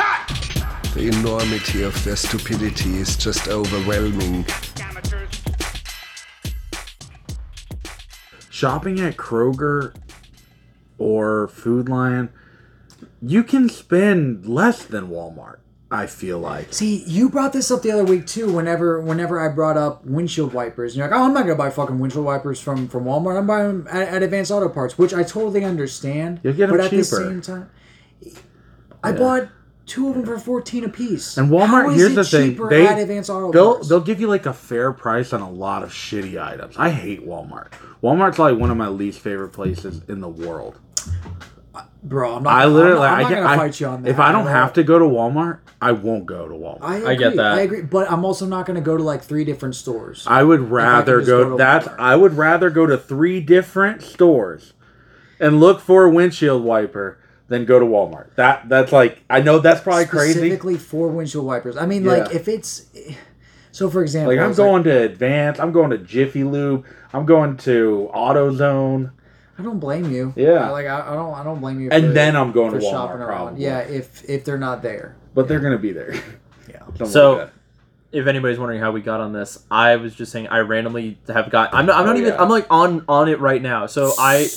Cut! The enormity of their stupidity is just overwhelming. Shopping at Kroger or Food Lion, you can spend less than Walmart. I feel like. See, you brought this up the other week too. Whenever, whenever I brought up windshield wipers, and you're like, "Oh, I'm not gonna buy fucking windshield wipers from from Walmart. I'm buying them at, at Advanced Auto Parts," which I totally understand. You'll get 'em but at the same time, I bought two of them for fourteen apiece. And Walmart, How is here's it the thing, they at Advanced Auto they'll Parts? they'll give you like a fair price on a lot of shitty items. I hate Walmart. Walmart's like one of my least favorite places in the world. Bro, I'm not. I I'm literally, not, I'm not can, gonna I, fight you on that. if I don't at all. have to go to Walmart, I won't go to Walmart. I, I, agree, get that. I agree, but I'm also not gonna go to like three different stores. I would rather just go. go to that's Walmart. I would rather go to three different stores and look for a windshield wiper than go to Walmart. That that's like I know that's probably crazy. specifically for windshield wipers. I mean, Yeah. like if it's so, for example, Like I'm it's going to Advance. I'm going to Jiffy Lube. I'm going to AutoZone. I don't blame you. Yeah. Like I, I don't. I don't blame you. And for- then I'm going to Walmart, shopping around. probably. Yeah, if if they're not there. But they're gonna be there. Yeah. Don't So- worry if anybody's wondering how we got on this, I was just saying I randomly have got. I'm not. I'm not Oh, even. yeah. I'm like on on it right now. So I.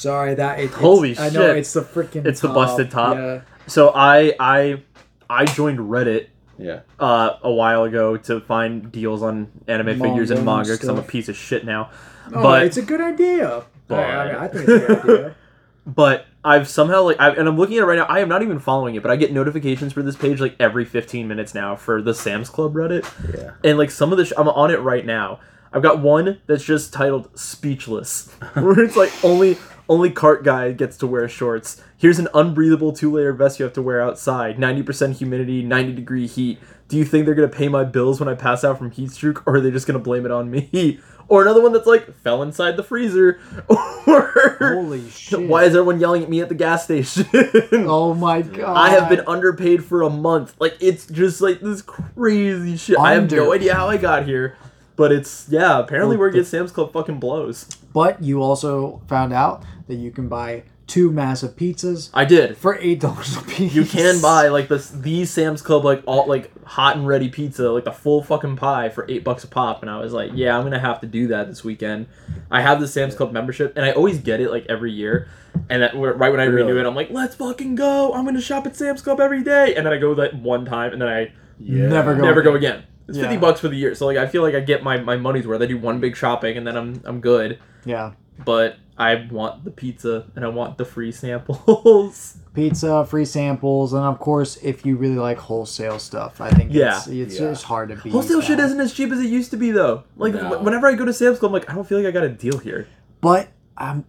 Sorry, that it, it's- Holy I know shit. it's the freaking. It's the busted top. Yeah. So I I I joined Reddit yeah. uh, a while ago to find deals on anime figures and Manga because I'm a piece of shit now. Oh, but it's a good idea. but- I, I, mean, I think it's a good idea. but I've somehow like I, and I'm looking at it right now. I am not even following it, but I get notifications for this page like every 15 minutes now for the Sam's Club Reddit. Yeah. And like some of the sh- I'm on it right now. I've got one that's just titled "Speechless," where it's like only only cart guy gets to wear shorts. Here's an unbreathable two layer vest you have to wear outside. 90% humidity, 90 degree heat. Do you think they're gonna pay my bills when I pass out from heat stroke, or are they just gonna blame it on me? Or another one that's like fell inside the freezer. Or Holy shit! why is everyone yelling at me at the gas station? Oh my god! I have been underpaid for a month. Like it's just like this crazy shit. I have no idea how I got here, but it's yeah. Apparently, Well, where the- get Sam's Club fucking blows. But you also found out that you can buy two massive pizzas I did. for eight dollars a piece. You can buy like this these Sam's Club like all like hot and ready pizza like the full fucking pie for eight bucks a pop, and I was like, yeah, I'm gonna have to do that this weekend. I have the Sam's Club membership, and I always get it like every year. And that right when I renew it, I'm like, let's fucking go! I'm gonna shop at Sam's Club every day, and then I go that one time, and then I Yeah. Never go. never go again. It's Yeah. fifty bucks for the year, so like I feel like I get my, my money's worth. I do one big shopping and then I'm I'm good. Yeah. But I want the pizza and I want the free samples. Pizza, free samples, and of course, if you really like wholesale stuff, I think Yeah. it's, it's Yeah. just hard to beat. Wholesale shit that. isn't as cheap as it used to be though. Like No. whenever I go to Sam's Club, I'm like I don't feel like I got a deal here. But I'm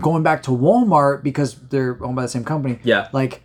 going back to Walmart because they're owned by the same company. Yeah. Like,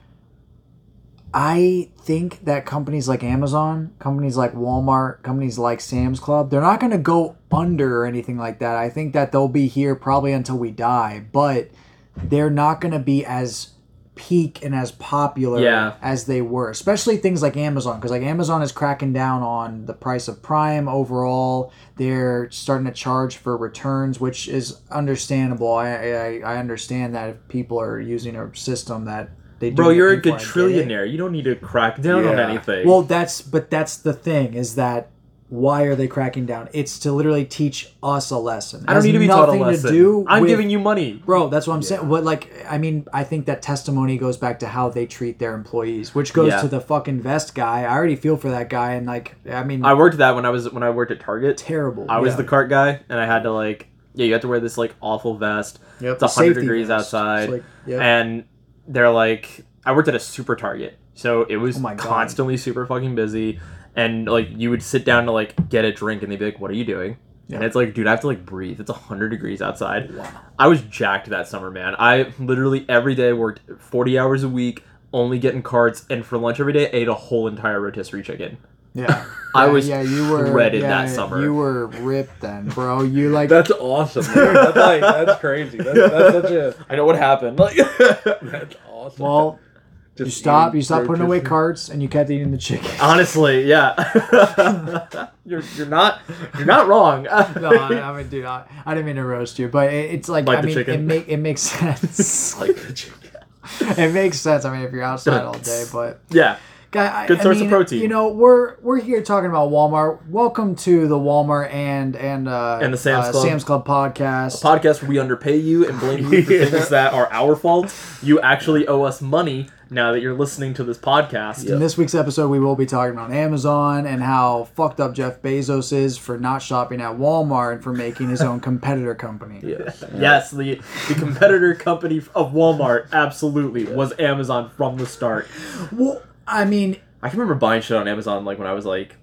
I think that companies like Amazon, companies like Walmart, companies like Sam's Club, they're not going to go under or anything like that. I think that they'll be here probably until we die, but they're not going to be as peak and as popular Yeah. as they were, especially things like Amazon, because like Amazon is cracking down on the price of Prime overall. They're starting to charge for returns, which is understandable. I I, I understand that if people are using a system that they do Bro, you're a paid for, I get it. trillionaire. You don't need to crack down on anything. Well, that's but that's the thing is that why are they cracking down? It's to literally teach us a lesson. It I don't need to be taught a lesson. To do I'm with- giving you money. Bro, that's what I'm saying. What like I mean, I think that testimony goes back to how they treat their employees, which goes Yeah. to the fucking vest guy. I already feel for that guy, and like I mean, I worked that when I was when I worked at Target. terrible. I was Yeah. the cart guy, and I had to like, yeah, you have to wear this like awful vest. Yep, It's hundred safety degrees vest. outside, It's like- yep. and they're like, I worked at a super Target, so it was Oh constantly super fucking busy, and like you would sit down to like get a drink, and they'd be like, "What are you doing?" And it's like, dude, I have to like breathe. It's hundred degrees outside. I was jacked that summer, man. I literally every day worked forty hours a week, only getting carts, and for lunch every day, ate a whole entire rotisserie chicken. Yeah. I was yeah, you were shredded yeah, that summer. You were ripped then, bro. You like That's awesome. Dude. That's like that's crazy. That's, that's such a I know what happened. Like, that's awesome. well, you stop. You stop putting away rotisserie. carts, and you kept eating the chicken. honestly, yeah, you're you're not you're not wrong. no, I, I mean, dude, I, I didn't mean to roast you, but it, it's like, Like I mean, chicken? it make it makes sense. like the chicken. it makes sense. I mean, if you're outside all day, but Yeah, guy, Good I source of mean, protein. You know, we're we're here talking about Walmart. Welcome to the Walmart and and uh, And the Sam's uh, Club. Sam's Club podcast. podcast where we underpay you and blame you for Yeah. things that are our fault. You actually owe us money now that you're listening to this podcast. In this week's episode, we will be talking about Amazon and how fucked up Jeff Bezos is for not shopping at Walmart and for making his own competitor company. Yes, the the competitor company of Walmart absolutely was Amazon from the start. Well, I mean, I can remember buying shit on Amazon like when I was like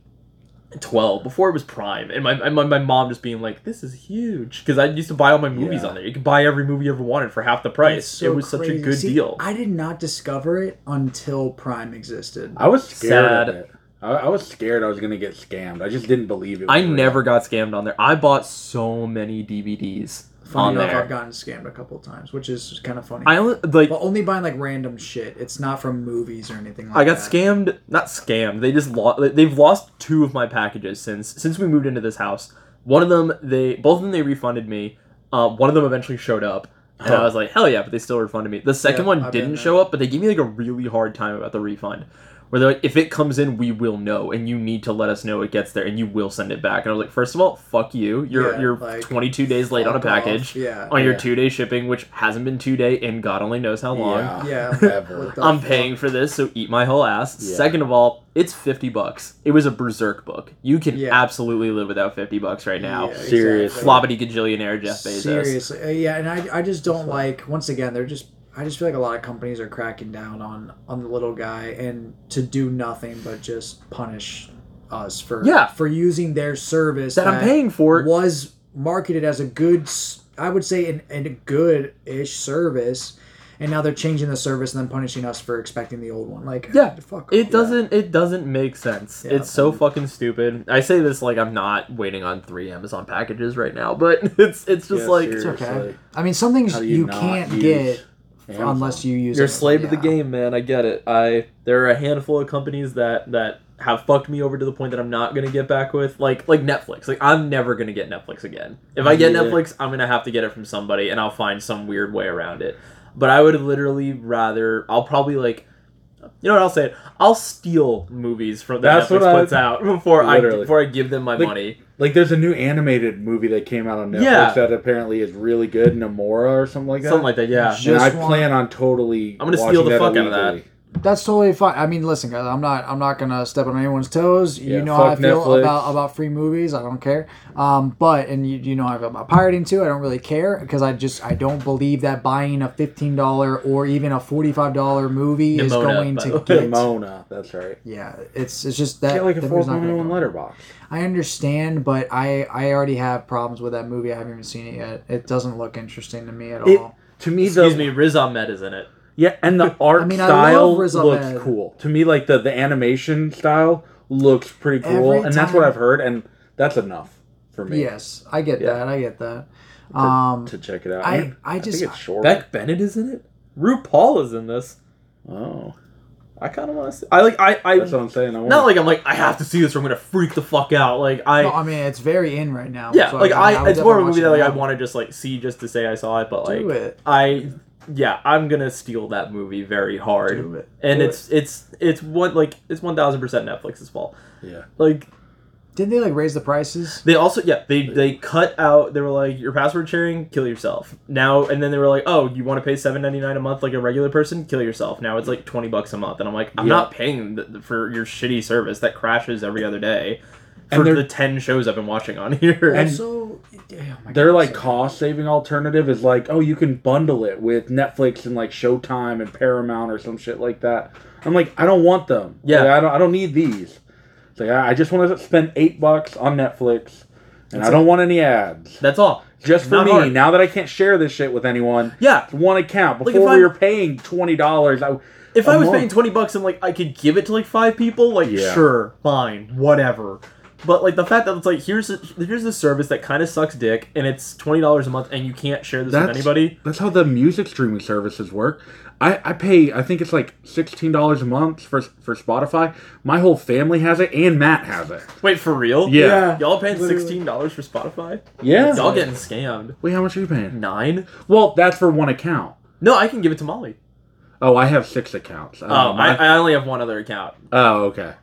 12 before it was Prime, and my my, my mom just being like, "This is huge," because I used to buy all my movies Yeah. on there. You could buy every movie you ever wanted for half the price. so it was such a good See, deal. I did not discover it until Prime existed. I was scared Sad. I, I was scared I was gonna get scammed. I just didn't believe it. Was I real. never got scammed on there. I bought so many DVDs Funny enough, there. I've gotten scammed a couple times, which is kind of funny. I only like but only buying like random shit. It's not from movies or anything like I got that. scammed, not scammed. They just lost. They've lost two of my packages since since we moved into this house. One of them, they both of them they refunded me. Uh, one of them eventually showed up, and I Oh. was like, hell yeah! But they still refunded me. The second Yeah, one I've didn't show up, but they gave me like a really hard time about the refund. Where they're like, if it comes in, we will know, and you need to let us know it gets there, and you will send it back. And I was like, first of all, fuck you. You're Yeah, you're like, 22 days late on a fuck off. package. Yeah. On your Yeah. two day shipping, which hasn't been two day in God only knows how long. Yeah. Yeah. Ever. I'm fuck? paying for this, so eat my whole ass. Yeah. Second of all, it's fifty bucks. It was a berserk book. You can Yeah. absolutely live without fifty bucks right now. Yeah, Seriously. Floppity gajillionaire Jeff Bezos. Seriously, uh, yeah, and I, I just don't like. Once again, they're just. I just feel like a lot of companies are cracking down on on the little guy and to do nothing but just punish us for Yeah. for using their service That I'm paying for. was marketed as a good, I would say, an, an a good ish service, and now they're changing the service and then punishing us for expecting the old one. Like, Yeah, fuck. It doesn't. It doesn't make sense. Yeah, it's so fucking stupid. I say this like I'm not waiting on three Amazon packages right now, but it's it's just Yeah, like It's okay. Seriously. I mean, some things How you, you can't use get Amazon? unless you use. you're a Amazon, slave to the game, man. I get it. I there are a handful of companies that that have fucked me over to the point that I'm not gonna get back with, like like Netflix. Like I'm never gonna get Netflix again. If I get Yeah. Netflix, I'm gonna have to get it from somebody, and I'll find some weird way around it. But I would literally rather. I'll probably like. You know what I'll say? I'll steal movies from that That's Netflix what I- puts out before I Literally. before I give them my Like, money. Like there's a new animated movie that came out on Netflix Yeah. that apparently is really good, Nimona or something like that. Something like that, yeah. Just and I want- plan on totally. I'm gonna steal watching the that fuck out of that. illegally. That's totally fine. I mean, listen, guys, I'm not I'm not gonna step on anyone's toes. You Yeah, know how I feel Netflix. about about free movies. I don't care. Um, but and you, you know how I feel about pirating too. I don't really care because I just I don't believe that buying a fifteen dollar or even a forty five dollar movie is going by to the way. get. Mona, that's right. Yeah, it's it's just that. Get like a the movie's not 4.0 gonna on. Letterboxd. I understand, but I I already have problems with that movie. I haven't even seen it yet. It doesn't look interesting to me at It, all. to me, the Excuse me, Riz Ahmed is in it. Yeah, and the art I mean, style looks Ahmed. cool. To me, like the the animation style looks pretty cool, Every and that's what time- I've heard, and that's enough for me. Yes, I get Yeah. that. I get that. to, Um, to check it out. I- I just- think it's short. Beck Bennett is in it. RuPaul is in this. oh, I kind of want to see. I like. I. I that's what I'm saying. I want not like I'm like I have to see this or I'm gonna freak the fuck out. Like I. no, I mean, it's very in right now. yeah. so like mean, I. would it's more of a definitely movie that like it I want to just like see just to say I saw it. But like Do it. I. Yeah, I'm gonna steal that movie very hard. Do it. And Do it's it's it's what like it's one thousand percent Netflix's fault. Yeah. Like Didn't they like raise the prices? They also yeah they they cut out they were like your password sharing kill yourself now and then they were like oh you want to pay seven ninety nine a month like a regular person kill yourself now it's like twenty bucks a month and I'm like I'm Yeah. not paying th- for your shitty service that crashes every other day And for the ten shows I've been watching on here And- also, oh my Their like sorry. cost saving alternative is like, oh, you can bundle it with Netflix and like Showtime and Paramount or some shit like that. I'm like, I don't want them. Yeah. Like, I don't. I don't need these. It's like I I just want to spend eight bucks on Netflix, and I don't want any ads. that's all Just for Not me. hard. Now that I can't share this shit with anyone, yeah one account. Like, Before if we I'm- were paying twenty dollars, I If I was month. paying twenty bucks and like I could give it to like five people, like Yeah. sure, fine, whatever. But like the fact that it's like here's a, here's this service that kind of sucks dick, and it's twenty dollars a month, and you can't share this that's with anybody. That's how the music streaming services work. I, I pay I think it's like sixteen dollars a month for for Spotify. My whole family has it, and Matt has it. Wait for real? Yeah. Yeah. Y'all paying Literally. sixteen dollars for Spotify? Yeah. Y'all getting scammed. Wait, how much are you paying? Nine? Well, that's for one account. No, I can give it to Molly. Oh, I have six accounts. Oh, Um, I, I only have one other account. Oh, okay.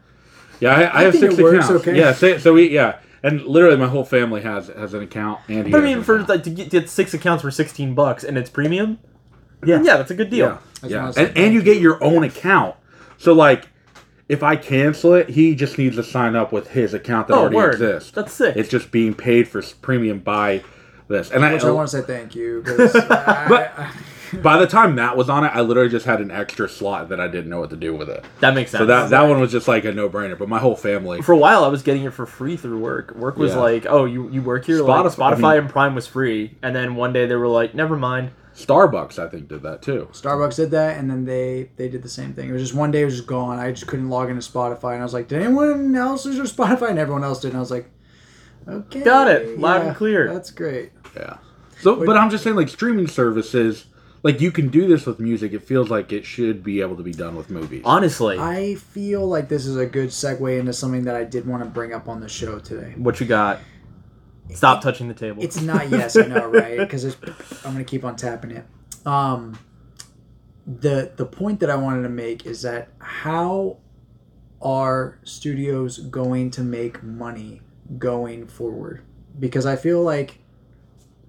Yeah, I, I, I have think six it works accounts. okay. Yeah, so, so we yeah, and literally my whole family has has an account. And But I mean, for account. like to get, get six accounts for sixteen bucks and it's premium. Yeah, yeah, that's a good deal. yeah, yeah, what and, and you get your own account. So like, if I cancel it, he just needs to sign up with his account that Oh, already word. exists. That's sick. It's just being paid for premium by this, and I, Which I oh want to say thank you because I, by the time that was on it, I literally just had an extra slot that I didn't know what to do with it. That makes sense. So that that one was just like a no brainer. But my whole family, for a while I was getting it for free through work. Work was Yeah. like, "Oh, you you work here?" Like, Spotify- Spotify I mean- and Prime was free, and then one day they were like, "Never mind." Starbucks, I think, did that too. Starbucks did that, and then they they did the same thing. It was just one day it was just gone. I just couldn't log into Spotify, and I was like, "Did anyone else use your Spotify?" And everyone else did, and I was like, "Okay, Got it. Loud and clear. That's great." Yeah. So, but I'm just saying, like streaming services, like you can do this with music. It feels like it should be able to be done with movies. Honestly, I feel like this is a good segue into something that I did want to bring up on the show today. what you got? Stop touching the table. It's not yes, I know, right? Because I'm gonna keep on tapping it. Um, the the point that I wanted to make is that how are studios going to make money going forward? Because I feel like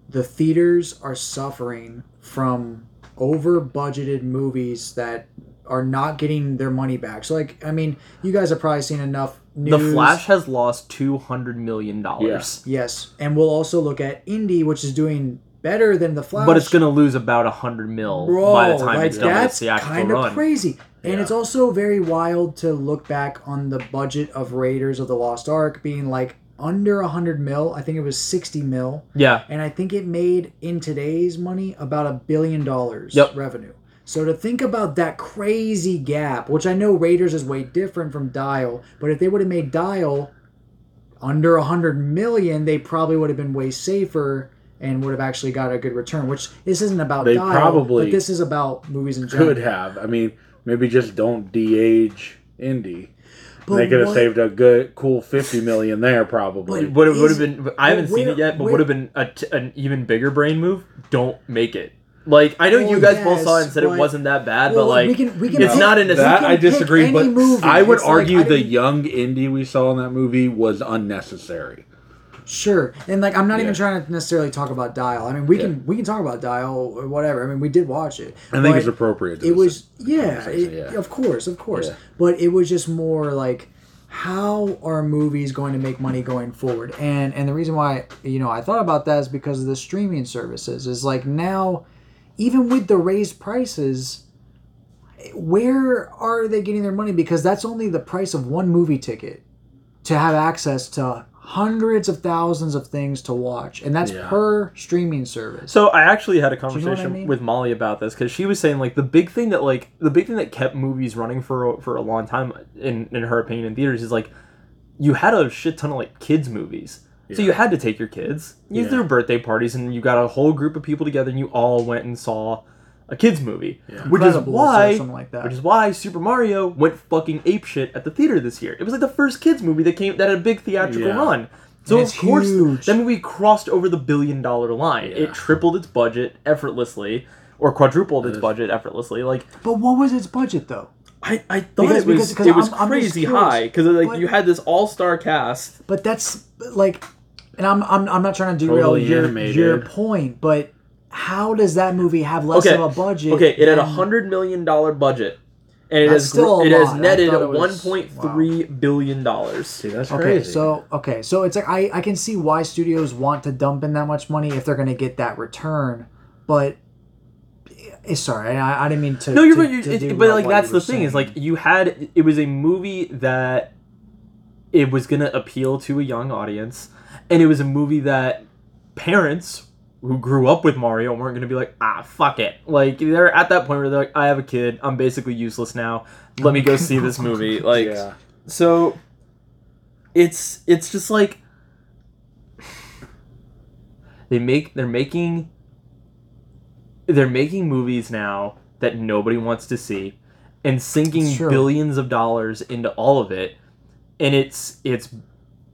the theaters are suffering from over budgeted movies that are not getting their money back. So like I mean, you guys have probably seen enough news. the Flash has lost two hundred million dollars, Yes, and we'll also look at Indy, which is doing better than the Flash. but it's gonna lose about a hundred mil Bro, by the time like it's done that's its kind of crazy. And Yeah. it's also very wild to look back on the budget of Raiders of the Lost Ark being like under a hundred mil. I think it was sixty mil, Yeah, and I think it made in today's money about a billion dollars Yep. revenue. So to think about that crazy gap, which I know Raiders is way different from Dial, but if they would have made Dial under a hundred million, they probably would have been way safer and would have actually got a good return. Which this isn't about They Dial, probably but this is about movies in general. Could have. I mean, maybe just don't de-age Indy. But they could have what- saved a good, cool fifty million there, probably. would it would have been. I haven't but seen it yet, but would have been a t- an even bigger brain move. Don't make it. Like I know Well, you oh, guys both saw it and yes, said it wasn't that bad, Well, but like we can- we can it's pick- not in a that I disagree, but movie. I would It's like, argue I the didn't- young Indy we saw in that movie was unnecessary. Sure, and like I'm not even trying to necessarily talk about Dial. I mean, we can we can talk about Dial or whatever. I mean, we did watch it. I think it's appropriate. to It was yeah, it- yeah. of course, of course. Yeah. But it was just more like how are movies going to make money going forward? And and the reason why you know I thought about that is because of the streaming services. Is like now, even with the raised prices, where are they getting their money? Because that's only the price of one movie ticket to have access to hundreds of thousands of things to watch, and that's Yeah. per streaming service. So I actually had a you know what I conversation mean? with Molly about this because she was saying like the big thing that like the big thing that kept movies running for for a long time in in her opinion in theaters is like you had a shit ton of like kids movies. So you had to take your kids. You Yeah. threw birthday parties and you got a whole group of people together and you all went and saw a kids movie. Which is Incredibles or why something like that. which is why Super Mario went fucking ape shit at the theater this year. It was like the first kids movie that came that had a big theatrical Yeah. run. So And of course huge. that movie crossed over the billion dollar line. Yeah. It tripled its budget effortlessly, or quadrupled its budget effortlessly. Like but what was its budget though? I, I thought Because- it was because- because it was I'm- I'm crazy curious. high because like But- you had this all star cast. But that's like, and I'm I'm, I'm not trying to derail Totally your animated. your point, but how does that movie have less Okay, of a budget? okay, it had a hundred million dollar budget, and it That's has still gro- it has lot. I netted thought it one was- point three billion dollars. See, that's Okay, crazy. so okay, so it's like I I can see why studios want to dump in that much money if they're going to get that return, but. eh, Sorry, I, I didn't mean to. No, you're to- right. you- to it- but like that's the were thing is like you had it was a movie that it was gonna appeal to a young audience, and it was a movie that parents who grew up with Mario weren't gonna be like, ah, fuck it. Like they're at that point where they're like, I have a kid, I'm basically useless now. Let me go see this movie. Like, Yeah. so it's it's just like they make they're making they're making movies now that nobody wants to see and sinking billions of dollars into all of it and it's it's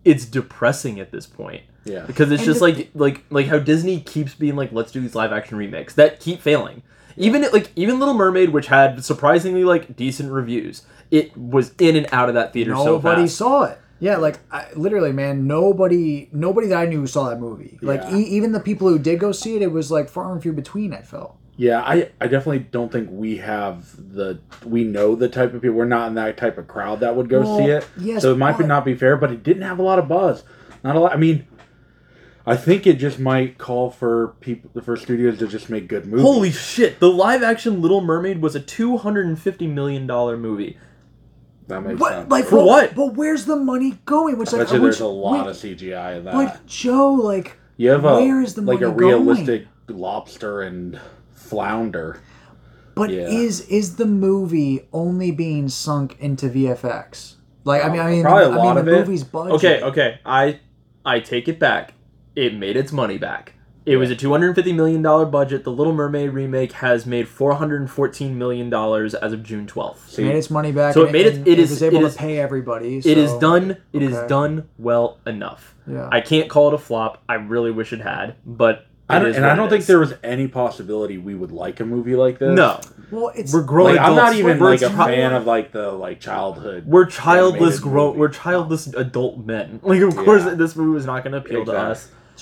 it's depressing at this point Yeah. because it's And just the- like like like how Disney keeps being like let's do these live action remakes that keep failing even like even Little Mermaid which had surprisingly like decent reviews it was in and out of that theater so Nobody fast saw it. Yeah, like I, literally, man. Nobody, nobody that I knew saw that movie. Like Yeah. e- even the people who did go see it, it was like far and few between. I felt. Yeah, I, I definitely don't think we have the we know the type of people. We're not in that type of crowd that would go Well, see it. yes, so it might be but- not be fair, but it didn't have a lot of buzz. Not a lot. I mean, I think it just might call for people the for studios to just make good movies. Holy shit! The live action Little Mermaid was a two hundred and fifty million dollar movie. that makes What sense. like For but- what? But where's the money going? Which I like bet you which- there's a lot wait, of CGI in that. But Joe, like you have a where is the money? like a money going? realistic lobster and flounder. But Yeah. is is the movie only being sunk into VFX? Like I mean, I uh, mean, Probably a I lot mean, of the it. movie's budget. Okay, okay, I I take it back. It made its money back. It was a two hundred and fifty million dollar budget. The Little Mermaid remake has made four hundred and fourteen million dollars as of June twelfth. So it made its money back. So it made it- and it is- was able it to pay everybody. It is done. It is okay. done well enough. Yeah. I can't call it a flop. I really wish it had, but I don't, is and what I don't think is. there was any possibility we would like a movie like this. No, Well, it's we're growing. Like, I'm not even We're like a chi- fan of like the like childhood. We're childless animated grown. We're childless adult men. Like, of course, this movie was not going to appeal to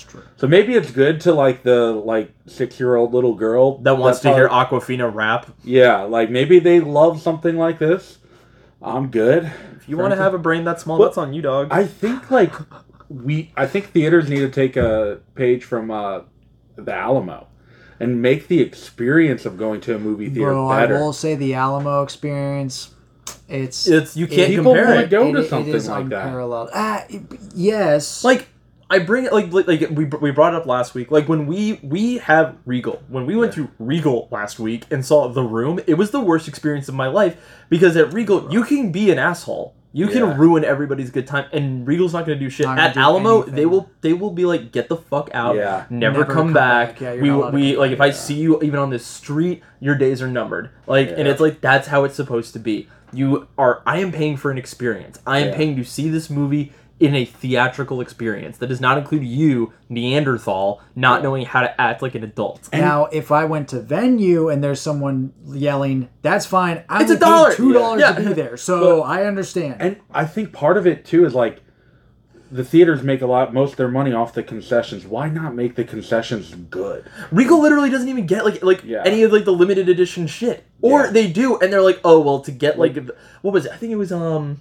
Exactly. us. So maybe it's good to like the like six year old little girl That wants to hear Aquafina rap. Yeah, like maybe they love something like this. I'm good. If you want to have a brain that small, Well, that's on you, dog. I think like we I think theaters need to take a page from uh the Alamo and make the experience of going to a movie theater Bro, better. I will say the Alamo experience. It's It's you can't People compare wanna it. go it- to it something is like that. unparalleled. Ah, it- yes. like I bring it like like we we brought it up last week. Like when we we have Regal. When we went to Regal last week and saw The Room, it was the worst experience of my life because at Regal you can be an asshole. You can ruin everybody's good time, and Regal's not going to do shit. At do Alamo, anything. they will they will be like, get the fuck out, Yeah. never, Never come, come back. back. Yeah, we not allowed to we like if I see you even on the street, your days are numbered. Like, and it's like that's how it's supposed to be. You are. I am paying for an experience. I am Yeah. paying to see this movie in a theatrical experience that does not include you, Neanderthal, not knowing how to act like an adult. now, if I went to venue and there's someone yelling, that's fine. I It's a dollar. two dollars Yeah. to be there, so I understand. And I think part of it too is like the theaters make a lot most of their money off the concessions. Why not make the concessions good? Regal literally doesn't even get like like Yeah. any of like the limited edition shit, or Yeah. they do, and they're like, oh well, to get like what was it? I think it was um.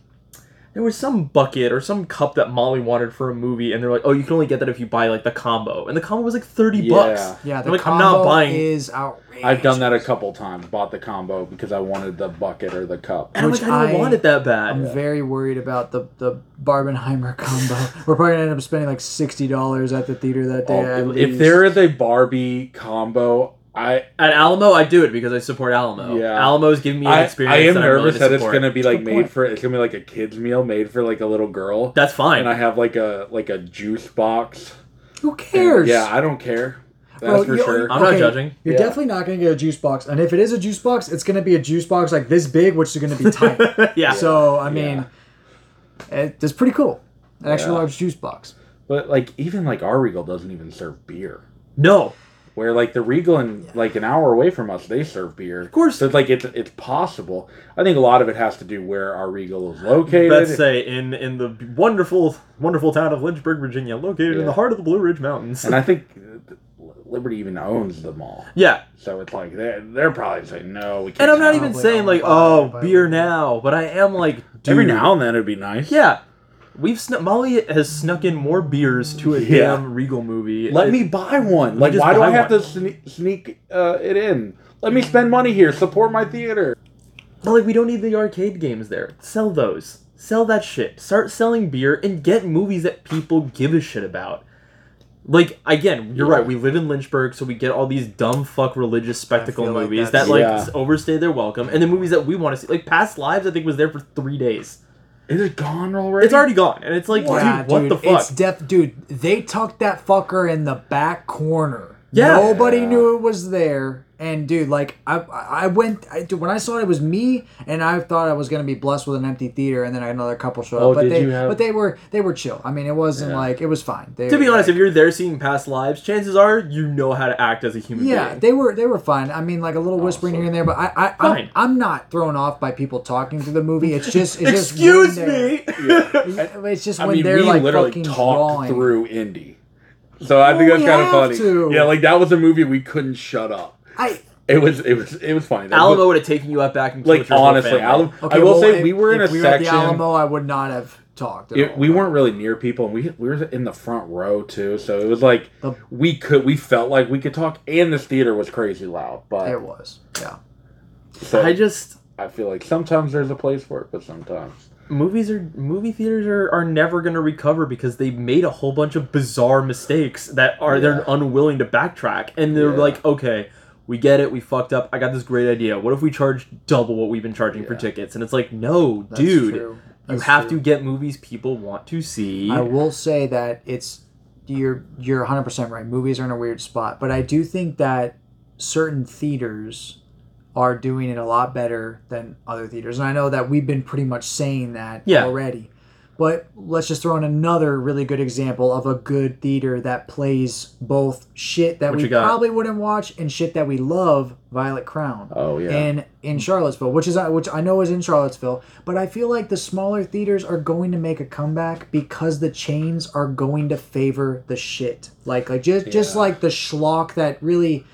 There was some bucket or some cup that Molly wanted for a movie, and they're like, "Oh, you can only get that if you buy like the combo." And the combo was like thirty Yeah. bucks. yeah, the I'm like, I'm not buying. is outrageous. I've done that a couple times. Bought the combo because I wanted the bucket or the cup. and I'm like, I don't I- want it that bad. I'm very worried about the the Barbenheimer combo. We're probably gonna end up spending like sixty dollars at the theater that day. Oh, at Oh, if least. there is a Barbie combo, I At Alamo, I do it because I support Alamo. Yeah. Alamo's giving me an experience. I am that I'm nervous to that it's gonna be like made point. for it's gonna be like a kids meal made for like a little girl. That's fine. and I have like a like a juice box. who cares? Yeah, I don't care. That's Bro, for sure. I'm not judging. You're Yeah. definitely not going to get a juice box, and if it is a juice box, it's going to be a juice box like this big, which is going to be tight. yeah. So I mean, it, it's pretty cool. An extra Yeah. large juice box. But like even like our Regal doesn't even serve beer. no. Where like the Regal and like an hour away from us, they serve beer. Of course. so it's like it's it's possible. I think a lot of it has to do where our Regal is located. Let's say in in the wonderful wonderful town of Lynchburg, Virginia, located in the heart of the Blue Ridge Mountains. and I think Liberty even owns the mall, yeah, so it's like they're they're probably saying no, we can't. and I'm not even saying like, oh, beer now, but I am like, dude, Every now and then it'd be nice. yeah. We've snuck Molly has snuck in more beers to a Yeah. damn Regal movie. Let It- me buy one. Like, just why do I have one. to sneak, sneak uh, it in? Let me spend money here. Support my theater. But like, we don't need the arcade games there. Sell those. Sell that shit. Start selling beer and get movies that people give a shit about. Like again, you're right. We live in Lynchburg, so we get all these dumb fuck religious spectacle feel like movies that like Yeah. overstay their welcome, and the movies that we want to see, like Past Lives, I think was there for three days. Is it gone already? It's already gone, and it's like, Yeah, dude, what dude, the fuck? It's def, dude. They tucked that fucker in the back corner. Yeah. nobody Yeah. knew it was there. And dude, like I, I went. I, dude, when I saw it, it was me, and I thought I was gonna be blessed with an empty theater, and then another couple showed Oh, up. But did they, you have- but they were, they were chill. I mean, it wasn't like it was fine. They, to be honest, like, if you're there seeing Past Lives, chances are you know how to act as a human yeah, being. they were they were fine. I mean, like a little oh, whispering here and there, but I, I I'm, I'm not thrown off by people talking through the movie. It's just it's Excuse when they're- me. It's just I when mean, they're we like literally fucking talked drawing. through Indy. So I think Oh, that's kind of funny. to. Yeah, like that was a movie we couldn't shut up. I It was it was it was funny. Alamo was- would have taken you out back and killed like your whole honestly, family. Alamo. okay. I will well, say if- we were in if a we were at the section. Alamo, I would not have talked. At It, all. we weren't really near people, and we we were in the front row too. So it was like The- we could we felt like we could talk, and this theater was crazy loud. But It was. Yeah. so I just I feel like sometimes there's a place for it, but sometimes movies are movie theaters are, are never going to recover because they made a whole bunch of bizarre mistakes that are they're Yeah. unwilling to backtrack and they're Yeah. like okay we get it we fucked up i got this great idea what if we charge double what we've been charging for tickets and it's like no That's dude true. you That's have true. to get movies people want to see I will say that it's you're you're 100 percent right. Movies are in a weird spot, but I do think that certain theaters are doing it a lot better than other theaters, and I know that we've been pretty much saying that Yeah. already. But let's just throw in another really good example of a good theater that plays both shit that What we probably wouldn't watch and shit that we love. Violet Crown. Oh, yeah. And in Charlottesville, which is uh, which I know is in Charlottesville, but I feel like the smaller theaters are going to make a comeback because the chains are going to favor the shit. Like like just just like the schlock that really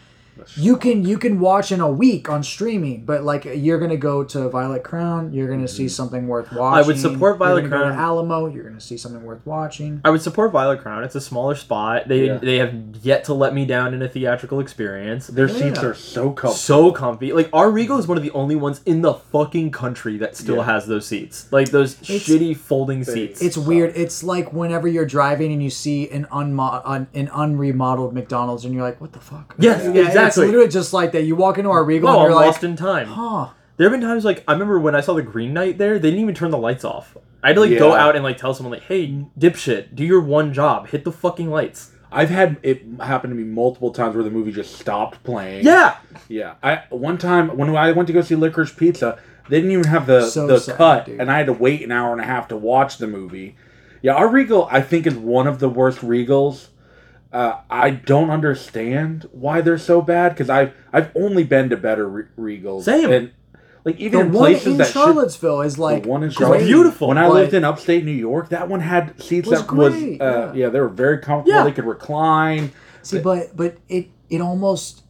you can you can watch in a week on streaming, but like you're gonna go to Violet Crown, you're gonna see mm-hmm. something worth watching. I would support Violet you're gonna go to Crown. Alamo, you're gonna see something worth watching. I would support Violet Crown. It's a smaller spot. They Yeah. they have yet to let me down in a theatrical experience. their Yeah. seats are so comfortable. so comfy. Like our Regal is one of the only ones in the fucking country that still Yeah. has those seats. Like those It's- shitty folding seats. It's weird. It's like whenever you're driving and you see an unmo- un- an unremodeled McDonald's and you're like, what the fuck? Yes, Yeah, It's literally just like that. You walk into our Regal no, and I'm you're like, lost in time. huh. There have been times like I remember when I saw the Green Knight there, they didn't even turn the lights off. I had to like go out and like tell someone like, "Hey, dipshit, do your one job. Hit the fucking lights." I've had it happen to me multiple times where the movie just stopped playing. Yeah. Yeah, I one time when I went to go see Licorice Pizza, they didn't even have the So the sad, cut, dude. and I had to wait an hour and a half to watch the movie. Yeah, our Regal I think is one of the worst Regals. Uh, I don't understand why they're so bad because I've I've only been to better re- Regals. Same. And like even The in one places in that should, Charlottesville is like the one in great, Charlotte, beautiful, When I but- lived in upstate New York, that one had seats Was that was uh, yeah. yeah. they were very comfortable. Yeah. They could recline. See, but but it it almost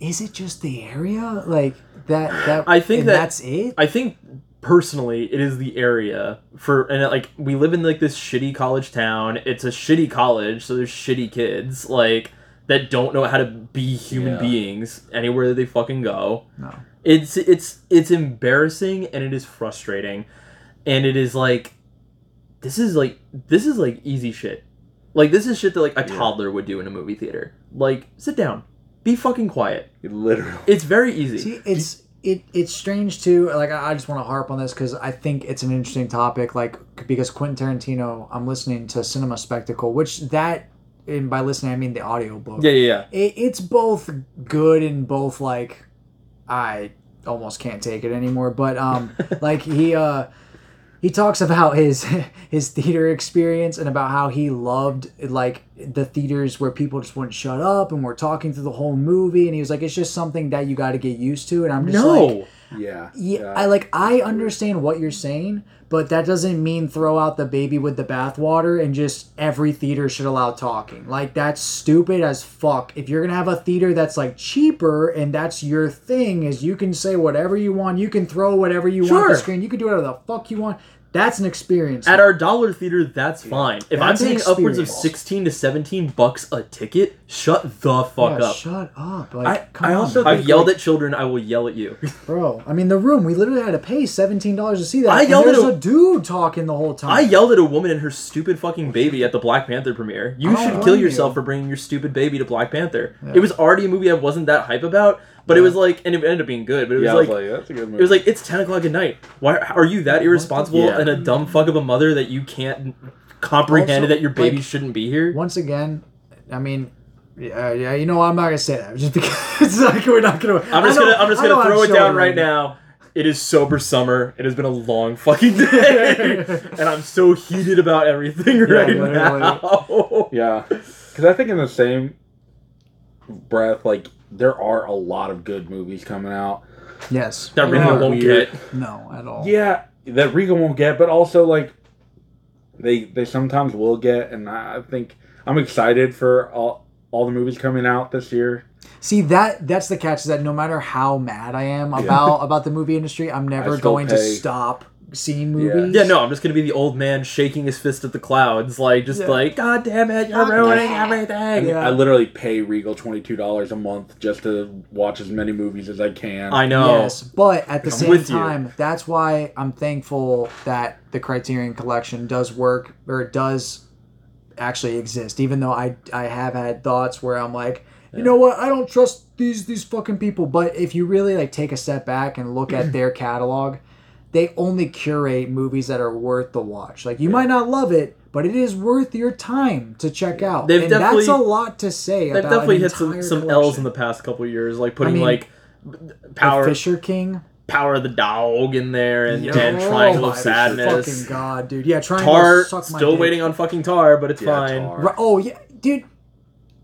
is it just the area like that that I think that- that's it. I think personally it is the area for and like we live in like this shitty college town. It's a shitty college, so there's shitty kids like that don't know how to be human Yeah. beings anywhere that they fucking go. no. It's it's it's embarrassing and it is frustrating. And it is like this is like this is like easy shit. Like this is shit that like a toddler would do in a movie theater. Like sit down. Be fucking quiet. Literally. It's very easy. See, it's it it's strange too. Like I I just want to harp on this because I think it's an interesting topic. Like because Quentin Tarantino, I'm listening to Cinema Speculation, which that and by listening I mean the audiobook. yeah, yeah, yeah. it, it's both good and both like I almost can't take it anymore. But um, like he uh he talks about his his theater experience and about how he loved like the theaters where people just wouldn't shut up and were talking through the whole movie. And he was like, it's just something that you got to get used to. And I'm just No. like. Yeah. Yeah, I like I understand what you're saying, but that doesn't mean throw out the baby with the bathwater and just every theater should allow talking. Like that's stupid as fuck. If you're gonna have a theater that's like cheaper and that's your thing, is you can say whatever you want, you can throw whatever you want Sure. the screen, you can do whatever the fuck you want. That's an experience. At our dollar theater, that's fine. If That's I'm paying upwards of sixteen to seventeen bucks a ticket, shut the fuck Yeah, up. Shut up. Like, I- come I on, also I've yelled like- at children. I will yell at you. bro. I mean, the room. We literally had to pay seventeen dollars to see that. I and yelled at there's a- a dude talking the whole time. I yelled at a woman and her stupid fucking baby at the Black Panther premiere. You should kill yourself you. for bringing your stupid baby to Black Panther. It was already a movie I wasn't that hype about, but it was like, and it ended up being good. But it was Yeah, I like, was like, that's a good movie. it was like it's ten o'clock at night. Why are you that irresponsible Yeah. and a dumb fuck of a mother that you can't comprehend Also, that your baby like, shouldn't be here? Once again, I mean. Yeah, yeah, you know what? I'm not gonna say that just because it's like we're not gonna. I'm just I know- gonna I'm just gonna throw I'm it down showing right now. It is sober summer. It has been a long fucking day, and I'm so heated about everything right literally. now. Yeah, because I think in the same breath, like there are a lot of good movies coming out. Yes. That Yeah. really won't Weird. get. No, at all. Yeah, that Regal won't get, but also like they they sometimes will get, and I I think I'm excited for all all the movies coming out this year. See that that's the catch is that no matter how mad I am about about the movie industry, I'm never still going to stop seeing Yeah. movies. Yeah, no, I'm just gonna be the old man shaking his fist at the clouds, like just Yeah. like, God damn it, you're ruining everything. Yeah. I literally pay Regal twenty two dollars a month just to watch as many movies as I can. I know. Yes, but at the I'm same with you. time, that's why I'm thankful that the Criterion Collection does work or it does actually exist. Even though I I have had thoughts where I'm like, you know what, I don't trust these these fucking people. But if you really like take a step back and look at their catalog, they only curate movies that are worth the watch. Like you might not love it. But it is worth your time to check out, They've and that's a lot to say. They've about definitely an hit some, entire some L's in the past couple of years, like putting mean, like The power Fisher King. power of the dog in there and, Yeah. and Oh triangle of sadness. Fucking god, dude. Yeah, Triangle Tar suck my still dick. waiting on fucking Tar, but it's Yeah, fine. Tar. Oh yeah, dude.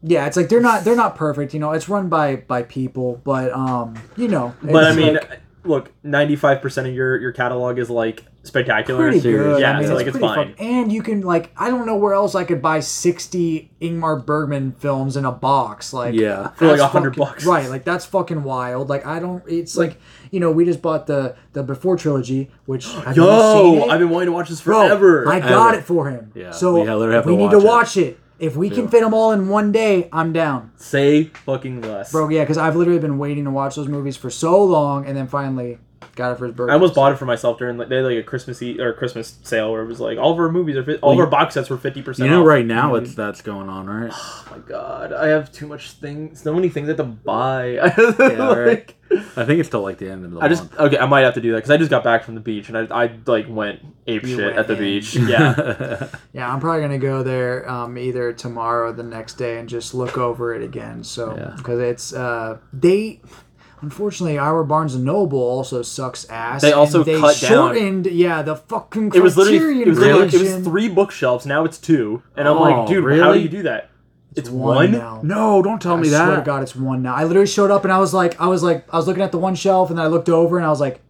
Yeah, it's like they're not they're not perfect. You know, it's run by by people, but um, you know. But I mean, like look, ninety five percent of your your catalog is like spectacular. pretty good. Yeah, I mean, so like it's it's fine. fun. And you can like I don't know where else I could buy sixty Ingmar Bergman films in a box. Like Yeah. For like that's 100 bucks. Right, like that's fucking wild. Like I don't. It's like you know we just bought the the Before trilogy, which have you seen Yo, it? I've been wanting to watch this Bro, forever. I got Ever. it for him. Yeah, So we we, to need to watch it. watch it. If we can fit them all in one day, I'm down. Say fucking less. Bro, yeah, because I've literally been waiting to watch those movies for so long, and then finally got it for his birthday. I almost bought it for myself during like they had like a Christmas e- or Christmas sale where it was like all of our movies are fi- all of our box sets were fifty percent. You know, off. right now it's that's going on, right? Oh my god, I have too much things, so many things I have to buy. Yeah, right. Like, I think it's till like the end of the I just month. okay. I might have to do that because I just got back from the beach and I, I like went ape You shit went at the in. beach. Yeah, Yeah, I'm probably gonna go there um, either tomorrow or the next day and just look over it again. So Yeah. because it's uh, they. Unfortunately, our Barnes and Noble also sucks ass. They also and they cut down. shortened, Yeah, the fucking it was literally it was literally, it was three bookshelves. Now it's two, and I'm Oh, like, dude, really? how do you do that? It's, one, one. now. no, don't tell I me swear to. God, it's one now. I literally showed up and I was like, I was like, I was looking at the one shelf and then I looked over and I was like,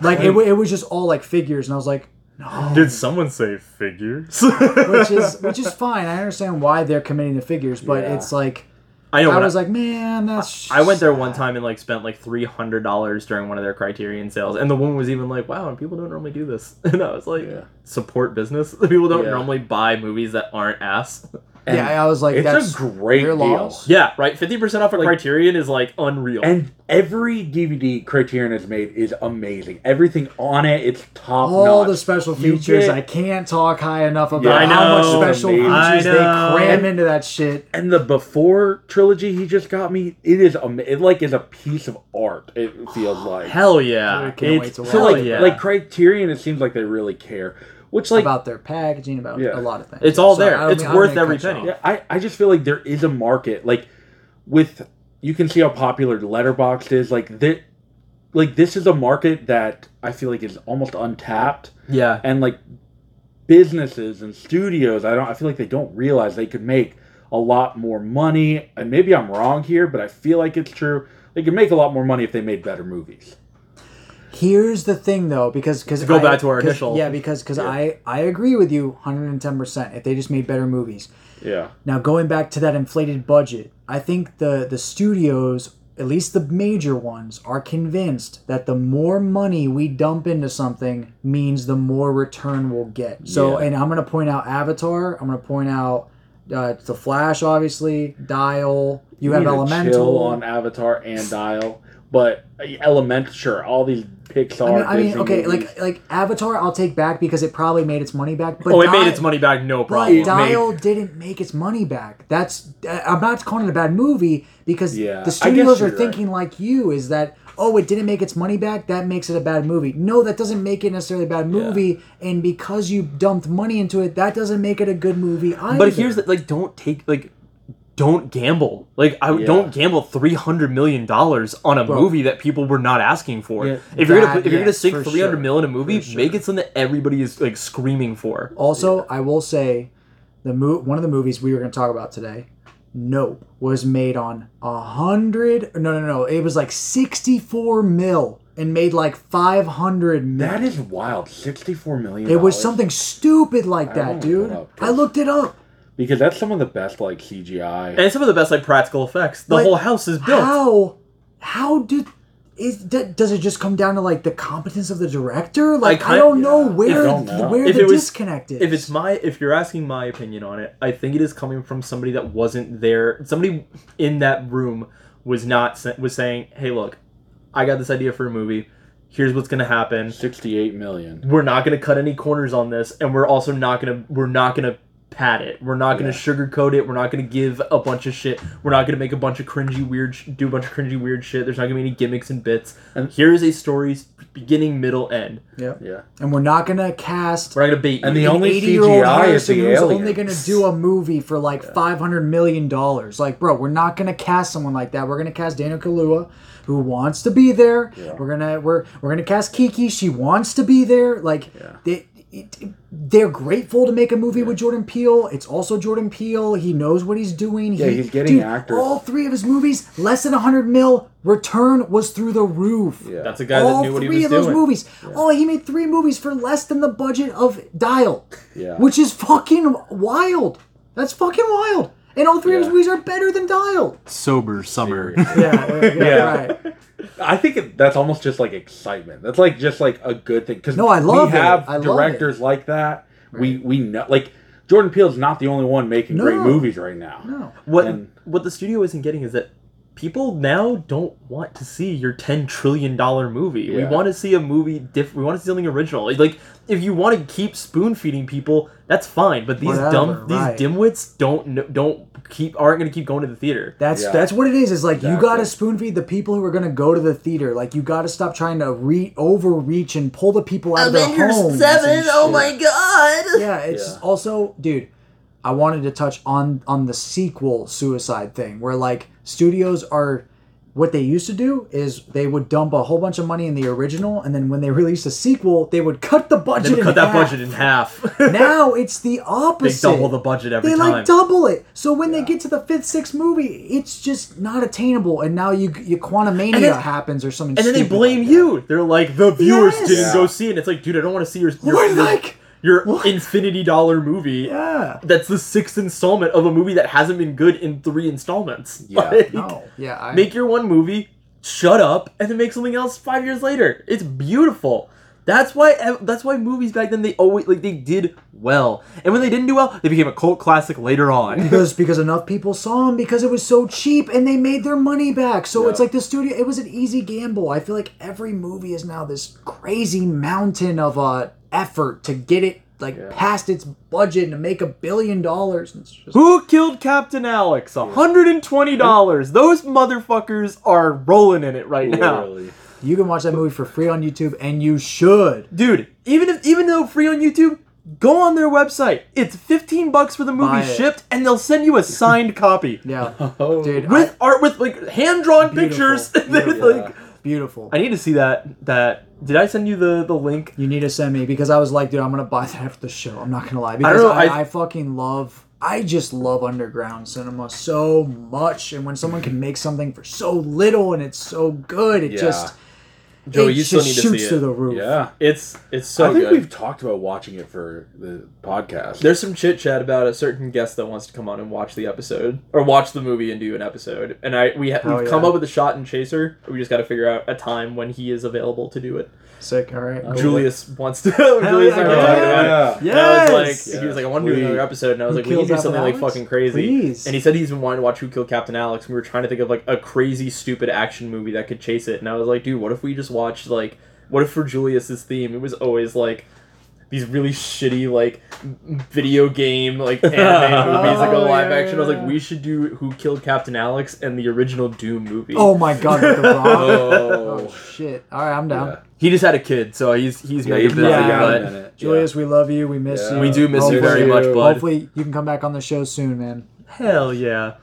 like it, it was just all like figures and I was like, no, Did someone say figures? which is which is fine. I understand why they're committing to figures, but Yeah. it's like I know. I was like, man, that's. I went there one time and like spent like three hundred dollars during one of their Criterion sales, and the woman was even like, "Wow, and people don't normally do this," and I was like, Yeah. "Support business. People don't Yeah. normally buy movies that aren't ass." Yeah, I was like, it's that's a great deal. loss. yeah, right. Fifty percent off a Criterion is like unreal. And every DVD Criterion has made is amazing. Everything on it, it's top All notch. the special features, get- I can't talk high enough about Yeah, I how much special Amazing. Features they cram And- into that shit. and the before trilogy he just got me. It is ama- it like is a piece of art. It feels like Hell yeah! I can't wait It's- to watch so like yeah. like Criterion. It seems like they really care. Which like about their packaging, about Yeah. a lot of things. It's all Sorry, there. It's mean- worth mean every penny. Yeah, I, I just feel like there is a market like with you can see how popular Letterboxd is like that like this is a market that I feel like is almost untapped yeah. and like businesses and studios I don't I feel like they don't realize they could make a lot more money and maybe I'm wrong here but I feel like it's true they could make a lot more money if they made better movies. Here's the thing, though, because because go back to our initial- yeah, because because I I agree with you 110 percent. If they just made better movies, Yeah. now going back to that inflated budget, I think the the studios at least the major ones, are convinced that the more money we dump into something means the more return we'll get. So, Yeah. and I'm going to point out Avatar. I'm going to point out uh, The Flash, obviously, Dial. You have Elemental. on Avatar and Dial, but uh, Element, sure, all these Pixar. I mean, I mean, okay, movies. like like Avatar, I'll take back because it probably made its money back. But oh, it made its money back, no problem. But Dial made- didn't make its money back. That's uh, I'm not calling it a bad movie because Yeah, the studios are thinking like you is that oh it didn't make its money back that makes it a bad movie. No, that doesn't make it necessarily a bad movie. And because you dumped money into it, that doesn't make it a good movie either. But here's the like, don't take like, don't gamble. Like, I Yeah. don't gamble three hundred million dollars on a Bro. movie that people were not asking for. Yeah, if you're gonna that- put, if you're gonna sink for three hundred sure. million in a movie, sure. make it something that everybody is like screaming for. Also, I will say, the mo- one of the movies we were going to talk about today, Nope, was made on a hundred. No, no, no. It was like sixty-four mil and made like five hundred. That is wild. Sixty-four million. It was something stupid like I that, dude. look it up, I looked it up. Because that's some of the best like CGI. And some of the best like practical effects. The But whole house is built. How? How did? Is d- does it just come down to like the competence of the director? Like I, kind- don't know yeah. where I don't know. where If the it was- disconnect is. if it's my if you're asking my opinion on it i think it is coming from somebody that wasn't there somebody in that room was not sa- was saying hey look i got this idea for a movie here's what's gonna happen Sixty-eight million. we're not gonna cut any corners on this and we're also not gonna we're not gonna pad it we're not gonna Yeah. sugarcoat it we're not gonna give a bunch of shit we're not gonna make a bunch of cringy weird sh- do a bunch of cringy weird shit there's not gonna be any gimmicks and bits And- and here is a story's beginning middle end yeah. Yeah. and we're not gonna cast we're not gonna bait And the only 80-year-old CGI is Harrison the who's only going to do a movie for like five hundred million dollars. Like, bro, we're not going to cast someone like that. We're going to cast Daniel Kaluuya, who wants to be there. Yeah. We're gonna we're we're gonna cast Keke. She wants to be there. Like, they. It, they're grateful to make a movie with Jordan Peele. It's also Jordan Peele. He knows what he's doing. Yeah, He- he's getting dude, actors. All three of his movies, less than hundred mil. Return was through the roof Yeah. that's a guy all that knew what he three was of those doing movies. Oh, he made three movies for less than the budget of Dial. Yeah. Which is fucking wild. That's fucking wild. And all three of his movies are better than Dial. sober summer Yeah, yeah, Yeah. right. I think it, that's almost just like excitement. That's like just like a good thing because No, I love we it. have I love directors like that. We we know like Jordan Peele's not the only one making great No. movies right now. No. What And- what the studio isn't getting is that people now don't want to see your ten trillion dollar movie. We Yeah. want to see a movie diff. We want to see something original. Like if you want to keep spoon feeding people, that's fine. But these Whatever, dumb right. these dimwits don't kn- don't keep aren't going to keep going to the theater. That's Yeah. that's what it is. Is like you Exactly. got to spoon feed the people who are gonna go to the theater. Like you got to stop trying to re overreach and pull the people out of their homes. and oh shit. god. yeah it's Yeah. also dude i wanted to touch on on the sequel suicide thing where like studios are what they used to do is they would dump a whole bunch of money in the original and then when they released a sequel they would cut the budget They would cut in that half. budget in half. now it's the opposite. they double the budget every they time. like double it so when they get to the fifth sixth movie it's just not attainable and now you you quantumania And then- happens or something and then they blame like you. They're like, the viewers Yes. didn't Yeah. go see it. It's like, dude, I don't want to see your your, We're your, like- your What? infinity dollar movie. yeah That's the sixth installment of a movie that hasn't been good in three installments. Yeah. Like, no yeah I, Make your one movie, shut up, and then make something else five years later. It's beautiful. That's why. That's why movies back then they always like they did well, and when they didn't do well, they became a cult classic later on. because because enough people saw them because it was so cheap and they made their money back. So it's like the studio. It was an easy gamble. I feel like every movie is now this crazy mountain of uh, effort to get it like past its budget and to make a billion dollars. And it's just Who killed Captain Alex? hundred and twenty dollars. Those motherfuckers are rolling in it right now. You can watch that movie for free on YouTube and you should. dude even if even though free on youtube go on their website it's 15 bucks for the movie shipped and they'll send you a signed copy Yeah, Oh. dude, with art with like hand-drawn Beautiful. pictures Beautiful. like I, beautiful. i need to see that that did i send you the the link You need to send me because I was like, dude, I'm gonna buy that after the show. I'm not gonna lie because don't know, I, I- I, fucking love. I just love underground cinema so much, and when someone can make something for so little and it's so good, it Yeah. just Joey, it you still just need to shoots see to it. the roof. Yeah. It's it's so I think good. we've talked about watching it for the podcast. There's some chit chat about a certain guest that wants to come on and watch the episode or watch the movie and do an episode. And I we ha- Hell we've come up with a shot and chaser. We just got to figure out a time when he is available to do it. Sick. All right. cool. Julius wants to. Julius and I were yeah. talking about it. yeah. And I was Yes! he was like, I want to do Please. another episode, and I was Who like, we need to do Killed something like fucking crazy. Please. And he said he's been wanting to watch Who Killed Captain Alex. And we were trying to think of like a crazy, stupid action movie that could chase it. And I was like, dude, what if we just watched like, what if for Julius's theme it was always like these really shitty like video game like anime movies that go Oh, live yeah, action. I was like, we should do Who Killed Captain Alex and the original Doom movie. Oh my god, the. Oh. oh shit. All right, I'm down. Yeah. He just had a kid, so he's he's Yeah, mega you've busy. Yeah. got but. Julius, we love you. We miss Yeah. you. we do miss you very much, bud. Hopefully, you can come back on the show soon, man. Hell yeah.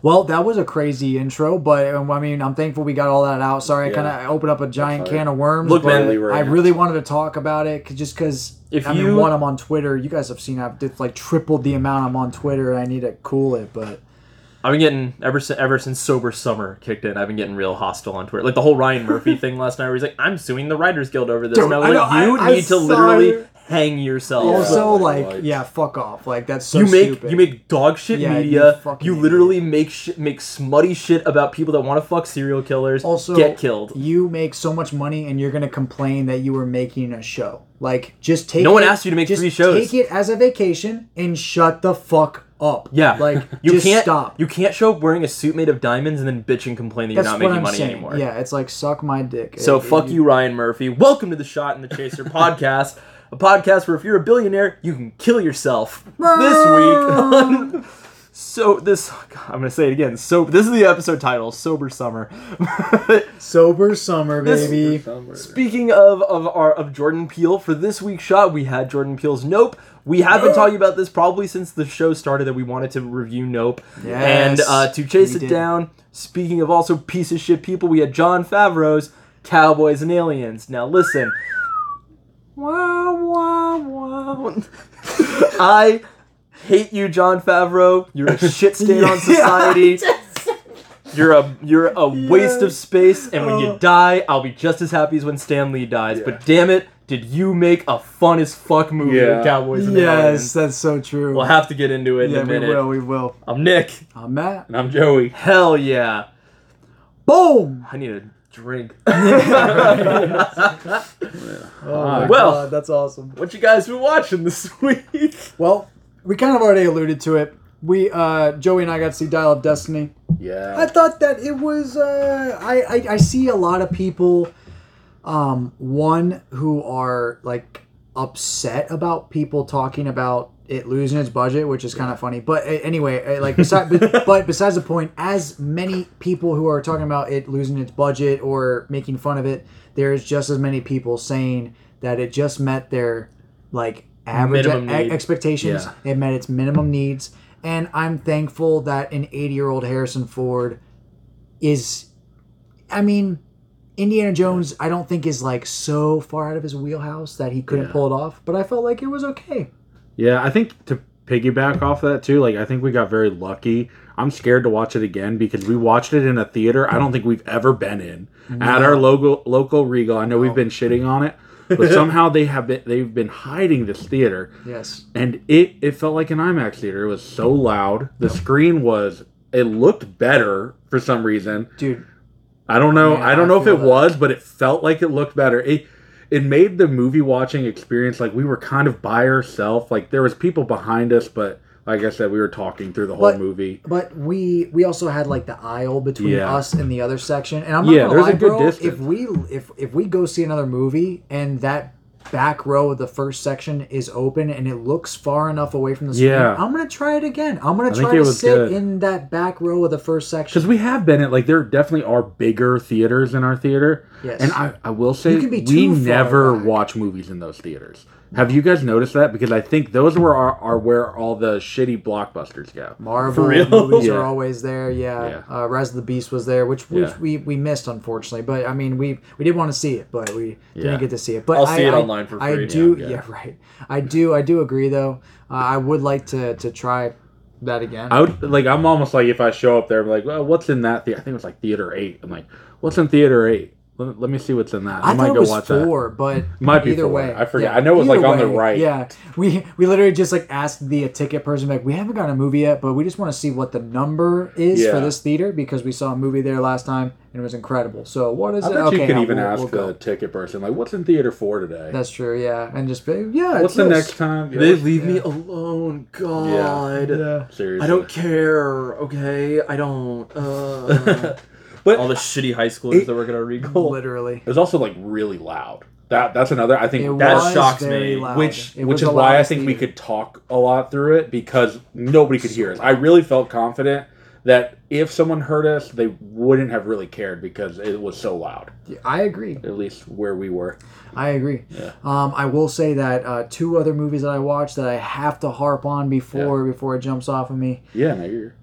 Well, that was a crazy intro, but um, I mean, I'm thankful we got all that out. Sorry, I kind of opened up a giant can of worms. Look, but man, I really wanted to talk about it 'cause- just because. If I mean, you- one, I'm on Twitter. You guys have seen I've did, like tripled the amount I'm on Twitter, and I need to cool it. But I've been getting ever since ever since sober summer kicked in. I've been getting real hostile on Twitter. Like the whole Ryan Murphy thing last night, where he's like, "I'm suing the Writers Guild over this," Dude, and I was I like, know, "You I- I need to saw literally it. hang yourself." also, Yeah. like, Like- yeah, fuck off. Like that's so you make stupid. you make dog shit Yeah, media. You, idiot. literally make sh- make smutty shit about people that want to fuck serial killers. also get killed. You make so much money, and you're gonna complain that you were making a show. Like, just take. No one it- asked you to make three shows. Take it as a vacation and shut the fuck up. Yeah, like you just can't stop. You can't show up wearing a suit made of diamonds and then bitch and complain that you're not making I'm money saying. anymore. Yeah, it's like suck my dick. So It- fuck it- you, Ryan Murphy. Welcome to the Shot and the Chaser podcast, a podcast where if you're a billionaire, you can kill yourself. this ah. week, so this I'm gonna say it again. So this is the episode title, Sober Summer. Sober summer, This- baby. Speaking of of our of Jordan Peele, for this week's shot, we had Jordan Peele's Nope. We have been talking about this probably since the show started that we wanted to review Nope. And uh, to chase it did. down, speaking of also piece of shit people, we had Jon Favreau's Cowboys and Aliens. Now listen. Wow, wow, wow. I hate you, Jon Favreau. You're a shit stain on society. You're a you're a waste of space, and when you die, I'll be just as happy as when Stan Lee dies. But damn it, did you make a fun as fuck movie Yeah. with Cowboys and Yes, Aliens? that's so true. We'll have to get into it yeah, in a we will. We will. I'm Nick. I'm Matt. And I'm Joey. Hell yeah. Boom. I need a drink. Oh my Well- God, that's awesome. what you guys been watching this week? Well, we kind of already alluded to it. We, uh, Joey and I got to see Dial of Destiny. Yeah. I thought that it was. Uh, I, I I see a lot of people, um, one who are like upset about people talking about it losing its budget, which is kind of funny. But uh, anyway, uh, like besides, but besides the point, as many people who are talking about it losing its budget or making fun of it, there's just as many people saying that it just met their like average e- expectations. Yeah. It met its minimum needs, and I'm thankful that an 80 year old Harrison Ford is. I mean, Indiana Jones, I don't think is like so far out of his wheelhouse that he couldn't Yeah. pull it off, but I felt like it was okay. Yeah, I think to piggyback off that too, like I think we got very lucky. I'm scared to watch it again because we watched it in a theater I don't think we've ever been in. At our local local Regal. I know we've been shitting on it, but somehow they have been they've been hiding this theater. Yes. And it it felt like an IMAX theater. It was so loud. The screen was it looked better for some reason. Dude, I don't know. Yeah, I don't I know if it that. was, but it felt like it looked better. It it made the movie watching experience like we were kind of by ourselves. Like there was people behind us, but like I said, we were talking through the whole But- movie. but we we also had like the aisle between Yeah. us and the other section, and I'm not Yeah, gonna there's a good bro. distance. If we if if we go see another movie and that back row of the first section is open and it looks far enough away from the screen, Yeah. I'm gonna try it again. I'm gonna I try to sit good. in that back row of the first section. Because we have been at like there definitely are bigger theaters in our theater. Yes. And I, I will say You can be we never back. watch movies in those theaters. Have you guys noticed that? Because I think those were are, are where all the shitty blockbusters go. Marvel real? movies Yeah. are always there. Yeah, Yeah. Uh, Rise of the Beast was there, which, which Yeah. we, we missed unfortunately. But I mean, we we did want to see it, but we didn't get to see it. But I'll I, see it I- online for I free. do, Yeah, yeah, yeah. right. I do, I do agree though. Uh, I would like to to try that again. I would like I'm almost like if I show up there, I'm like, well, what's in that theater? I think it was like theater eight. I'm like, what's in theater eight? Let, let me see what's in that. I I, might thought it go was watch that. four, but Might be either four. way, I forget. yeah, I know it was, either like, on the right. Yeah, we we literally just like asked the ticket person like, we haven't got a movie yet, but we just want to see what the number is Yeah. for this theater because we saw a movie there last time and it was incredible. So what is I it? bet okay, you can now even we'll- ask we'll go. the ticket person, like, what's in theater four today? That's true. Yeah, and just be, yeah. What's the this. next time? They leave me alone. God. Yeah. Seriously. I don't care. Okay, I don't. Uh, But all the shitty high schoolers It- that work at our Regal. Literally. it was also like really loud. That that's another. I think It That was shocks very me. loud. which It which is why I loudest think we could talk a lot through it because nobody could hear us. I really felt confident that if someone heard us, they wouldn't have really cared because it was so loud. Yeah, I agree. At least where we were. I agree. Yeah. Um, I will say that uh, two other movies that I watched that I have to harp on before before it jumps off of me: Yeah, no, you're.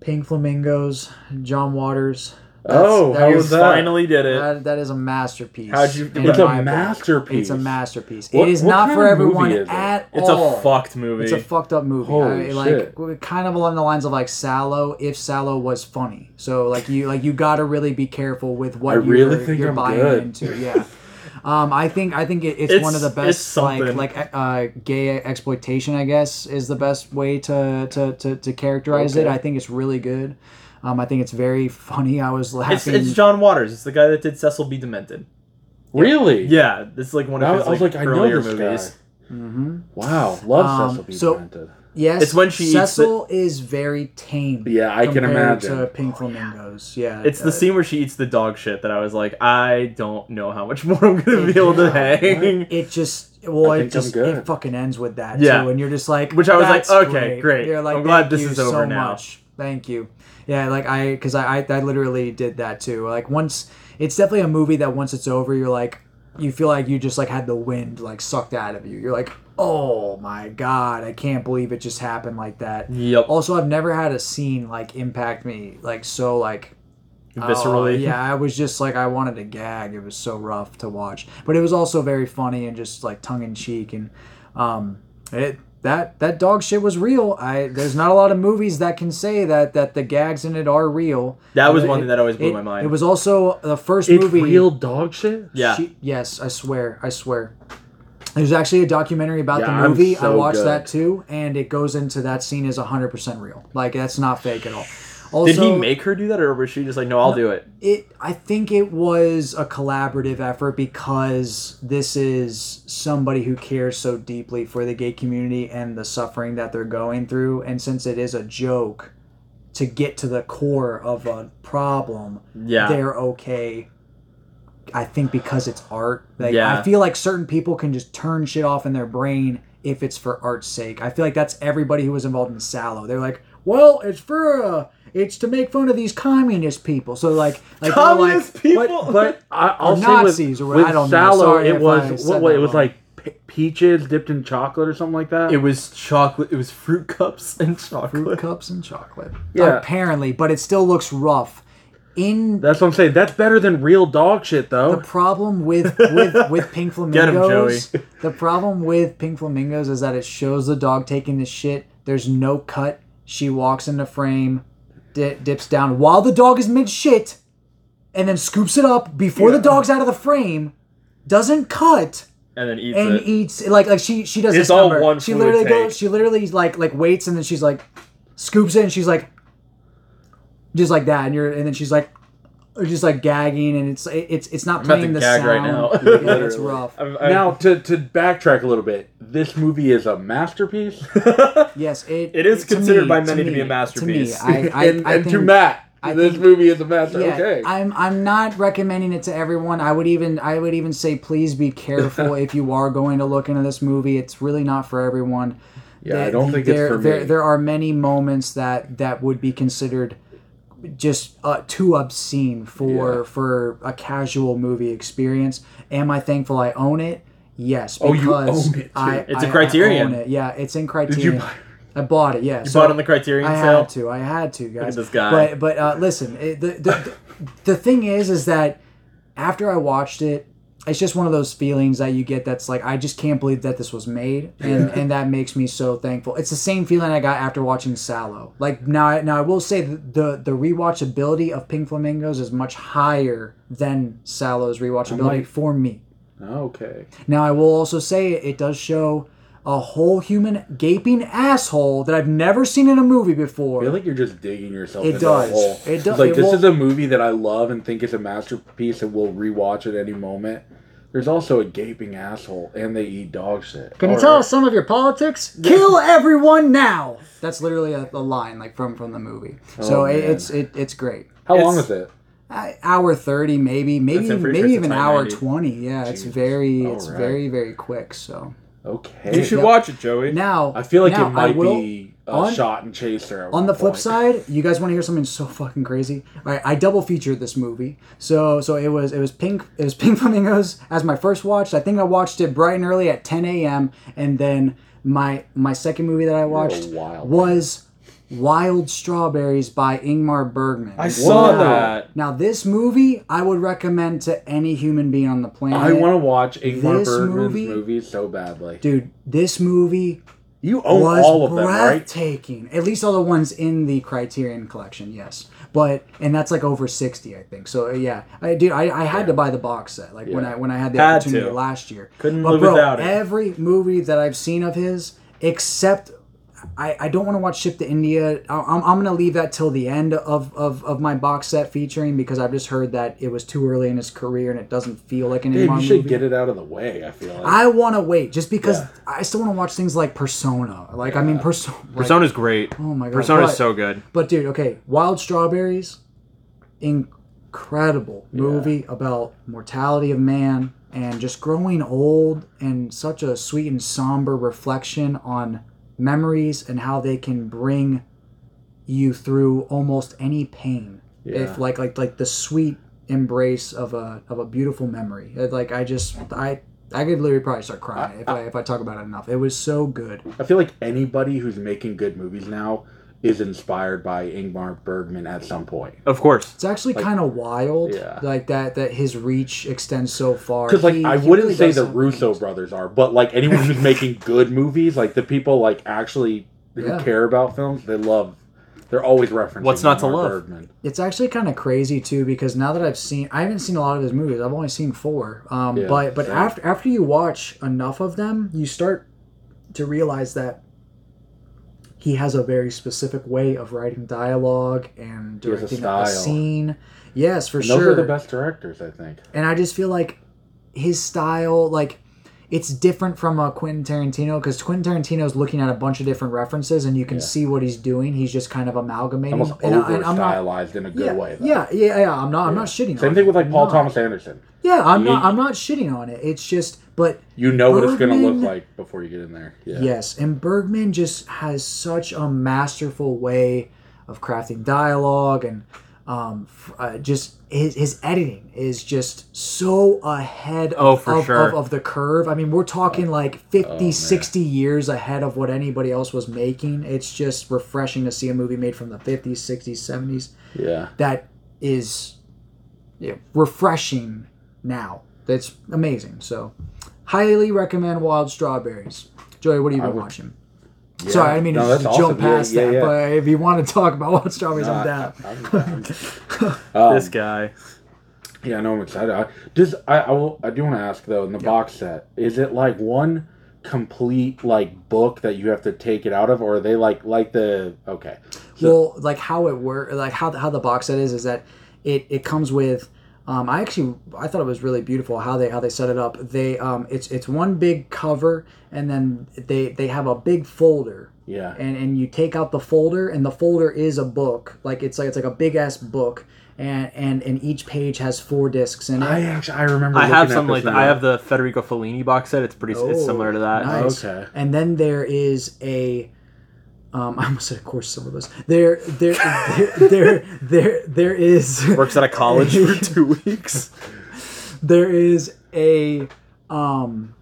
Pink Flamingos, John Waters. Oh, that how is- was that? Finally did it. That, that is a masterpiece. How'd you- It's a my book. masterpiece. It's a masterpiece. What- it is not for everyone is it? at It's all. a fucked movie. It's a fucked up movie. Holy I- like shit. kind of along the lines of like Salò, if Salò was funny. So like you like you got to really be careful with what I you're, really think you're I'm buying good. into. Yeah. Um, I think I think it, it's, It's- one of the best like something. like uh, gay exploitation. I guess is the best way to to, to, to characterize it. I think it's really good. Um, I think it's very funny. I was laughing. It's, it's John Waters. It's the guy that did Cecil B. Demented. Really? Yeah, this is like one of I, his I was like, like, I know earlier this movies. Mm-hmm. Wow, love Um, Cecil B. so- Demented. Yes, It's when she eats Cecil is very tame. Yeah, I can imagine. To Pink Flamingos, yeah. It's the uh, scene where she eats the dog shit that I was like, I don't know how much more I'm gonna be able to hang. It just well, I it just good. it fucking ends with that Yeah. too, and you're just like, Which I was like, okay, great. You're like, I'm glad "Thank this you is over so now." Much. Thank you. Yeah, like I, because I, I, I literally did that too. Like once, it's definitely a movie that once it's over, you're like, you feel like you just like had the wind like sucked out of you. You're like, oh my god, I can't believe it just happened like that. Yep. Also, I've never had a scene like impact me like so like Viscerally. Oh, yeah, I was just like I wanted to gag. It was so rough to watch, but it was also very funny and just like tongue in cheek and um, it that that dog shit was real. I there's not a lot of movies that can say that that the gags in it are real. That was It- one thing that always blew it- my mind. It was also the first It's movie. real dog shit. Yeah. She- yes, I swear, I swear. There's actually a documentary about Yeah, the I'm movie. I watched good. that too, and it goes into that scene is 100% real. Like that's not fake at all. Also, Did he make her do that, or was she just like, no, I'll do it? it i think it was a collaborative effort because this is somebody who cares so deeply for the gay community and the suffering that they're going through and since it is a joke to get to the core of a problem Yeah. they're okay i think because it's art like Yeah. i feel like certain people can just turn shit off in their brain if it's for art's sake i feel like that's everybody who was involved in Salò they're like well it's for uh it's to make fun of these communist people so like like Communist like, people? but, But I, I'll Or Nazis with, or what- with I don't know. Sorry it was what, what it was wrong. like peaches dipped in chocolate or something like that. It was chocolate. It was fruit cups and chocolate. fruit cups and chocolate Yeah. apparently but it still looks rough in That's what I'm saying. That's better than real dog shit, though. the problem with with with pink Get 'em, flamingos Joey. the problem with pink flamingos is that it shows the dog taking the shit there's no cut she walks into frame di- dips down while the dog is mid shit and then scoops it up before the dog's out of the frame doesn't cut And then eats and it. eats like like she she does It's this all number. one she literally take. goes she literally like like waits and then she's like scoops it and she's like just like that and you're and then she's like just like gagging and it's it's it's not I'm playing the gag sound right now. yeah, it's rough I've- I've- now, to, to backtrack a little bit, this movie is a masterpiece. yes it It is to considered me- by many to me- be a masterpiece. to me I, I, and I and to Matt, I this think- movie is a master. yeah, okay. I'm I'm not recommending it to everyone. I would even I would even say please be careful if you are going to look into this movie. It's really not for everyone. Yeah, I There- don't think it's there, for there, me. There are many moments that that would be considered just uh, too obscene for Yeah. for a casual movie experience. Am I thankful I own it? Yes, Oh, you because own it, too. I, It's a I- I Criterion. it. Yeah, it's in Criterion. buy- I bought it. Yeah, You bought it on the Criterion I sale? I had to. I had to, guys. this guy. But but uh, listen, it, the, the the the thing is, is that after I watched it, it's just one of those feelings that you get that's like I just can't believe that this was made, and and that makes me so thankful. It's the same feeling I got after watching Salò. Like now, I- now I will say the the rewatchability of Pink Flamingos is much higher than Salò's rewatchability like- for me. Okay. Now I will also say it does show a whole human gaping asshole that I've never seen in a movie before. I feel like you're just digging yourself It does. a hole. It does- like it this will- is a movie that I love and think is a masterpiece and will rewatch at any moment. There's also a gaping asshole and they eat dog shit. Can you All tell right. us some of your politics? Kill everyone now. That's literally a, a line like from from the movie. So Oh, it, man. it's it, it's great. How long It's- is it? Uh, hour thirty, maybe, maybe, maybe sure even hour 90. twenty. Yeah, it's Jesus. very, it's Alright. very, very quick. So Okay. You should Yep. watch it, Joey. now, I feel like now it might will- be a on- shot and chaser. at On the one flip point. side, you guys want to hear something so fucking crazy? All right, I double featured this movie. So so it was it was Pink it was Pink Flamingos as my first watch. I think I watched it bright and early at 10 a.m. and then my my second movie that I watched wild was Wild Strawberries by Ingmar Bergman. I saw Whoa. that. Now this movie I would recommend to any human being on the planet. I want to watch Ingmar This Bergman's movie- movies so badly. Dude, this movie You own was all of them, right? breathtaking. At least all the ones in the Criterion collection, yes. But and that's like over sixty, I think. So uh, yeah, I dude, I, I had to buy the box set like when Yeah. I when I had the Had opportunity to. last year. Couldn't but live bro, without it. Every movie that I've seen of his, except I, I don't want to watch Ship to India. I- I'm, I'm gonna leave that till the end of, of, of my box set featuring because I've just heard that it was too early in his career and it doesn't feel like an Dude, Ingmar you should movie. get it out of the way. I feel like. I want to wait just because Yeah. I still want to watch things like Persona. Like I mean, Persona. Like, Persona's great. Oh my god. Persona's but- so good. But dude, okay, Wild Strawberries, incredible movie about mortality of man and just growing old and such a sweet and somber reflection on memories and how they can bring you through almost any pain. Yeah. If like like like the sweet embrace of a of a beautiful memory. Like I just I I could literally probably start crying if I if I talk about it enough. It was so good. I feel like anybody who's making good movies now is inspired by Ingmar Bergman at some point. Of course. It's actually kind of wild, Yeah. like that. That his reach extends so far. Because like He- I he wouldn't really say the Russo amazing. brothers are, but like anyone who's making good movies, like the people like actually who Yeah. care about films, they love. They're always referencing. What's not to love? Bergman. It's actually kind of crazy too because now that I've seen, I haven't seen a lot of his movies. I've only seen four. Um, Yeah, but but same. after after you watch enough of them, you start to realize that he has a very specific way of writing dialogue and has a directing a, scene. Yes, for And sure. Those are the best directors, I think. and I just feel like his style, like it's different from a Quentin Tarantino because Quentin Tarantino is looking at a bunch of different references and you can Yeah. see what he's doing. He's just kind of amalgamating. Almost over and I'm not, stylized in a good yeah, way. Though. yeah, yeah, yeah. I'm not. I'm not shitting. Same on thing it. with like I'm Paul not. Thomas Anderson. Yeah, I'm You- not. I'm not shitting on it. It's just, but You know what it's gonna look like before you get in there. Yeah. Yes, and Bergman just has such a masterful way of crafting dialogue and um, uh, just his, his editing is just so ahead Oh, of, of, sure. of, of the curve. I mean, we're talking like 50, 60 years ahead of what anybody else was making. It's just refreshing to see a movie made from the 50s, 60s, 70s Yeah. that is yeah, refreshing now. That's amazing. So, highly recommend Wild Strawberries. Joey, what have you been would- watching? Sorry, I didn't mean No, to that's just jump awesome. Yeah, past yeah, that, but if you want to talk about Wild Strawberries, I'm down. I'm down. Um, this guy. Yeah, no, I'm excited. I, does I I, will, I do want to ask though in the box set is it like one complete like book that you have to take it out of, or are they like like the okay? So, well, like how it work, like how the, how the box set is, is that it it comes with. Um, I actually I thought it was really beautiful how they how they set it up. They um, it's it's one big cover, and then they they have a big folder yeah, and and you take out the folder and the folder is a book like it's like it's like a big ass book and and and each page has four discs in it I actually I remember. I have looking something like that. I have the Federico Fellini box set. It's pretty. it's similar to that. nice. Okay. and then there is a um, I almost said, of course, some of us. There, there, there, there, there, there is. Works at a college for two weeks. there is a um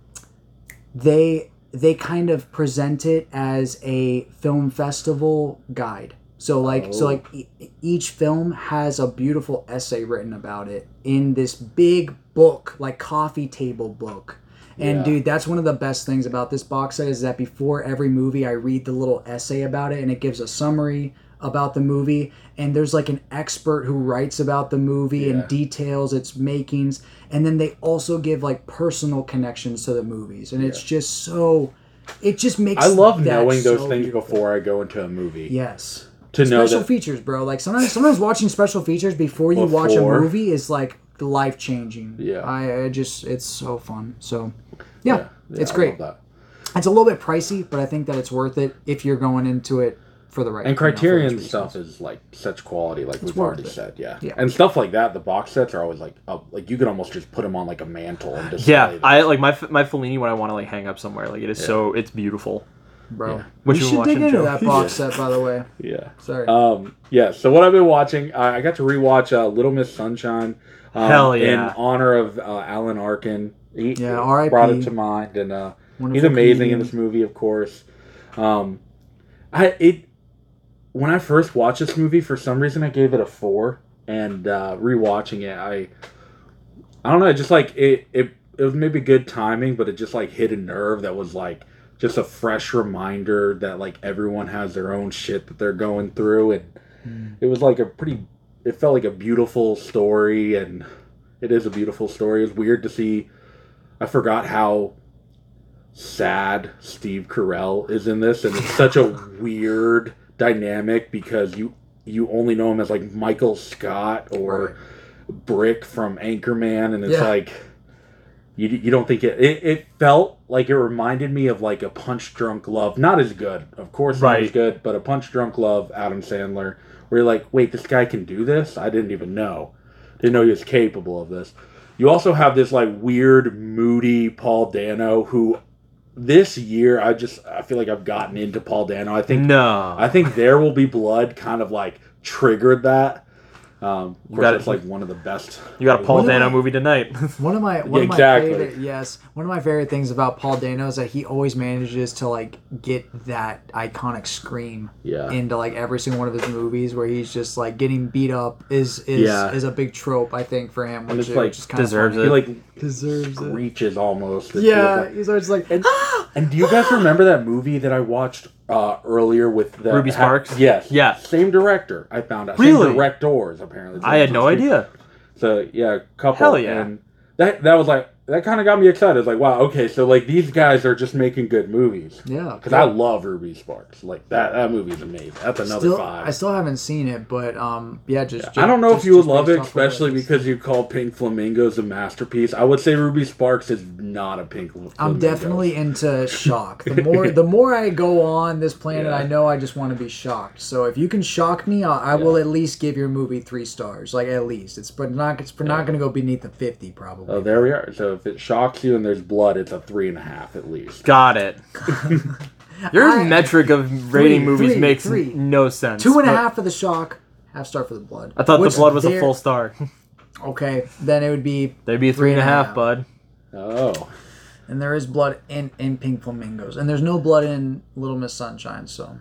they they kind of present it as a film festival guide So like so Oh. like e- each film has a beautiful essay written about it in this big book, like coffee table book. And Yeah. dude, that's one of the best things about this box set is that before every movie, I read the little essay about it, and it gives a summary about the movie. And there's like an expert who writes about the movie Yeah. and details its makings, and then they also give like personal connections to the movies, and it's just so. It just makes. I love knowing those so things beautiful. before I go into a movie. Yes. To know special features, bro. Like sometimes, sometimes watching special features before you watch a movie is like life changing. Yeah. I, I just it's so fun. So, yeah, Yeah, it's I great. love that. It's a little bit pricey, but I think that it's worth it if you're going into it for the right. And you know, for Criterion reasons. stuff is like such quality, like we've already it. said, yeah. Yeah. And stuff like that, the box sets are always like up, like you could almost just put them on like a mantle and display Yeah, them. I like my my Fellini when I want to like hang up somewhere. Like it is so it's beautiful. bro. Yeah. What we you should watching, dig into Joe? that box set, by the way. yeah. Sorry. Um, yeah. So what I've been watching, I I got to rewatch uh, Little Miss Sunshine. Um, Hell In honor of uh, Alan Arkin. He Yeah, R.I.P.. brought it to mind, and uh, he's amazing comedian. in this movie, of course. Um, I it when I first watched this movie, for some reason, I gave it a four, and uh, rewatching it, I I don't know, it just like it it it was maybe good timing, but it just like hit a nerve that was like just a fresh reminder that like everyone has their own shit that they're going through, and it was like a pretty. It felt like a beautiful story, and it is a beautiful story. It's weird to see. I forgot how sad Steve Carell is in this, and it's such a weird dynamic because you you only know him as like Michael Scott or Brick from Anchorman, and it's Yeah. like you you don't think it, it. It felt like it reminded me of like a Punch Drunk Love, not as good, of course, not as Right. good, but a Punch Drunk Love, Adam Sandler, where you're like, wait, this guy can do this? I didn't even know, didn't know he was capable of this. You also have this like weird, moody Paul Dano who this year I just I feel like I've gotten into Paul Dano. I think No, I think There Will Be Blood kind of like triggered that. Um, of course, got it's like one of the best. you got a Paul Dano about- movie tonight. One of my one Yeah, of my favorite yes, one of my favorite things about Paul Dano is that he always manages to like get that iconic scream Yeah. into like every single one of his movies where he's just like getting beat up is is Yeah. is a big trope I think for him, And which, it's, like, which is kind deserves of He it. like deserves it. reaches almost. Yeah, like- he's always like And, and do you guys remember that movie that I watched uh, earlier with the Ruby Sparks? yes. Yeah. Same director. I found out. Really? Same directors apparently. I had no idea. So yeah, a couple. Hell yeah. And that that was like that kind of got me excited. Like wow, okay, so like these guys are just making good movies. yeah. Because I love Ruby Sparks. Like that that movie's amazing. That's another Still, five. I still haven't seen it, but um, yeah, just. I don't know just- if you would love it, off of what especially it is. because you call Pink Flamingos a masterpiece. I would say Ruby Sparks is not a Pink Flamingo. I'm definitely into shock. The more the more I go on this planet, Yeah. I know I just want to be shocked. So if you can shock me, I, I will at least give your movie three stars, like at least. It's but not it's not going to go beneath the fifty probably. Oh, there we are. So if it shocks you and there's blood, it's a three and a half at least. Got it. Your I- metric of rating Three, movies three, makes three. no sense. Two and a but half for the shock, half star for the blood. I thought Which the blood was a there- full star. Okay, then it would be, There'd be a three and a half, bud. Oh, and there is blood in in Pink Flamingos, and there's no blood in Little Miss Sunshine. So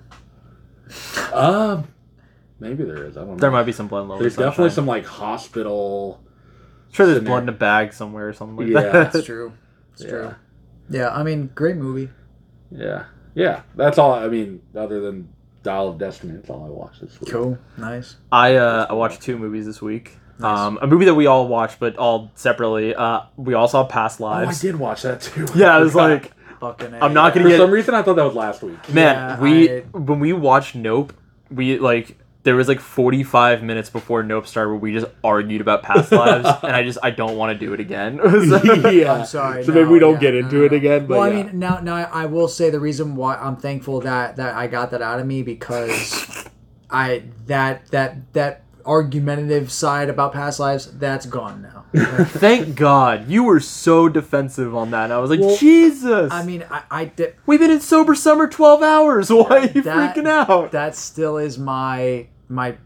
um, maybe there is. I don't know. There might be some blood in Little There's Miss definitely Sunshine. some like hospital. Sure, there's blood in a bag somewhere or something like Yeah. that. Yeah, that's true. It's Yeah. true. Yeah, I mean, great movie. Yeah, yeah. That's all. I mean, other than Dial of Destiny, that's all I watched this week. Cool, nice. I uh, I watched two movies this week. Um, a movie that we all watched, but all separately. Uh, we all saw Past Lives. Oh, I did watch that too. Yeah, I was like, Fucking. I'm not gonna For get some reason, I thought that was last week. man. Yeah, we I- when we watched Nope, we like there was like 45 minutes before Nope started where we just argued about Past Lives, and I just I don't want to do it again. yeah. I'm sorry. So no, maybe we don't yeah, get into no, it again. But well, yeah. I mean, now, now I will say the reason why I'm thankful that that I got that out of me because I that that that argumentative side about past lives that's gone now. Thank God you were so defensive on that. And I was like, Well, Jesus. I mean, I, I did. we've been in sober summer 12 hours. Why are you That- freaking out? That still is my my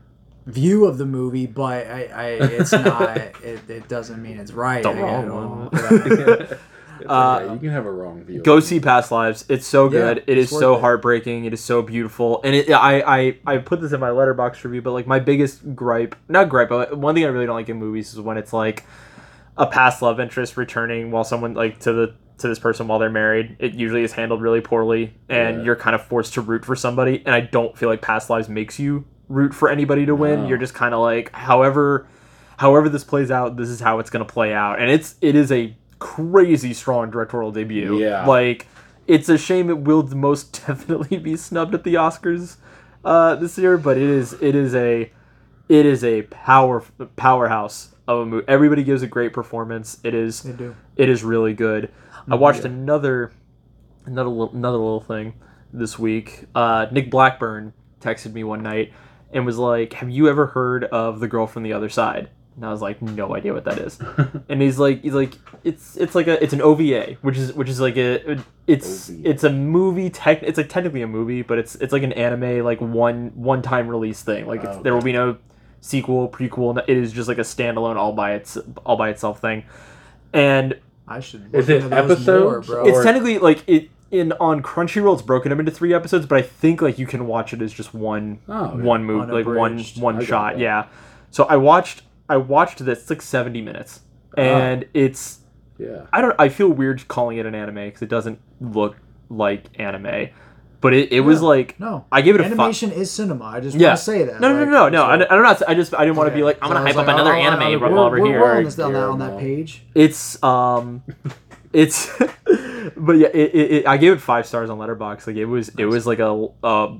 view of the movie, but I, I it's not. it, it doesn't mean it's right. The wrong one. Yeah. Uh, you can have a wrong view. Go see Past Lives. It's so good. it it's so it. heartbreaking. It is so beautiful. And it, I, I, I put this in my Letterboxd review, but like my biggest gripe, not gripe, but one thing I really don't like in movies is when it's like a past love interest returning while someone like to the to this person while they're married. It usually is handled really poorly, and Yeah. you're kind of forced to root for somebody. And I don't feel like Past Lives makes you root for anybody to win. No. You're just kind of like, however, however this plays out, this is how it's gonna play out. And it's it is a crazy strong directorial debut. Yeah. like it's a shame it will most definitely be snubbed at the Oscars uh, this year, but it is it is a it is a power powerhouse of a movie. Everybody gives a great performance. It is They do. it is really good. I watched another another little, another little thing this week. Uh, Nick Blackburn texted me one night and was like, "Have you ever heard of the girl from the other side?" And I was like, "No idea what that is." and he's like, "He's like, it's it's like a it's an OVA, which is which is like a it's OVA. it's a movie. Tech it's like technically a movie, but it's it's like an anime like one one time release thing. Like it's, there will be no sequel, prequel. It is just like a standalone all by its all by itself thing. And I should. Is it into those episodes more, it's Or- technically like it in on Crunchyroll. It's broken up into three episodes, but I think like you can watch it as just one Oh, yeah. one move, like one one I shot. Yeah. So I watched I watched this. It's like seventy minutes, and it's Yeah. I don't. I feel weird calling it an anime because it doesn't look like anime, but it, it was like no. I give it a five. Animation is cinema. I just Yeah. want to say that. No, no, like, no, no, no. I, I'm not. I just. I didn't want to okay. be like. I'm So gonna I hype up another oh, anime oh, while we're, over we're here. rolling this down, that, on that page. It's um, it's, but yeah, it, it, it, I gave it five stars on Letterboxd. Like it was, it was like a, a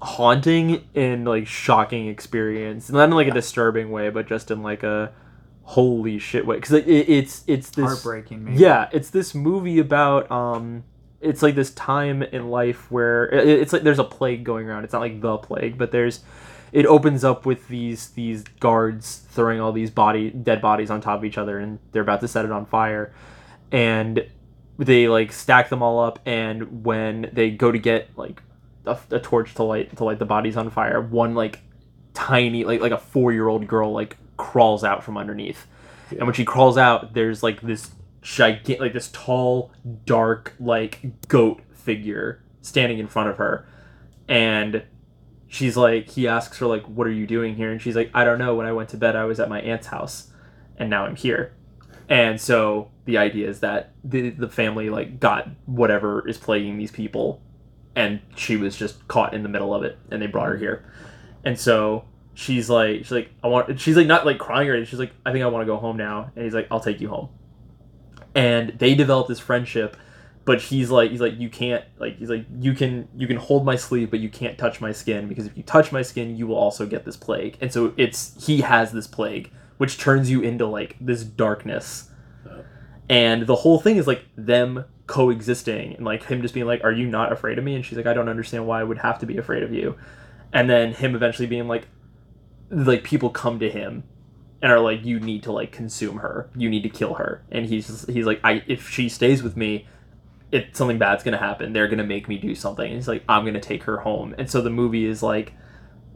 haunting and like shocking experience, not in like a disturbing way, but just in like a holy shit way. Because it, it, it's it's this Heartbreaking, maybe. Yeah, it's this movie about um. It's like this time in life where it- it's like there's a plague going around. It's not like the plague, but there's it opens up with these these guards throwing all these body dead bodies on top of each other and they're about to set it on fire and they like stack them all up and when they go to get like a, a torch to light to light the bodies on fire. One like tiny like like a four year old girl like crawls out from underneath. And when she crawls out there's like this gigantic like this tall dark like goat figure standing in front of her. And she's like he asks her like what are you doing here? And she's like i don't know. When i went to bed i was at my aunt's house and now i'm here. And so the idea is that the the family like got whatever is plaguing these people and she was just caught in the middle of it and they brought her here. And so she's like she's like i want she's like not like crying or anything. She's like i think i want to go home now and he's like i'll take you home. And they develop this friendship but he's like he's like you can't like he's like you can you can hold my sleeve but you can't touch my skin because if you touch my skin you will also get this plague. And so it's he has this plague which turns you into like this darkness. And the whole thing is like them coexisting and like him just being like are you not afraid of me? And she's like i don't understand why i would have to be afraid of you. And then him eventually being like like people come to him and are like you need to like consume her. You need to kill her. And he's he's like i if she stays with me it something bad's gonna happen. They're gonna make me do something. And he's like i'm gonna take her home. And so the movie is like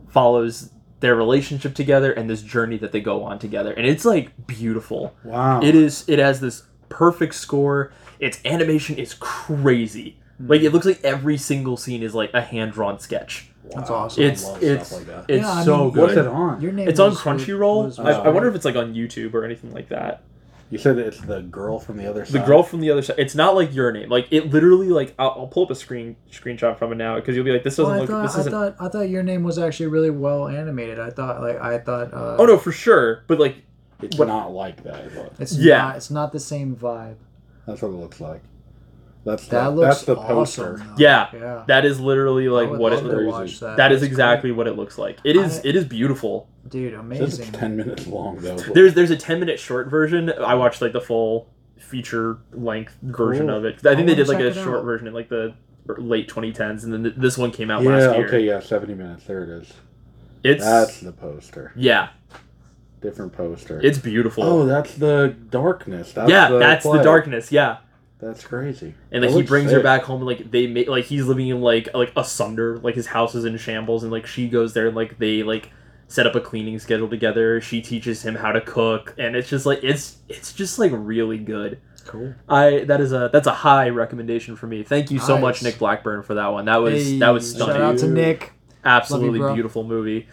follows their relationship together and this journey that they go on together. And it's like beautiful. Wow. it is it has this perfect score its animation is crazy like it looks like every single scene is like a hand-drawn sketch That's awesome. it's love it's stuff like that. it's Yeah, I so mean, good What's it on? Your name it's on was- Crunchyroll. was- I, was I wonder if it's like on YouTube or anything like that. You said it's the girl from the other side. The girl from the other side. It's not like your name. Like it literally. Like I'll, I'll pull up a screen screenshot from it now because you'll be like, this doesn't I look. thought this I isn't. thought I thought your name was actually really well animated. I thought like I thought. Uh, oh no, for sure. But like, It's what- not like that. But It's Yeah. Not, it's not the same vibe. That's what it looks like. That's That the, looks that's the awesome. poster. though. yeah, Yeah. that is literally like what it. love to that. That is That's exactly what it looks like. It is. I- it is beautiful. dude. Amazing. it's ten minutes long though. There's there's a 10 minute short version. I watched like the full feature length version Cool. of it. I think I they did like a short out. version in like the er, late 2010s, and then th- this one came out yeah. last year. Okay. Yeah. Seventy minutes. There it is. It's That's the poster. yeah, Different poster. it's beautiful. oh, that's the darkness. That's yeah, the that's the darkness. Yeah, That's crazy. and like That he looks brings her back home. and, Like they make like he's living in like like asunder. Like his house is in shambles, and like she goes there and like they like set up a cleaning schedule together. She teaches him how to cook, and it's just like it's it's just like really good. Cool. I that is a that's a high recommendation for me. Thank you so much, Nick Blackburn, for that one. That was Hey, that was stunning. Shout stunning. out to Nick. Absolutely bro. beautiful movie.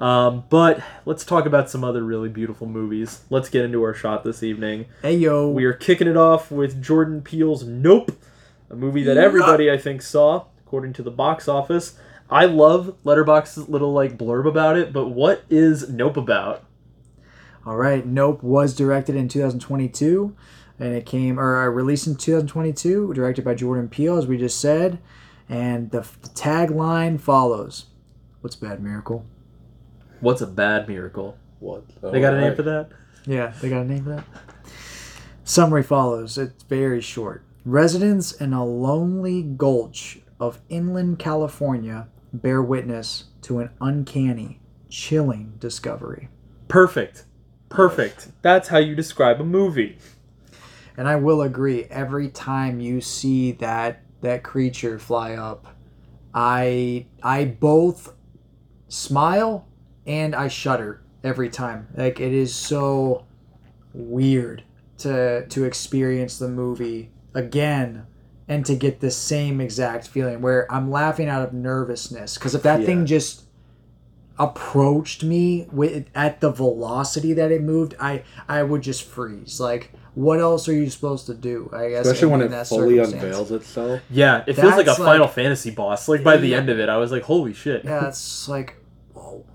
Um, but let's talk about some other really beautiful movies. Let's get into our shot this evening. Hey yo. We are kicking it off with Jordan Peele's Nope, a movie that everybody I think saw, according to the box office. I love Letterboxd's little like blurb about it, but what is Nope about? All right. Nope was directed in 2022, and it came or uh, released in 2022, directed by Jordan Peele, as we just said. And the, the tagline follows: "What's bad miracle?" What's a bad miracle? What? They got a name for that? Yeah, they got a name for that. Summary follows. It's very short. Residents in a lonely gulch of inland California bear witness to an uncanny, chilling discovery. Perfect. Perfect. That's how you describe a movie. And I will agree. Every time you see that that creature fly up, I I both smile and I shudder every time. Like it is so weird to to experience the movie again and to get the same exact feeling where I'm laughing out of nervousness because if that Yeah. thing just approached me with at the velocity that it moved, I I would just freeze. Like, what else are you supposed to do? I guess, Especially when it that fully unveils itself. Yeah, it feels like a That's Final Fantasy boss. Like by the Yeah. end of it, I was like, "Holy shit!" Yeah, it's like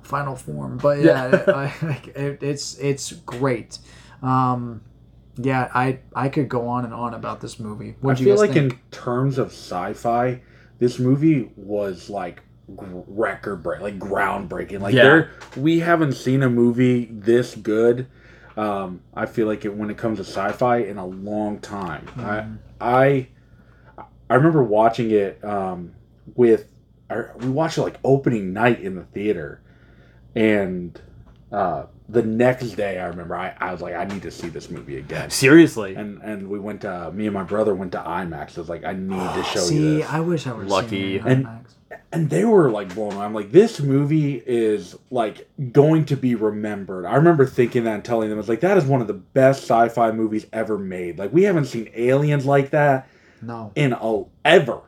final form, but yeah, I, like, it, it's it's great. Um, yeah, I I could go on and on about this movie. I What do you feel like think? in terms of sci-fi, this movie was like record break, like groundbreaking. Like Yeah. there, we haven't seen a movie this good. Um, I feel like it when it comes to sci-fi in a long time. Mm-hmm. I, I, I remember watching it um, with. I, we watched it like opening night in the theater, and uh, the next day I remember I, I was like I need to see this movie again. Seriously, And and we went to me and my brother went to IMAX. I was like, I need to show you See, this. I wish I were Lucky. And- and they were like blown away. I'm like, this movie is like going to be remembered. I remember thinking that and telling them, I was like, that is one of the best sci-fi movies ever made. Like we haven't seen aliens like that no, in a ever. Ever.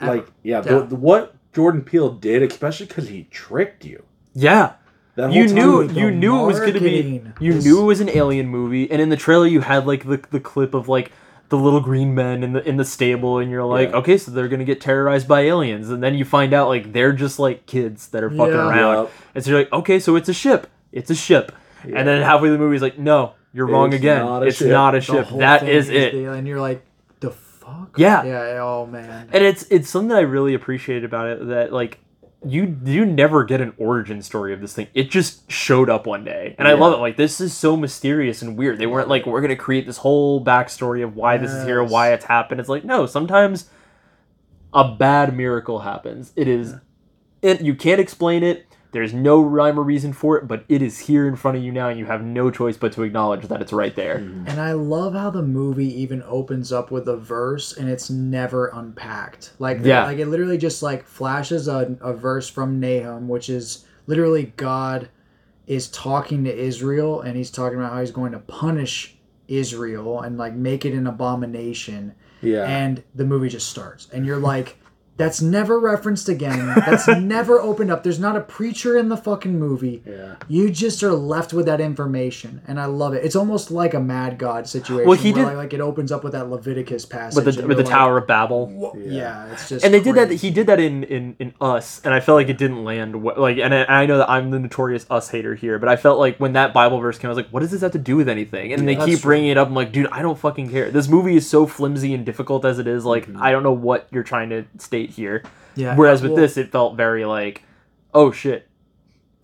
Like yeah, Yeah. The, the- what Jordan Peele did, especially because he tricked you. Yeah. You knew you knew it was gonna be. You knew it was an alien movie, and in the trailer you had like the the clip of like the little green men in the in the stable, and you're like, Yeah. okay, so they're gonna get terrorized by aliens, and then you find out like they're just like kids that are fucking Yeah. around, Yep. and so you're like, okay, so it's a ship, it's a ship, and then halfway through the movie is like, no, you're wrong again, not it's ship. not a ship, that thing is it. the- and you're like, the fuck? Yeah. yeah. Oh man. and it's it's something that I really appreciate about it that like you you never get an origin story of this thing. It just showed up one day, and I love it. Like this is so mysterious and weird. They weren't like we're gonna create this whole backstory of why this is here, why it's happened. It's like no, sometimes a bad miracle happens. It is, it you can't explain it. There's no rhyme or reason for it, but it is here in front of you now, and you have no choice but to acknowledge that it's right there. Mm-hmm. And I love how the movie even opens up with a verse and it's never unpacked. Like Yeah. like it literally just like flashes a, a verse from Nahum, which is literally God is talking to Israel and he's talking about how he's going to punish Israel and like make it an abomination. Yeah. And the movie just starts. And you're like, that's never referenced again. That's never opened up. There's not a preacher in the fucking movie. Yeah. You just are left with that information, and I love it. It's almost like a Mad God situation. Well, he did- like, like it opens up with that Leviticus passage. With the with the like, Tower of Babel. "Wha- Yeah. it's just and they did that. He did that in in in Us, and I felt like it didn't land. wh- Like, and I, I know that I'm the notorious Us hater here, but I felt like when that Bible verse came, I was like, "What does this have to do with anything?" And they that's keep true. bringing it up. I'm like, "Dude, I don't fucking care. This movie is so flimsy and difficult as it is. Like, Mm-hmm. I don't know what you're trying to state here." Yeah, Whereas with well- this, it felt very like, "Oh shit."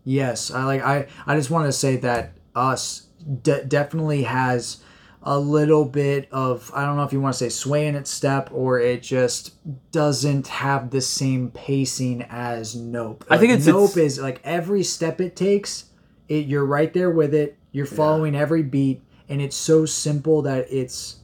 Yes, I like. I I just want to say that us de- definitely has a little bit of I don't know if you want to say sway in its step or it just doesn't have the same pacing as Nope. I think it's- Nope it's- is like every step it takes, it you're right there with it. You're following every beat, and it's so simple that it's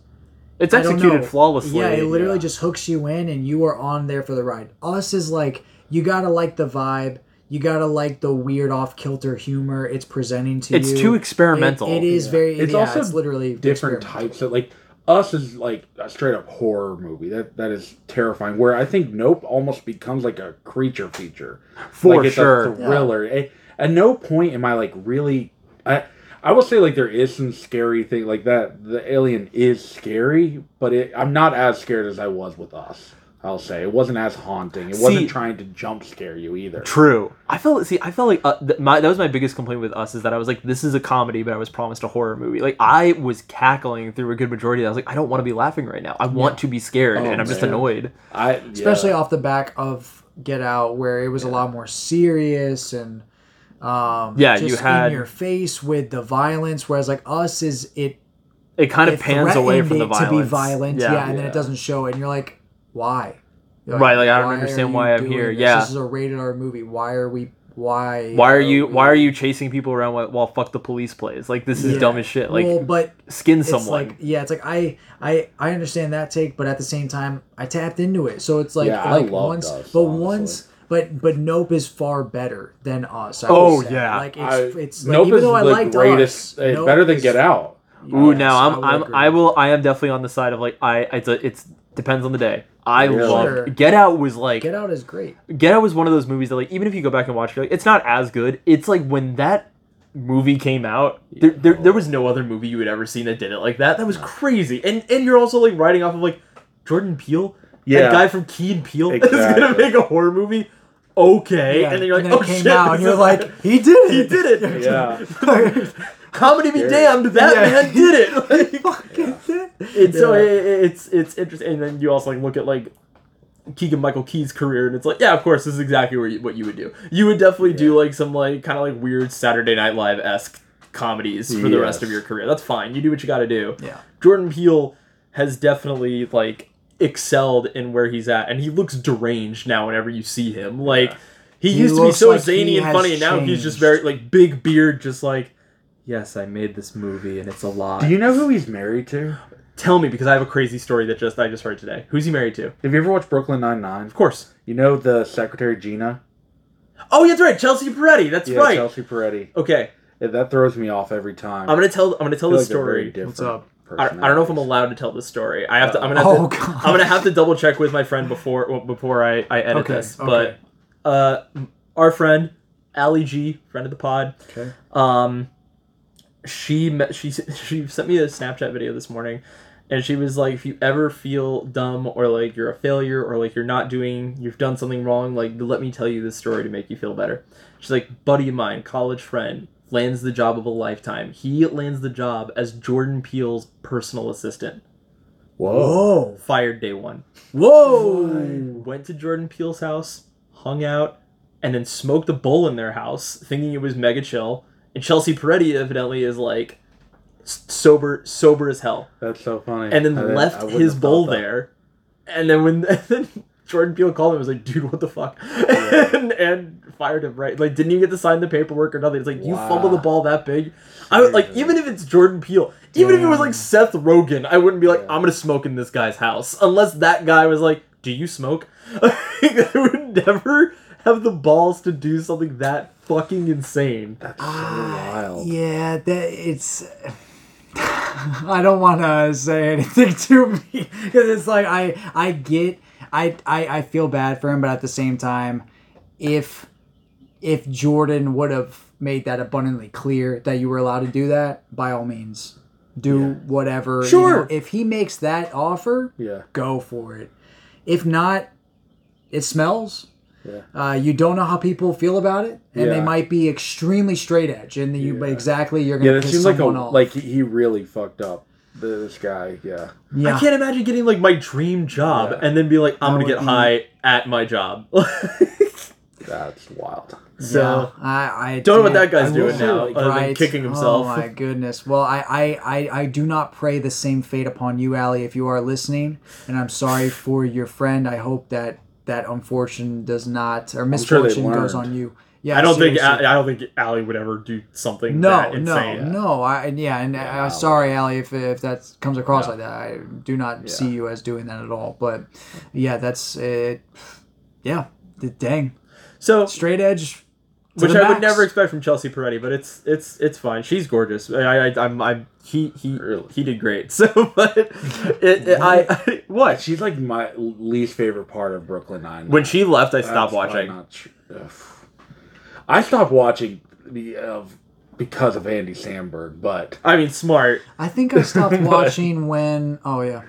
It's executed flawlessly. Yeah, it literally yeah. just hooks you in, and you are on there for the ride. Us is like you gotta like the vibe. You gotta like the weird off kilter humor it's presenting to It's you. It's too experimental. It- it is very. It's yeah, also it's literally different types of like Us is like a straight up horror movie. That that is terrifying. Where I think Nope almost becomes like a creature feature. For like it's sure. a thriller. A- At no point am I like really. I I will say like there is some scary thing like that. The alien is scary, but it, I'm not as scared as I was with Us. I'll say it wasn't as haunting. It See- wasn't trying to jump scare you either. True. I felt see. I felt like uh, th- my that was my biggest complaint with us is that I was like, this is a comedy, but I was promised a horror movie. Like I was cackling through a good majority. of that. I was like, I don't want to be laughing right now. I want to be scared, Oh, and I'm just annoyed. I especially off the back of Get Out, where it was a lot more serious and um, Yeah, just you had- in your face with the violence. Whereas like Us is it It kind of it pans away from the violence. to be violent, yeah, and then it doesn't show it, and you're like, why? You're Right, like, I don't understand why I'm here." this? Yeah. this is a rated R movie. Why are we? Why? Why are you? we- Why are you chasing people around while, while fuck the police plays? Like this is Yeah. dumb as shit. Like well, but skin it's someone. like yeah, it's like I I I understand that take, but at the same time, I tapped into it, so it's like Yeah, I like loved once, Us, but honestly. once. But but Nope is far better than us. I Oh, yeah. like it's I, it's like Nope even is though I the liked greatest. us, it's Nope better than is- Get Out. Ooh, Yes, now I I'm I'm agree. I will I am definitely on the side of like I it's a it's depends on the day. I Really? love Sure. Get Out was like Get Out is great. Get Out was one of those movies that like even if you go back and watch it, like it's not as good. It's like when that movie came out, there, there there was no other movie you had ever seen that did it like that. That was crazy. And and you're also like riding off of like Jordan Peele, Yeah. that guy from Key and Peele is gonna make a horror movie. Okay, Yeah, and then you're like, it oh came shit, out, and you're like, he did it. he did it. Yeah. Comedy be damned, that Yeah. man did it. Like, it. it's so Yeah. it, it's it's interesting and then you also like look at like Keegan Michael Key's career and it's like yeah of course this is exactly what you, what you would do you would definitely do like some like kind of like weird Saturday Night Live esque comedies for the rest of your career that's fine you do what you got to do Yeah. Jordan Peele has definitely like excelled in where he's at and he looks deranged now whenever you see him like he, He used to be so like zany and has funny and now he's just very like big beard just like yes I made this movie and it's a lot Do you know who he's married to? Tell me because I have a crazy story that just I just heard today. Who's he married to? Have you ever watched Brooklyn Nine Nine? course. You know the secretary Gina. Oh, yeah, that's right, Chelsea Peretti. That's Yeah, right. Chelsea Peretti. Okay, Yeah, that throws me off every time. I'm gonna tell. I'm gonna tell the like story. What's up? I, I don't know if I'm allowed to tell this story. I have to. I'm gonna. Have Oh, to. I'm gonna have to double check with my friend before well, before I, I edit Okay, this. okay. But uh, our friend Ali G, friend of the pod. Okay. Um, she met, she she sent me a Snapchat video this morning, and she was like, if you ever feel dumb or like you're a failure or like you're not doing, you've done something wrong, like let me tell you this story to make you feel better. She's like, buddy of mine, college friend, lands the job of a lifetime. He lands the job as Jordan Peele's personal assistant. Whoa. Whoa. Fired day one. Whoa. Went to Jordan Peele's house, hung out, and then smoked a bowl in their house, thinking it was mega chill. And Chelsea Peretti evidently is like sober, sober as hell, That's so funny. and then I left his bowl there. And then when and then Jordan Peele called him, and was like, "Dude, what the fuck?" and, and fired him right. Like, didn't even get to sign the paperwork or nothing. It's like you fumble the ball that big. I would like even if it's Jordan Peele, even if it was like Seth Rogen, I wouldn't be like, Yeah. "I'm gonna smoke in this guy's house," unless that guy was like, "Do you smoke?" I would never have the balls to do something that fucking insane. That's so ah, wild. Yeah, that it's. I don't want to say anything to me because it's like I I get I, I I feel bad for him, but at the same time, if if Jordan would have made that abundantly clear that you were allowed to do that, by all means, do whatever. you Sure. know. if he makes that offer, Yeah. go for it. If not, it smells. Yeah. Uh, you don't know how people feel about it, and they might be extremely straight edge, and you Yeah. exactly you're gonna it piss seems like a off. like he really fucked up. The, this guy, yeah. yeah. I can't imagine getting like my dream job Yeah. and then be like, I'm That gonna get be- high at my job. That's wild. so Yeah, I, I Don't know what that guy's I doing say, now, other than kicking oh himself. Oh my goodness. Well, I, I, I, I do not pray the same fate upon you, Ali, if you are listening, and I'm sorry for your friend. I hope that that unfortune does not or sure misfortune goes on you. Yeah, I don't think seriously. I don't think Allie would ever do something No, that no, insane. no. I yeah, and uh, sorry, Ali, if if that comes across like that, I do not see you as doing that at all. But yeah, that's it. Yeah, dang, So straight edge To which the I would never expect from Chelsea Peretti, but it's it's it's fine. She's gorgeous. I, I I'm I'm he he he did great. So, but it, it I, I what She's like my least favorite part of Brooklyn Nine. when she left, I stopped watching. I stopped watching the uh, because of Andy Samberg, but I mean, smart. I think I stopped watching when. Oh yeah.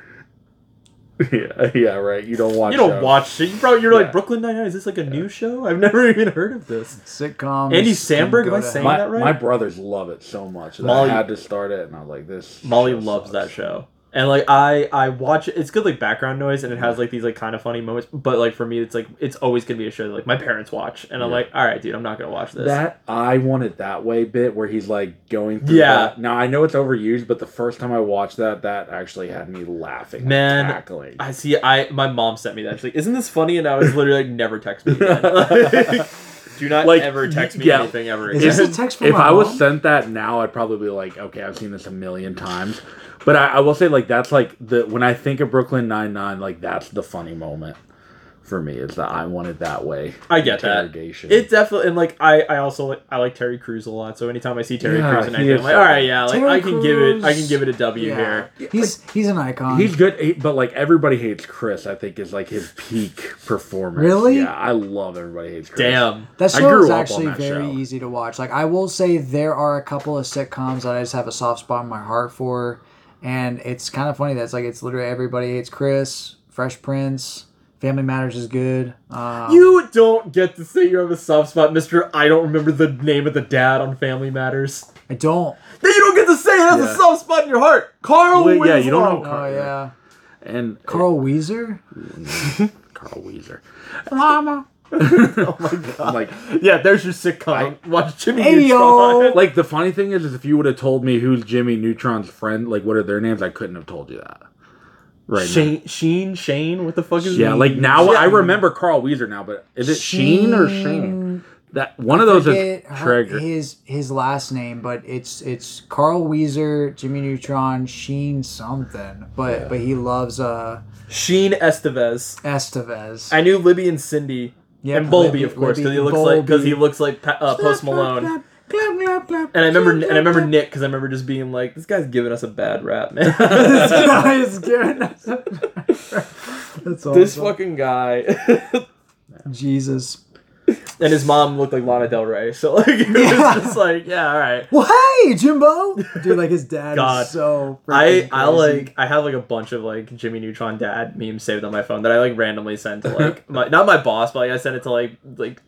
yeah, yeah, right. You don't watch. You don't shows. watch it. You probably you're Yeah. like Brooklyn Nine Nine. Is this like a new show? I've never even heard of this. sitcom. Andy can Samberg, am I saying. My, that right? my brothers love it so much that Molly- I had to start it, and I was like, "This." Molly loves sucks. that show. And like I I watch it. It's good like background noise, and it has like these like kind of funny moments. But like for me, it's like it's always gonna be a show that like my parents watch, and I'm Yeah. like, all right, dude, I'm not gonna watch this. That I want it that way bit where he's like going through. Yeah. that. Now I know it's overused, but the first time I watched that, that actually had me laughing, Man, cackling. I see. I my mom sent me that. She's like, "Isn't this funny?" And I was literally like, "Never text me again. Like, Do not Like, ever text me yeah. anything ever Is again." this a text from if my I was sent that now, I'd probably be like, okay, I've seen this a million times. But I, I will say, like, that's like the when I think of Brooklyn Nine Nine, like that's the funny moment for me is that I want it that way. I get that. It definitely and like I I also like I like Terry Crews a lot. So anytime I see Terry Yeah, Crews and he anything, I'm like, all right, yeah, like Terry I can give it I can give it a W Yeah. here. He's he's an icon. He's good, he- but like everybody hates Chris. I think is like his peak performance. Really? Yeah, I love everybody hates Chris. Damn. That I show grew is actually that very show. easy to watch. Like I will say, there are a couple of sitcoms that I just have a soft spot in my heart for, and it's kind of funny. That's like it's literally everybody hates Chris, Fresh Prince, Family Matters is good. Um, You don't get to say you have a soft spot, Mister. I don't remember the name of the dad on Family Matters. I don't. Then you don't get to say it has Yeah. a soft spot in your heart, Carl. Well, yeah, you don't Winslow. know Oh yeah, And Carl Wheezer. Carl Wheezer. Mama. Oh my god. I'm like, Yeah, there's your sitcom. Watch Jimmy Hey, Neutron. yo. like the funny thing is, is if you would have told me who's Jimmy Neutron's friend, like what are their names, I couldn't have told you that. Right. now. Shane, Sheen, Shane, what the fuck is? Yeah, he? like now I remember Carl Wheezer now, but is it Sheen or Shane? That one of those is Forget Traeger. his his last name, but it's it's Carl Wheezer, Jimmy Neutron, Sheen something. But but he loves uh Sheen Estevez. Estevez. I knew Libby and Cindy. Yep, and Bolbi, Libby- of course, because Libby, he looks like because he looks like uh, Post Malone. Clap, clap, clap, And I remember, and I remember. Nick because I remember just being like, "This guy's giving us a bad rap, man." this guy is giving us a- That's awesome. this fucking guy, Jesus. And his mom looked like Lana Del Rey, so like it Yeah. was just like, yeah, all right. Well, hey, Jimbo. Dude, like his dad God. is so. I I crazy. like I have like a bunch of like Jimmy Neutron dad memes saved on my phone that I like randomly send to like my not my boss, but like I send it to like like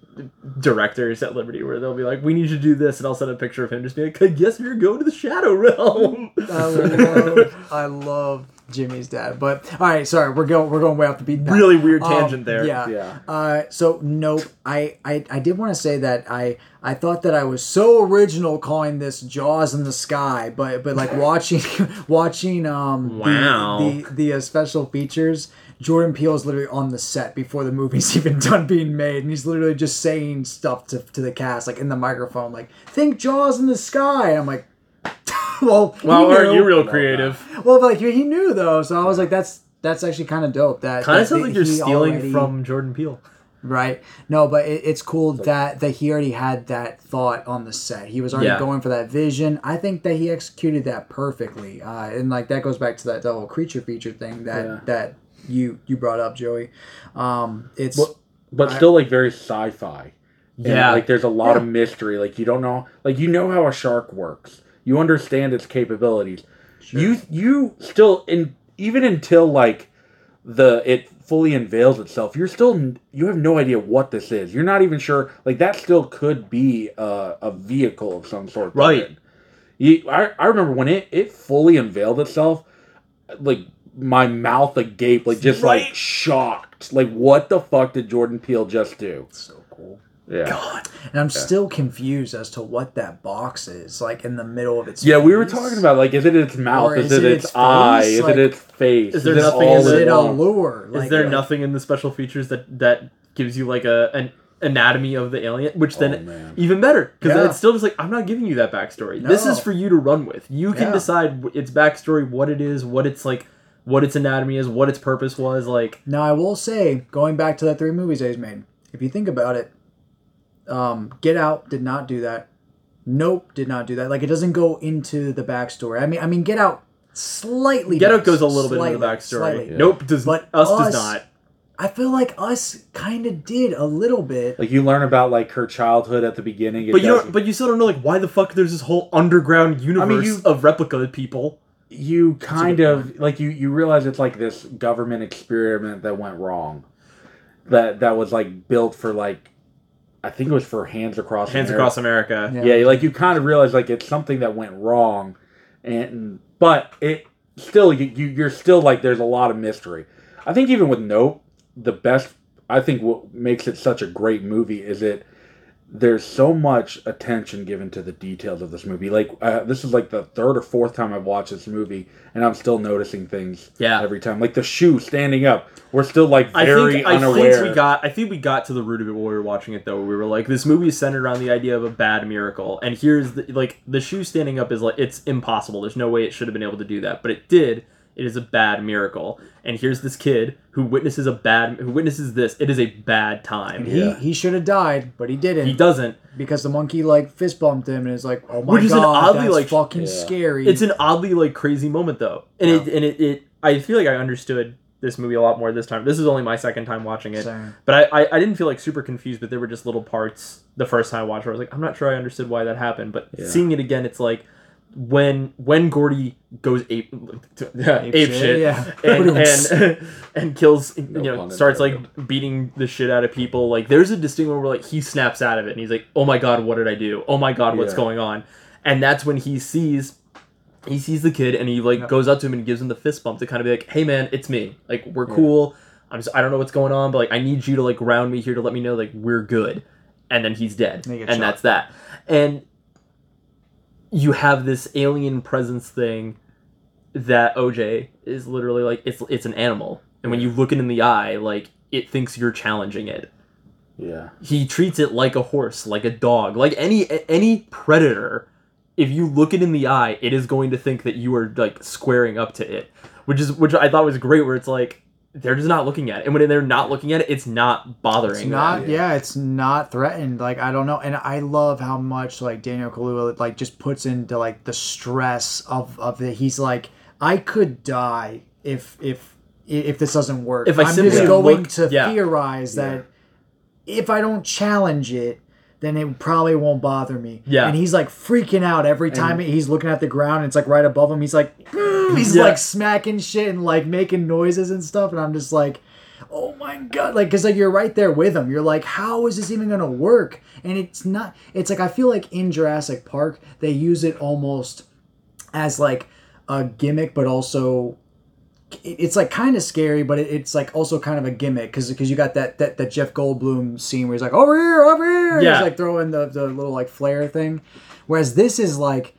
directors at Liberty where they'll be like, "We need you to do this," and I'll send a picture of him just being like, "I guess you're going to the Shadow Realm." I love, I love Jimmy's dad. But all right, sorry, we're going we're going way off the beat. Really weird tangent there. Yeah. Yeah. Uh, so nope. I, I I did want to say that I I thought that I was so original calling this Jaws in the Sky, but but like watching watching um the- Wow. the the, uh, special features. Jordan Peele is literally on the set before the movie's even done being made, and he's literally just saying stuff to, to the cast, like in the microphone, like "Think Jaws in the Sky." And I'm like, well, he Well, aren't you real creative? Well, but like he knew though, so I was like, that's that's actually kind of dope. That Kind of sounds like you're stealing already- from Jordan Peele. right. No, but it, it's cool that that he already had that thought on the set. He was already Yeah. going for that vision. I think that he executed that perfectly, uh, and like that goes back to that double creature feature thing that Yeah. that you you brought up, Joey. Um, it's But, but still like very sci-fi. And, Yeah. like there's a lot Yeah. of mystery. Like you don't know, like you know how a shark works. You understand its capabilities. You you still in even until like the it fully unveils itself. You're still you have no idea what this is. You're not even sure. Like that still could be a, a vehicle of some sort. Right. You, I I remember when it it fully unveiled itself. Like my mouth agape, like just Right. like shocked. Like what the fuck did Jordan Peele just do? so cool. Yeah. And I'm still confused as to what that box is, like in the middle of its. Yeah, we were talking about like, is it its mouth? Or Is, is it it its, its eye? face? Is Like- it its face? Is there it nothing all in Is the- it a along? lure? Is there like- nothing in the special features that that gives you like a an anatomy of the alien, which then Oh, even better because Yeah. it's still just like I'm not giving you that backstory. This is for you to run with. You can Yeah. decide its backstory, what it is, what it's like, what its anatomy is, what its purpose was. Like Now I will say, going back to the three movies that he's made, if you think about it, Um, Get Out did not do that. Nope did not do that. Like it doesn't go into the backstory. I mean, I mean, Get Out slightly. Get Out goes a little bit into the backstory. slightly. Nope, does But us, us- does not. I feel like us kind of did a little bit. Like you learn about like her childhood at the beginning. But you doesn't- don't. But you still don't know like why the fuck there's this whole underground universe you- of replica people. you kind of like you you realize it's like this government experiment that went wrong that that was like built for like i think it was for hands across Hands America. across America. Yeah. yeah. like you kind of realize like it's something that went wrong and but it still you, you you're still like there's a lot of mystery i think even with nope the best i think what makes it such a great movie is it there's so much attention given to the details of this movie. Like uh, this is like the third or fourth time I've watched this movie, and I'm still noticing things. Yeah. every time. Like the shoe standing up, we're still like I very think I unaware. think we got I think we got to the root of it when we were watching it though. We were like, this movie is centered around the idea of a bad miracle, and here's the like the shoe standing up is like it's impossible. There's no way it should have been able to do that, but it did. It is a bad miracle, and here's this kid who witnesses a bad who witnesses this. It is a bad time. He Yeah. he should have died, but he didn't He doesn't. because the monkey like fist bumped him and is like, oh my Which is an god, oddly, that's like- fucking Yeah. scary. It's an oddly like crazy moment though, and it and it, it I feel like I understood this movie a lot more this time. This is only my second time watching it, Same. but I, I I didn't feel like super confused. But there were just little parts the first time I watched where I was like, I'm not sure I understood why that happened. But Yeah. seeing it again, it's like when when Gordy goes ape yeah, ape, Ape shit, shit, yeah. and and and kills you know starts like intended. beating the shit out of people. Like there's a distinct moment where like he snaps out of it and he's like, oh my god, what did I do? Oh my god, what's Yeah. going on? And that's when he sees he sees the kid and he like goes up to him and gives him the fist bump to kind of be like, "Hey man, it's me. Like we're cool. I'm just I don't know what's going on, but like I need you to like round me here to let me know like we're good." And then he's dead, and shot. that's that. And you have this alien presence thing that OJ is literally like it's it's an animal, and when you look it in the eye, like it thinks you're challenging it yeah, he treats it like a horse, like a dog, like any any predator. If you look it in the eye, it is going to think that you are like squaring up to it, which is which I thought was great. Where it's like they're just not looking at it, and when they're not looking at it, it's not bothering. It's not them. yeah. it's not threatened. Like I don't know, and I love how much like Daniel Kaluuya like just puts into like the stress of of it. He's like, I could die if if if this doesn't work. If I I'm simply just going look- to yeah. theorize that if I don't challenge it. Then it probably won't bother me. Yeah. and he's like freaking out every time he's looking at the ground. And it's like right above him. He's like, "Mm," he's Yeah. like smacking shit and like making noises and stuff. And I'm just like, oh my god like because like you're right there with him you're like how is this even gonna work and it's not it's like i feel like in jurassic park they use it almost as like a gimmick but also it's like kind of scary but it, it's like also kind of a gimmick because because you got that, that that jeff goldblum scene where he's like over here over here Yeah. he's like throwing the, the little like flare thing whereas this is like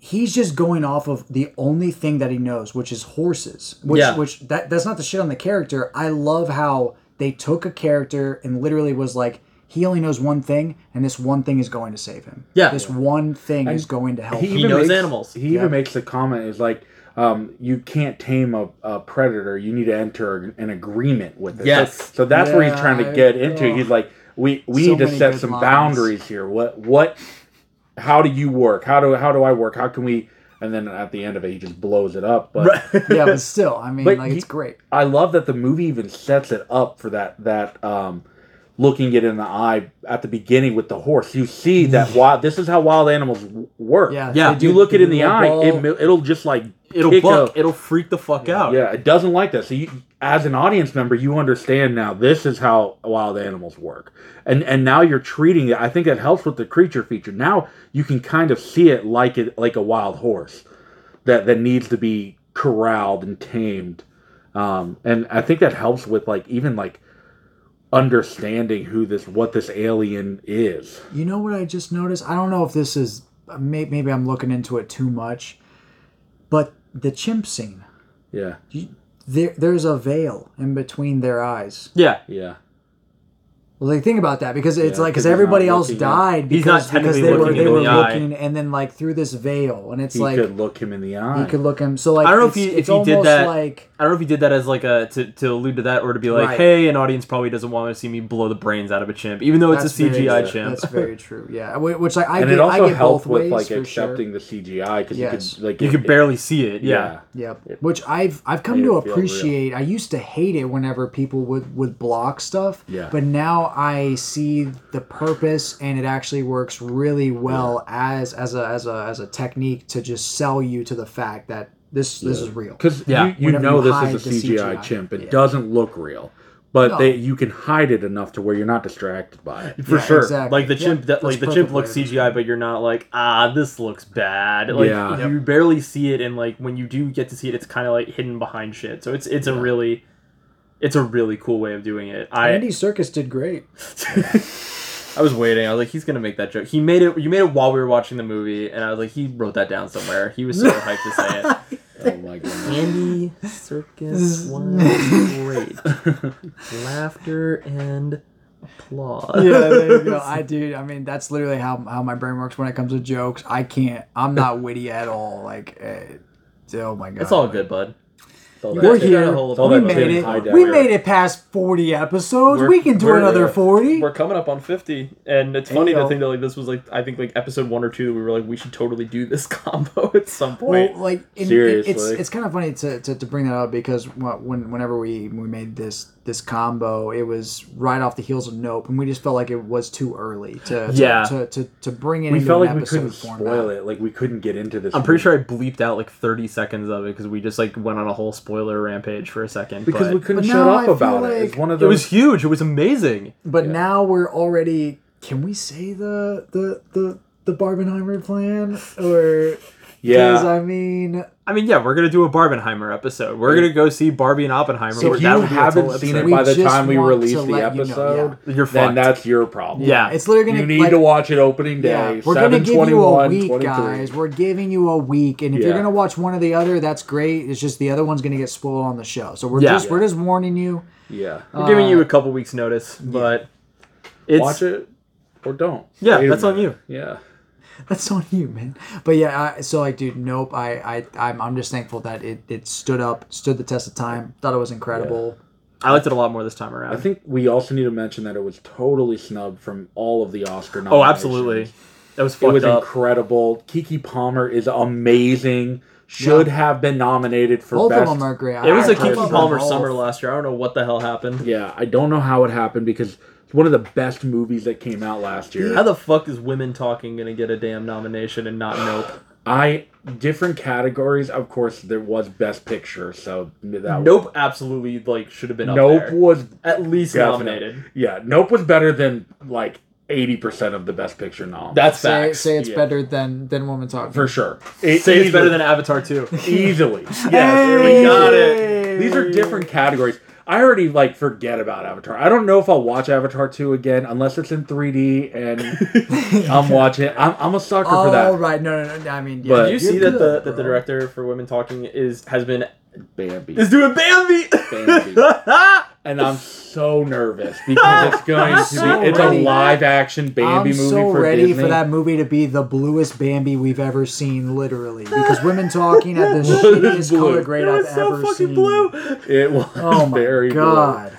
he's just going off of the only thing that he knows, which is horses. Which, Yeah. which that that's not the shit on the character. I love how they took a character and literally was like, he only knows one thing, and this one thing is going to save him. Yeah. this one thing is going to help. He him. knows makes, animals. He Yeah. even makes the comment is like, um, you can't tame a, a predator. You need to enter an agreement with it. Yes. So, so that's where he's trying to Yeah, get into. oh. He's like, we we So need to set some lines. boundaries here. What what? How do you work? How do how do I work? How can we? And then at the end of it, he just blows it up. But yeah, but still, I mean, like he- it's great. I love that the movie even sets it up for that that um looking it in the eye at the beginning with the horse. You see that wild this is how wild animals work. Yeah, Yeah. they do- You look it in the eye, ball. it, it'll just like It'll kick buck. up. It'll freak the fuck out. Yeah, it doesn't like that. So you, as an audience member, you understand now this is how wild animals work, and and now you're treating it. I think that helps with the creature feature. Now you can kind of see it like it like a wild horse that that needs to be corralled and tamed, um, and I think that helps with like even like understanding who this what this alien is. You know what I just noticed? I don't know if this is maybe I'm looking into it too much, but the chimp scene. Yeah, There, there's a veil in between their eyes. Yeah. yeah, Well, like think about that because it's Yeah, like because everybody else looking died He's not because because technically they were looking they him in were the eye. looking and then like through this veil and it's He like could look him in the eye. he could look him. So like I don't know if he- if he did that- like I don't know if he did that as like a to, to allude to that or to be like, Right. hey, an audience probably doesn't want to see me blow the brains out of a chimp, even though it's that's a CGI very, chimp. That's very true. Yeah, which like I and get, it also I get helped both with ways like accepting sure. the CGI because Yes. you could like you could barely see it. Yeah. yeah. Yep. Which I've I've come to it feel real. appreciate. I used to hate it whenever people would would block stuff. Yeah. But now I see the purpose, and it actually works really well as as a as a as a technique to just sell you to the fact that this this is real. Because Yeah. you, you know you this is a CGI, CGI. chimp. It Yeah. doesn't look real, but No. they you can hide it enough to where you're not distracted by it. For Yeah, sure. exactly. Like the Yeah, chimp that like the chimp looks to describe CGI, but you're not like, ah, this looks bad. Like Yeah. you barely see it and like when you do get to see it, it's kinda like hidden behind shit. So it's it's a really it's a really cool way of doing it. I Andy Serkis did great. I was waiting. I was like, he's gonna make that joke. He made it. You made it while we were watching the movie, and I was like, he wrote that down somewhere. He was so hyped to say it. Oh my god. Andy Serkis was great. Laughter and applause. Yeah, there you go. I do. I mean, that's literally how how my brain works when it comes to jokes. I can't. I'm not witty at all. Like, uh, oh my god. It's all good, bud. We're that- here. We made it. We made it past 40 episodes. We're- we can do another 40. We're coming up on fifty, and it's funny to think that like this was like I think like episode one or two. We were like, we should totally do this combo at some point. Well, like in, Seriously. it's it's kind of funny to, to, to bring that up because when whenever we we made this this combo, it was right off the heels of Nope, and we just felt like it was too early to to, Yeah. to, to, to bring it We into felt an like we episode couldn't format. spoil it. Like we couldn't get into this. I'm pretty movie. sure I bleeped out like 30 seconds of it because we just like went on a whole spoiler rampage for a second. because but we couldn't But shut up I feel about it. like It's one of it was huge. It was amazing. But now we're already. Can we say the the the the Barbenheimer plan or? Yeah. Because I mean, I mean, yeah, we're gonna do a Barbenheimer episode. We're gonna go see Barbie and Oppenheimer. So We're- if you would haven't seen it by the time we release the let you know, episode, yeah. You're then that's your problem. Yeah. it's literally gonna You need like, to watch it opening day. Yeah, we're gonna give you a week, guys. We're giving you a week, and if you're gonna watch one or the other, that's great. It's just the other one's gonna get spoiled on the show. So we're Yeah. just we're just warning you. Yeah. We're giving you a uh, couple weeks notice, but it's Watch it or don't. Yeah, Wait that's on you. Yeah. That's on you, man. But yeah, I, so like, dude, nope. I I I'm, I'm just thankful that it it stood up, stood the test of time. Thought it was incredible. I liked it a lot more this time around. I think we also need to mention that it was totally snubbed from all of the Oscar oh, nominations. oh, absolutely. That was It was up. incredible. Keke Palmer is amazing. Should have been nominated for Both best. of them are great. it was a Keke Palmer summer last year. I don't know what the hell happened. Yeah, I don't know how it happened because it's one of the best movies that came out last year. How the fuck is Women Talking gonna get a damn nomination and not Nope? I different categories. Of course, there was Best Picture, so that Nope, absolutely like should have been up Nope there. was At least definite. nominated. Yeah, Nope was better than like eighty percent of the Best Picture noms. That's Say, facts. say it's Yeah. better than than Woman Talking. for sure. It, Say it's better than Avatar too. easily. Yes, Hey! we got it. These are different categories. I already like forget about Avatar. I don't know if I'll watch Avatar 2 again unless it's in 3D and I'm watching. I'm, I'm a sucker for that. Oh that. right, no, no, no. I mean, yeah, But- Did you you're see that the that the director for Women Talking is has been Bambi. is doing Bambi? Bambi. and I'm so nervous because it's going to so be it's ready. a live action Bambi I'm movie so for ready Disney. for that movie to be the bluest Bambi we've ever seen, literally. Because women talking at the Was shittiest blue. color grade I've so ever fucking seen. blue. It was Oh my very god,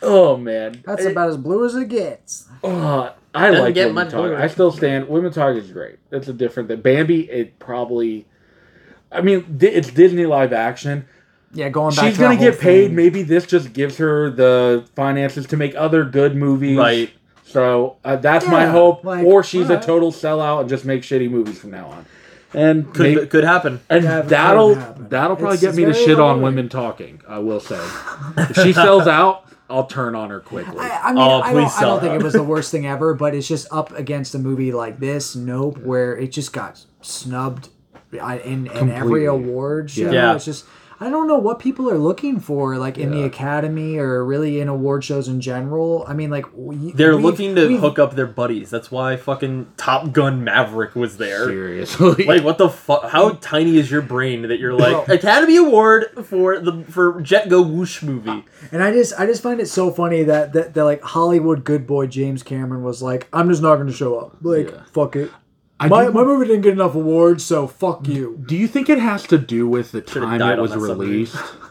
blue. Oh man, that's It- about as blue as it gets. Oh, I Doesn't like get Women much Talk. I still stand. Women Talk is great. It's a different thing. Bambi, it probably. I mean, it's Disney live action. Yeah, going back. She's to gonna that whole get paid. thing. Maybe this just gives her the finances to make other good movies. Right. So uh, that's my hope. like, or she's alright. a total sellout and just make shitty movies from now on. And Could maybe- could happen. and Yeah, that'll happen. that'll probably It's- get me to shit on women talking. I will say, if she sells out, I'll turn on her quickly. I, I mean, Oh, I please don't, I don't think it was the worst thing ever, but it's just up against a movie like this, Nope, where it just got snubbed in, in every award show. Yeah. It's just, I don't know what people are looking for, like in the Academy or really in award shows in general. I mean, like we, They're looking to we've- hook up their buddies. That's why fucking Top Gun Maverick was there. Seriously. Like what the fuck? How tiny is your brain that you're like Academy Award for the for Jet Go Whoosh movie? Uh, and I just I just find it so funny that that, that like Hollywood good boy James Cameron was like, I'm just not going to show up. Like, Yeah. fuck it. I My, do- my movie didn't get enough awards, so fuck you. Do you think it has to do with the Should've time died it on was that submarine. released?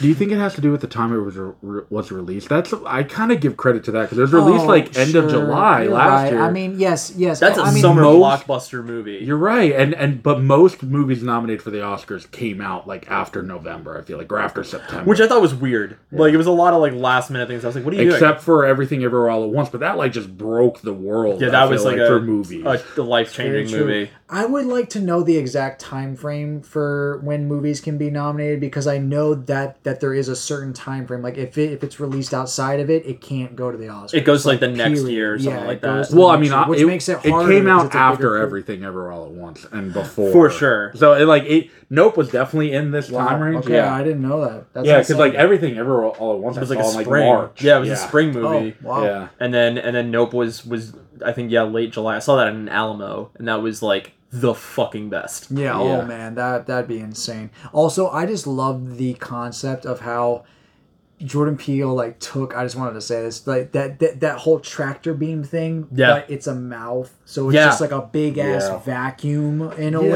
Do you think it has to do with the time it was re- was released? That's I kind of give credit to that because it was released Oh, like end of. July You're last right. year. I mean, yes, yes. That's a I mean, summer most- blockbuster movie. You're right, and and but most movies nominated for the Oscars came out like after November. I feel like or after September, which I thought was weird. Like it was a lot of like last minute things. I was like, "What are you doing?" except for everything everywhere all at once. But that like just broke the world. Yeah, that feel was like, for a, movies. a, life changing movie. I would like to know the exact time frame for when movies can be nominated because I know that that there is a certain time frame. Like if it, if it's released outside of it, it can't go to the Oscars. It goes to, like, the next year or something Yeah, like that. well, I mean, year, which it, makes it it harder came 'cause out it's a bigger after everything ever all at once and before For sure. So it, like it, Nope was definitely in this Wow, time range. Okay, yeah, I didn't know that. That's yeah, because like everything ever all, all at once It was I like a saw in, spring. March. Yeah, it was a spring oh, movie. Oh, wow. Yeah, And then and then Nope was was I think yeah late July. I saw that in Alamo, and that was like the fucking best. Yeah, oh, Yeah. oh man, that that'd be insane. Also, I just love the concept of how Jordan Peele like took. I just wanted to say this, like that that, that whole tractor beam thing. Yeah. but it's a mouth, so it's Yeah. just like a big ass Yeah. vacuum in a Yeah.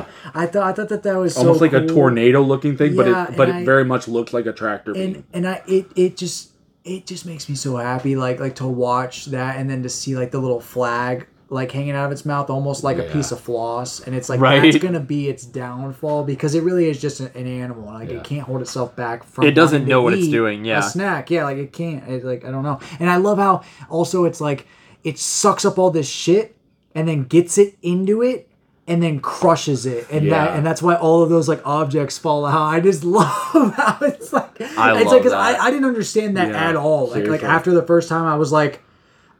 way. I thought I thought that that was almost so like a cool. tornado looking thing, but Yeah, it but and it I- very much looks like a tractor beam. and and I it it just it just makes me so happy like like to watch that and then to see like the little flag like hanging out of its mouth almost like a piece of floss and it's like Right. that's gonna be its downfall because it really is just an, an animal like Yeah. it can't hold itself back from It doesn't know what it's doing, yeah. a snack yeah like it can't it, like I don't know and I love how also it's like it sucks up all this shit and then gets it into it and then crushes it and that Yeah. and that's why all of those like objects fall out i just love how it's like I it's love like 'cause that. I, I didn't understand that Yeah, at all like like after the first time i was like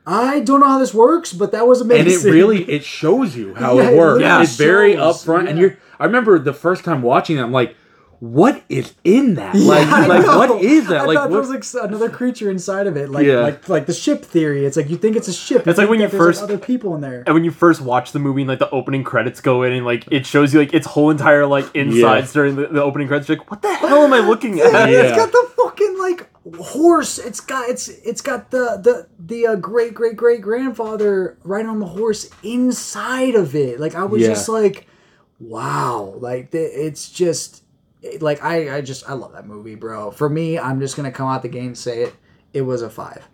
i don't know how this works but that was amazing and it really it shows you how Yeah, it it works. Yeah, it's very shows, upfront, and you're. I remember the first time watching it, I'm like, "What is in that? Like, I like what is that? I like, thought there was like another creature inside of it, like Yeah. like like the ship theory. It's like you think it's a ship. It's like when you first- like, other people in there. And when you first watch the movie and like the opening credits go in and like it shows you like its whole entire like insides during the, the opening credits, you're like, what the hell am I looking at? Yeah, It's Yeah. got the fucking like horse. It's got it's it's got the the the uh, great great great grandfather right on the horse inside of it. Like I was Yeah. just like, wow. Like the, it's just it- like I I just I love that movie, bro. For me, I'm just gonna come out the gate and say it. It was a five.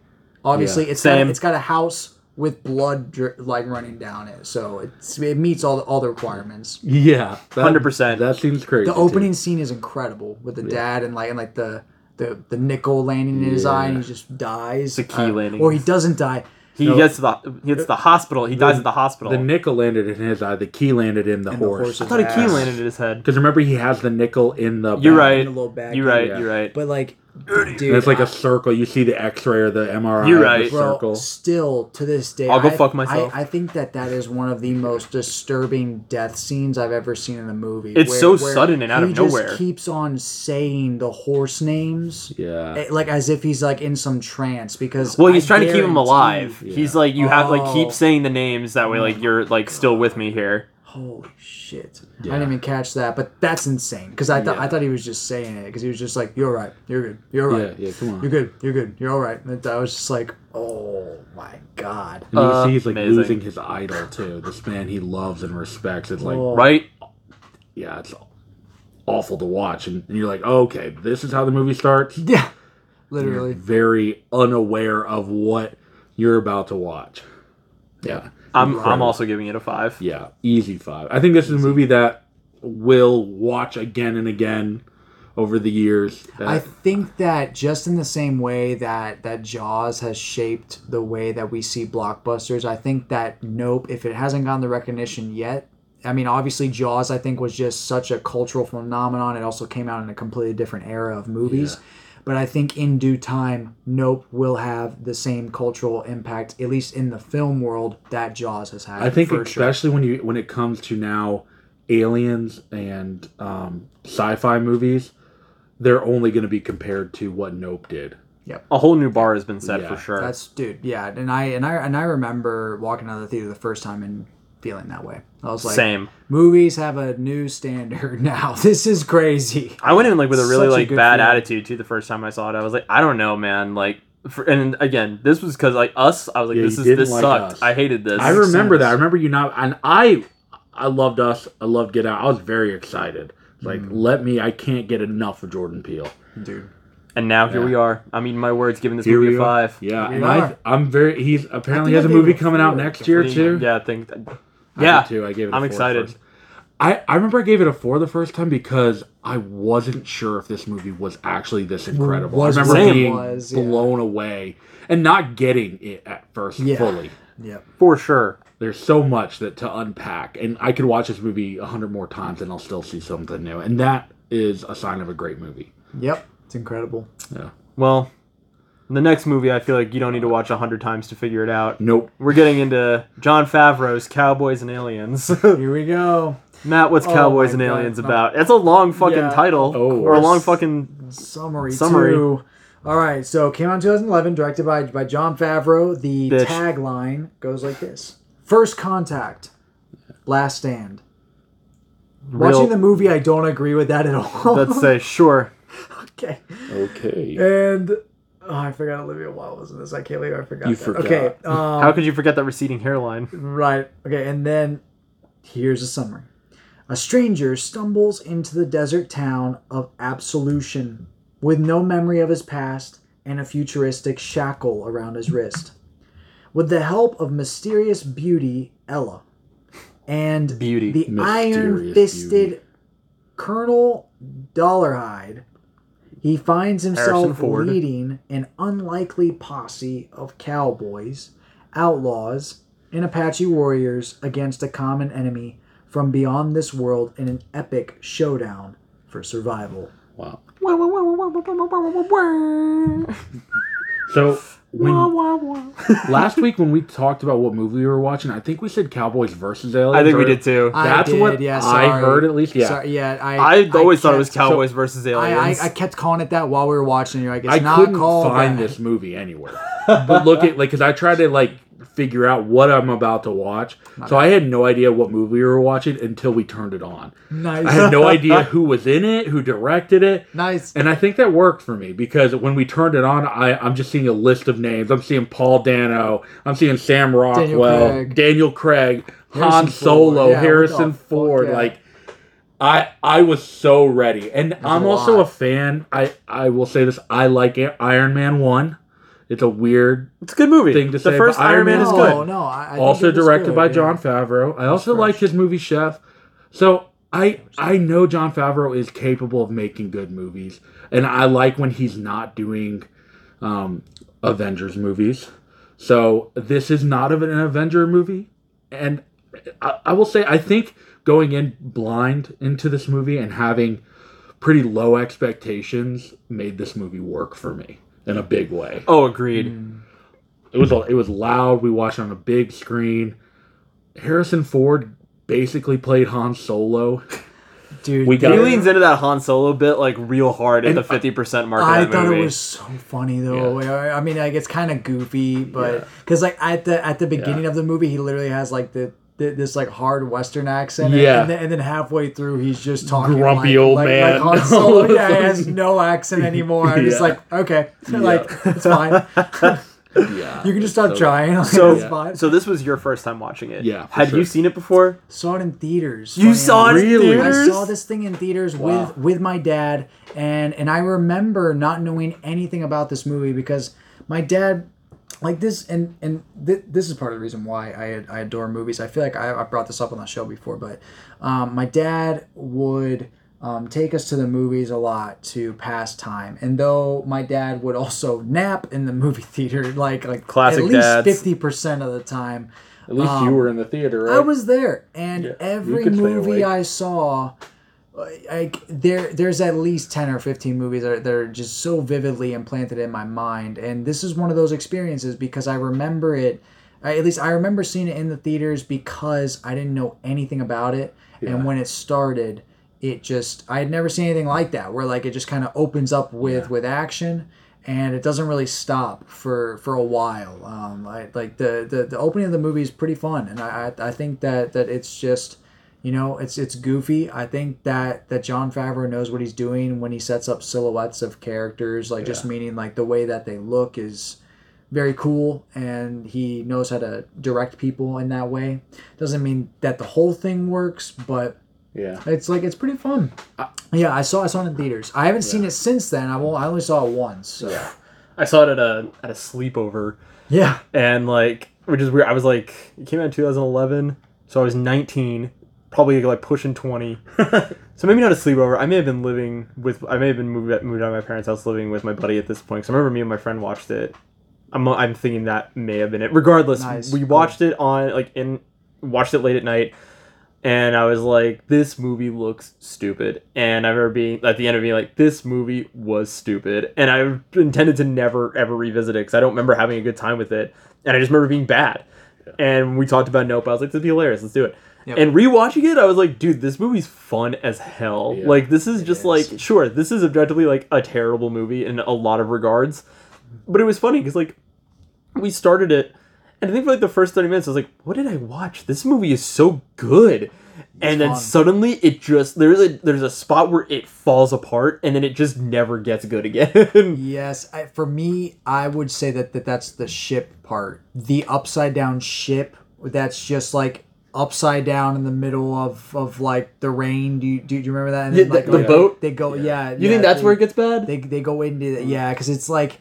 Obviously, Yeah. it's got, it's got a house with blood dri- like running down it, so it's it meets all the, all the requirements. yeah, that- 100%. That seems crazy. The too. opening scene is incredible with the dad and like and like the the, the nickel landing in his eye and he just dies. The key uh, landing. Or he doesn't die. He No. gets to the he gets to the uh, hospital. He dies at the hospital. The nickel landed in his eye. The key landed in the In the horse. horse's I thought a key landed in his head. Because remember, he has the nickel in the. You're bag. right. In a little bag. You're right. Yeah. You're right. But like, dude, And it's like I- a circle. You see the X-ray or the MRI. You're right. The Bro, circle. still to this day, I'll go I- fuck myself. I, I think that that is one of the most disturbing death scenes I've ever seen in a movie. It's so sudden and out he of just nowhere. keeps on saying the horse names, Yeah. eh, like as if he's like in some trance. Because Well, he's I trying to keep him guarantee- alive. He's like, you have like Oh. keep saying the names that way, like you're like still with me here. Holy shit! I didn't even catch that, but that's insane. Because I thought I thought he was just saying it because he was just like, "You're right, you're good, you're right, Yeah, yeah, come on. you're good, you're good, you're all right." And I was just like, "Oh my god!" And you Uh, see he's like amazing. losing his idol too. This man he loves and respects. It's like, Oh. Right? yeah, it's awful to watch. And, and you're like, okay, this is how the movie starts. Yeah, You're literally. very unaware of what you're about to watch. Yeah. I'm I'm also giving it a five. Yeah, easy five. I think this is a movie that will watch again and again over the years. That- I think that just in the same way that that Jaws has shaped the way that we see blockbusters, I think that Nope, if it hasn't gotten the recognition yet, I mean, obviously Jaws, I think was just such a cultural phenomenon. It also came out in a completely different era of movies. But I think in due time, Nope will have the same cultural impact, at least in the film world, that Jaws has had. I think for sure. especially when you when it comes to now aliens and um, sci-fi movies, they're only going to be compared to what Nope did. Yep. a whole new bar has been set Yeah. for sure. That's dude, yeah, and I and I and I remember walking out of the theater the first time and feeling that way. I was like, Same. Movies have a new standard now. This is crazy. I went in like with a really Such like good bad feeling. attitude too the first time I saw it. I was like, I don't know, man. Like, for, and again, this was because like us. I was like, Yeah, this is this like sucked. Us. I hated this. I remember sense. that. I remember you not, and I, I loved us. I loved Get Out. I was very excited. Like, Mm. let me. I can't get enough of Jordan Peele. Dude. and now here Yeah. we are. I mean, my words, giving this Here movie a five. Yeah, we and. I, I'm very. He's apparently think has a movie coming out next year too. Yeah, I think. I Yeah, did too. I gave it. i I'm excited. I, I remember I gave it a four the first time because I wasn't sure if this movie was actually this incredible. I Was remember it being was, yeah. blown away and not getting it at first Yeah. fully. Yep. for sure. There's so much that to unpack, and I could watch this movie a hundred more times and I'll still see something new, and that is a sign of a great movie. Yep. It's incredible. Yeah. Well, the next movie, I feel like you don't need to watch a hundred times to figure it out. Nope. We're getting into Jon Favreau's Cowboys and Aliens. Here we go. Matt, what's Oh Cowboys and God. Aliens about? It's a long fucking Yeah, title, of or a long fucking. Summary, Summary. two. All right, so came out in 2011, directed by by Jon Favreau. The Bitch. tagline goes like this: First contact, last stand. Real, Watching the movie, I don't agree with that at all. let's say sure. okay. Okay. And oh, I forgot Olivia Wilde was in this. I can't believe I forgot. You that. forgot. Okay. Um, How could you forget that receding hairline? Right. Okay, and then here's a summary. A stranger stumbles into the desert town of Absolution with no memory of his past and a futuristic shackle around his wrist. With the help of mysterious beauty Ella and Beauty. the iron fisted. Colonel Dollarhide, he finds himself Ford. leading an unlikely posse of cowboys, outlaws, and Apache warriors against a common enemy from beyond this world in an epic showdown for survival. Wow. So when last week when we talked about what movie we were watching, I think we said Cowboys versus Aliens. I think we did too. I, I That's did, what yeah, I heard at least. Yeah. Sorry, yeah. I, always thought it was kept- Cowboys versus I, Aliens. I, I kept calling it that while we were watching. You're like, it's I not couldn't called find that. this movie anywhere. but look at like because I tried to like figure out what I'm about to watch, so I had no idea what movie we were watching until we turned it on. Nice. I had no idea who was in it, who directed it. nice. And I think that worked for me because when we turned it on, I, I'm just seeing a list of names. I'm seeing Paul Dano. I'm seeing Sam Rockwell, Craig. Daniel Craig, Harrison Han Solo, Yeah, Harrison fuck, Ford. yeah. Like, I I was so ready, and I'm a also a fan. I I will say this: I like Iron Man one. It's a weird. it's a good movie. thing to the say, first but Iron Iron Man Man is no, good. no. I, I also directed good, by yeah. Jon Favreau. I also fresh. like his movie Chef. So I I know Jon Favreau is capable of making good movies, and I like when he's not doing um, Avengers movies. So this is not of an Avenger movie, and I, I will say I think going in blind into this movie and having pretty low expectations made this movie work for me in a big way Oh, agreed. it was it was loud. We watched it on a big screen. Harrison Ford basically played Han Solo. Dude, We got- He leans into that Han Solo bit like real hard at And the fifty percent mark I of thought movie. it was so funny though. I I mean, like it's kind of goofy, but because like at the at the beginning of the movie, he literally has like the. Th- This like hard Western accent, and- Yeah. and, then, and then halfway through he's just talking Grumpy like, old like, man. Like Han Solo, yeah, he has no accent anymore. I'm just like, okay, like it's fine. Yeah, You can just stop So- trying. Like, So, it's so this was your first time watching it. Yeah, Had sure. you seen it before? saw it in theaters. You saw it enough. in Really? I saw this thing in theaters Wow. with with my dad, and and I remember not knowing anything about this movie because my dad, like this, and and th- this is part of the reason why I I adore movies. I feel like I, I brought this up on the show before, but um, my dad would. Um, take us to the movies a lot to pass time, and though my dad would also nap in the movie theater, like like Classic at least dads. fifty percent of the time, At least you were in the theater, right? I was there, and Yeah, every movie. I saw, like there, there's at least ten or fifteen movies that are, that are just so vividly implanted in my mind, and this is one of those experiences because I remember it. At least I remember seeing it in the theaters because I didn't know anything about it, Yeah. and when it started, it just I had never seen anything like that where like it just kind of opens up with with action. And it doesn't really stop for, for a while. Um, I, like the, the, the opening of the movie is pretty fun, and I, I, I think that, that it's just you know, it's it's goofy. I think that that Jon Favreau knows what he's doing when he sets up silhouettes of characters, like just meaning like the way that they look is very cool and he knows how to direct people in that way. Doesn't mean that the whole thing works, but Yeah. it's like it's pretty fun. yeah, I saw I saw it in theaters. I haven't seen it since then. I will, I only saw it once. So. Yeah. I saw it at a at a sleepover, Yeah. and like, which is weird. I was like, it came out in 2011, so I was 19, probably like pushing 20. so maybe not a sleepover. I may have been living with. I may have been moved moved out of my parents' house, living with my buddy at this point. Because I remember me and my friend watched it. I'm I'm thinking that may have been it. Regardless, Nice, we cool. watched it on like in watched it late at night. And I was like, this movie looks stupid. And I remember being at the end of being like, this movie was stupid. And I intended to never ever revisit it because I don't remember having a good time with it. And I just remember being bad. And we talked about Nope. I was like, this would be hilarious. Let's do it. Yep. And rewatching it, I was like, dude, this movie's fun as hell. Yeah, like, this is just is. like, sure, this is objectively like a terrible movie in a lot of regards. But it was funny because, like, we started it, and I think for like the first 30 minutes, I was like, what did I watch? This movie is so good. and then fun. suddenly it just there's a there's a spot where it falls apart and then it just never gets good again. Yes, I, for me, I would say that, that that's the ship part. The upside down ship that's just like upside down in the middle of, of like the rain. Do you do you remember that? And Yeah, the- like, the like, boat? They go, yeah. you think that's where it gets bad? They they go into the, yeah, because it's like.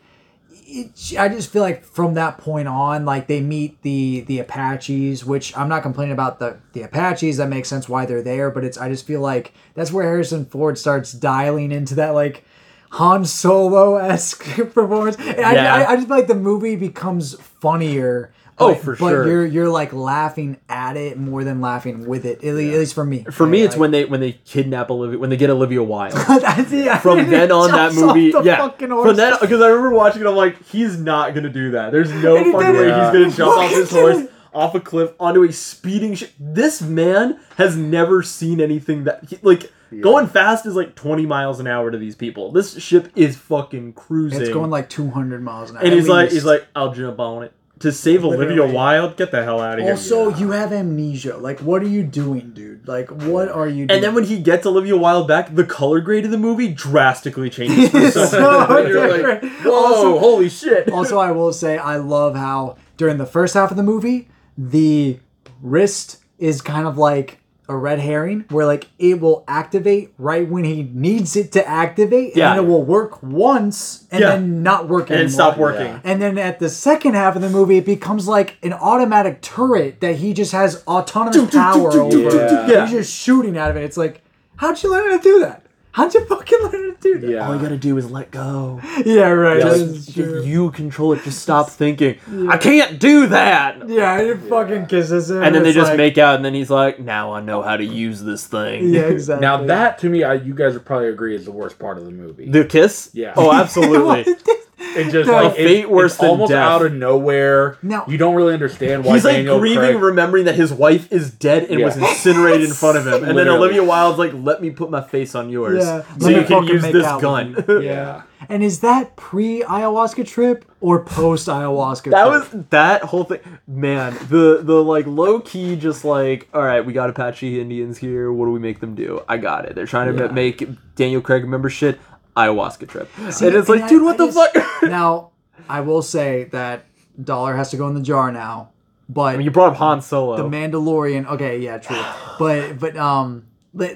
It, I just feel like from that point on, like they meet the the Apaches, which I'm not complaining about the the Apaches. That makes sense why they're there, but it's I just feel like that's where Harrison Ford starts dialing into that like Han Solo esque performance. And I, I, I just feel like the movie becomes funnier. Oh, but- for but sure. But you're you're like laughing at it more than laughing with it. At, le- at least for me. For me, it's Like- when they when they kidnap Olivia when they get Olivia Wilde. That's- yeah, From then on, that jumps off movie, the yeah. fucking From then, because I remember watching it, I'm like, he's not gonna do that. There's no And fucking did way it. he's gonna jump off his horse off a cliff onto a speeding ship. This man has never seen anything that he, like going fast is like 20 miles an hour to these people. This ship is fucking cruising. It's going like 200 miles an hour. and at he's like, he's like, I'll jump on it to save Olivia Wilde. Get the hell out of here. Also, you have amnesia. Like, what are you doing, dude? Like, what are you doing? And then when he gets Olivia Wilde back, the color grade of the movie drastically changes. For It's some so reason. You're like. Whoa, Also- holy shit! also, I will say I love how during the first half of the movie, the wrist is kind of like a red herring, where like it will activate right when he needs it to activate, and Yeah. then it will work once and Yeah. then not work and anymore. it stopped working. Yeah. And then at the second half of the movie, it becomes like an automatic turret that he just has autonomous power over. Yeah. Yeah. He's just shooting out of it. It's like, how'd you learn how to do that? How'd you fucking learn to do that? Yeah. All you gotta do is let go. Yeah, right. Just, This just you control it. Just stop thinking. I can't do that. Yeah, it fucking kisses him. And then they just like- make out, and then he's like, "Now I know how to use this thing." Yeah, exactly. Now that to me, I, you guys would probably agree is the worst part of the movie. The kiss. Yeah. Oh, absolutely. It just No. like A fate it- worse it's than almost death. out of nowhere. Now- you don't really understand why He's like Daniel grieving, Craig. remembering that his wife is dead and was incinerated in front of him. And then Olivia Wilde's like, "Let me put my face on yours, Yeah. so Let you can use make this gun." with yeah. And is that pre ayahuasca trip or post ayahuasca? That trip? was that whole thing, man. The the like low key, just like, all right, we got Apache Indians here. What do we make them do? I got it. They're trying to Yeah. make Daniel Craig remember shit. Ayahuasca trip, See, and it's like, I- dude, what I the just- fuck? now, I will say that dollar has to go in the jar now, but I mean, you brought up Han Solo. the Mandalorian. Okay, yeah, true. But but um,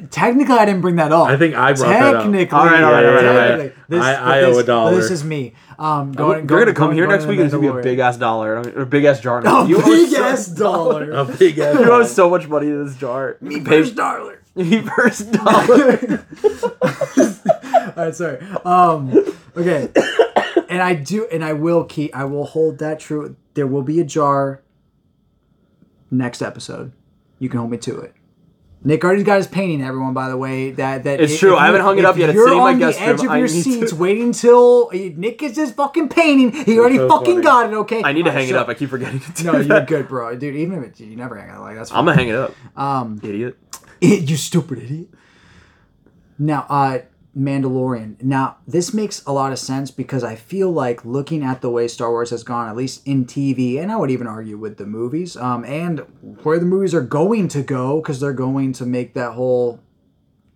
technically, I didn't bring that up. I think I brought that up. technically. All right, all right, all right, all right. technically. This, I- but I owe this, a dollar. This is me. Um, going, You're gonna come going- here going next week the and it's gonna be a big ass dollar, I mean, or big ass jar. A You owe big so- ass dollar. A big ass. You owe so much money to this jar. Me Pay- first dollar. Me first dollar. All right, sorry. Um, okay, and I do, and I will keep, I will hold that true. There will be a jar. Next episode, you can hold me to it. Nick already got his painting. Everyone, by the way, that that It's if- true. if I haven't hung it up yet. It's You're sitting in my on guest the edge room. of I your need seats, to- waiting until Nick gets his fucking painting. He already so fucking funny. got it. Okay, I need to All right, hang it up. I keep forgetting to do No, you're good, bro, dude. Even if it, you never hang it, like that's. Fine. I'm gonna hang it up, Um, idiot. it, you stupid idiot. Now, uh, Mandalorian. Now, this makes a lot of sense because I feel like looking at the way Star Wars has gone, at least in TV, and I would even argue with the movies, um, and where the movies are going to go, because they're going to make that whole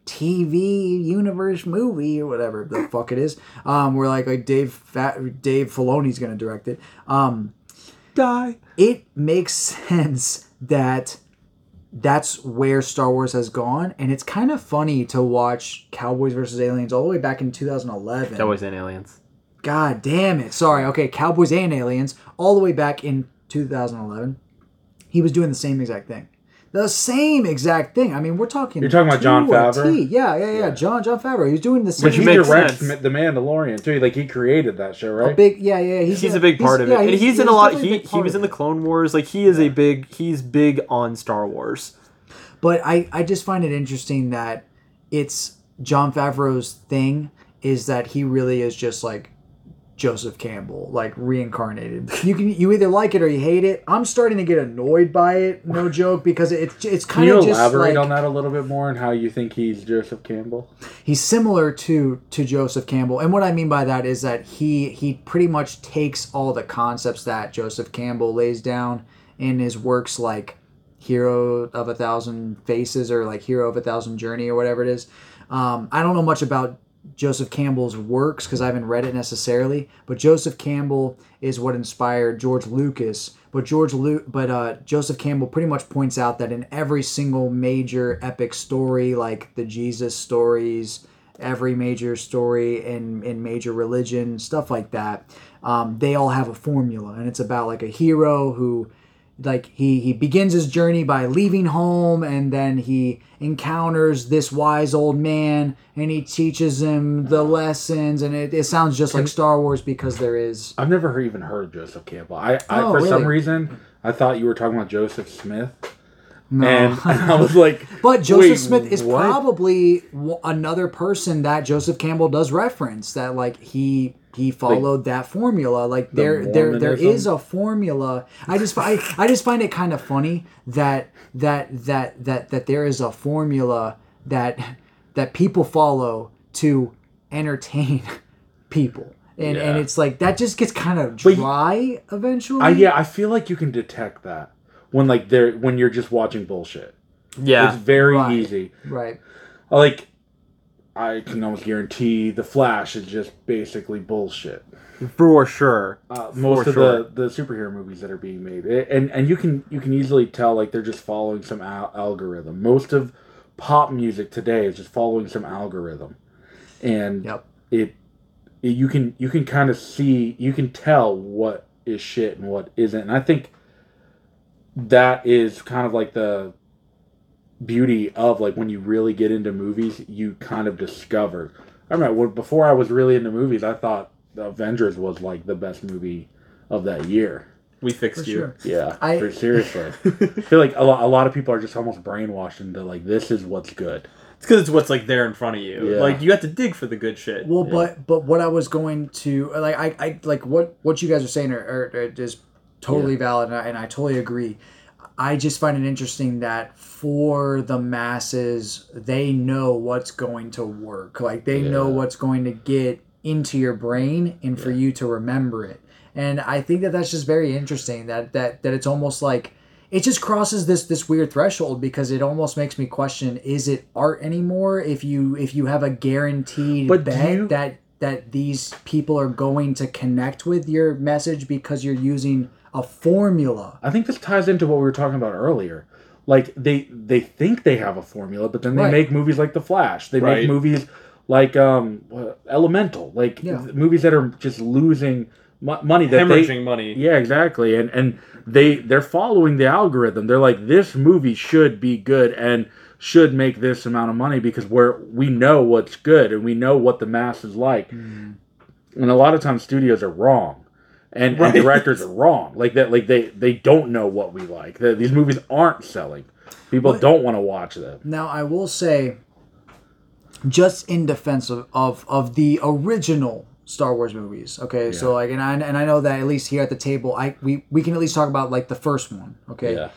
TV universe movie or whatever the fuck it is. Um, where like like Dave Fat, Dave Filoni's gonna direct it. Um, Die. it makes sense that that's where Star Wars has gone, and it's kind of funny to watch Cowboys versus Aliens all the way back in 2011. Cowboys and aliens. God damn it! Sorry. Okay, Cowboys and Aliens all the way back in 2011. He was doing the same exact thing. The same exact thing. I mean, we're talking. You're talking about John to Favreau? T. Yeah, yeah, yeah, John Jon Favreau. He was doing the same. But he makes directs sense. Ma- the Mandalorian too. Like he created that show, right? a right? big yeah yeah he's, He's a big part of it, yeah, and he's, in a lot. He he was in the. Clone Wars. Like he is a big. He's big on Star Wars. But I, I just find it interesting that it's Jon Favreau's thing is that he really is just like Joseph Campbell, like reincarnated. You can you either like it or you hate it. I'm starting to get annoyed by it, no joke, because it's it's Can kind you of just elaborate like on that a little bit more and how you think he's Joseph Campbell? he's similar to to Joseph Campbell. And what I mean by that is that he he pretty much takes all the concepts that Joseph Campbell lays down in his works like Hero of a Thousand Faces or like Hero of a Thousand Journey or whatever it is. Um, I don't know much about Joseph Campbell's works because I haven't read it necessarily, but Joseph Campbell is what inspired George Lucas. But George Lu- but uh, Joseph Campbell pretty much points out that in every single major epic story, like the Jesus stories, every major story in in major religion, stuff like that, um, they all have a formula, and it's about like a hero who like he he begins his journey by leaving home and then he encounters this wise old man and he teaches him the lessons and it, it sounds just like star wars because there is I've never even heard Joseph Campbell. I, I Oh, for some reason I thought you were talking about Joseph Smith, no and I was like, but joseph smith is what? probably w- another person that joseph campbell does reference that like he he followed that formula like there there there Mormonism? is a formula i just I, I just find it kind of funny that that that that that there is a formula that that people follow to entertain people and and it's like that just gets kind of But dry eventually I, yeah, I feel like you can detect that when like they're when you're just watching bullshit. Yeah. It's very Right. easy. right Like I can almost guarantee the Flash is just basically bullshit. for sure. Uh, most For of sure. the, the superhero movies that are being made, and and you can you can easily tell like they're just following some al- algorithm. Most of pop music today is just following some algorithm, and Yep. it, it you can you can kind of see you can tell what is shit and what isn't, and I think that is kind of like the beauty of like when you really get into movies, you kind of discover. I remember when, before I was really into movies, I thought the Avengers was like the best movie of that year. We fixed for you. sure Yeah, I- for seriously. I feel like a lot, a lot of people are just almost brainwashed into like this is what's good. It's because it's what's like there in front of you. Yeah. Like you have to dig for the good shit. Well, but but what I was going to like I, I like what what you guys are saying are, are, are is totally valid and I, and I totally agree. I just find it interesting that for the masses, they know what's going to work. Like they know what's going to get into your brain and for you to remember it. And I think that that's just very interesting. That that that it's almost like it just crosses this this weird threshold because it almost makes me question: Is it art anymore? If you if you have a guaranteed But bet you- that that these people are going to connect with your message because you're using a formula. I think this ties into what we were talking about earlier. Like they they think they have a formula, but then they Right. make movies like The Flash. They Right. make movies like um what- Elemental, like Yeah. th- movies that are just losing mo- money that they Hemorrhaging money. Yeah, exactly. And and they they're following the algorithm. They're like this movie should be good and should make this amount of money because we're we know what's good and we know what the mass is like. And a lot of times studios are wrong. And, Right. and directors are wrong. Like that like they they don't know what we like. The- these movies aren't selling. People don't want to watch them. Now, I will say, just in defense of, of, of the original Star Wars movies. Okay, so like, and I and I know that at least here at the table, I we we can at least talk about like the first one. Okay, Yeah.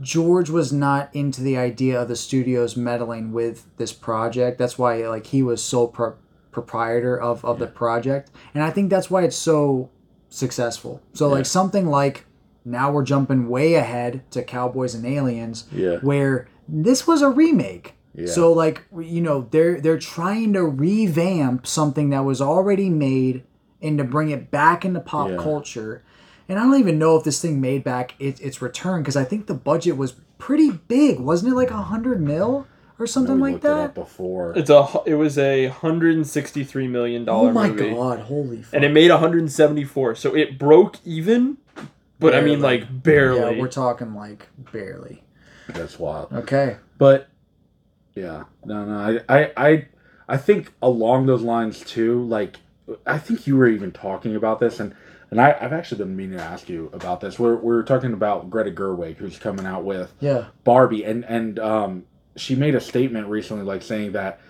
George was not into the idea of the studios meddling with this project. That's why like he was sole pro- proprietor of, of the project. And I think that's why it's so successful. So like something like now we're jumping way ahead to Cowboys and Aliens Yeah. where this was a remake. Yeah. So like you know they're they're trying to revamp something that was already made and to bring it back into pop Yeah. culture. And I don't even know if this thing made back it, its return because I think the budget was pretty big, wasn't it? Like a hundred mil or something like looked it that. before. It's a it was a hundred and sixty three million dollar Oh my movie, god! Holy fuck! and it made one hundred and seventy four. So it broke even, but I mean like barely. Yeah, we're talking like barely. That's wild. Okay. But yeah, no, no, I, I, I, I think along those lines too. Like, I think you were even talking about this, and and I, I've actually been meaning to ask you about this. We're we're talking about Greta Gerwig, who's coming out with Yeah. Barbie, and and um, she made a statement recently, like saying that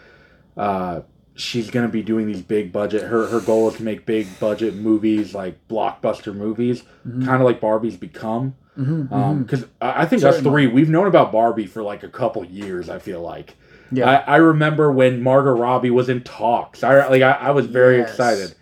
uh, she's gonna be doing these big budget. Her her goal is to make big budget movies, like blockbuster movies, Mm-hmm. kind of like Barbie's become. Because I I think us three, we've known about Barbie for like a couple years. I feel like. Yeah. I, I remember when Margot Robbie was in talks. I like I, I was very Yes. excited.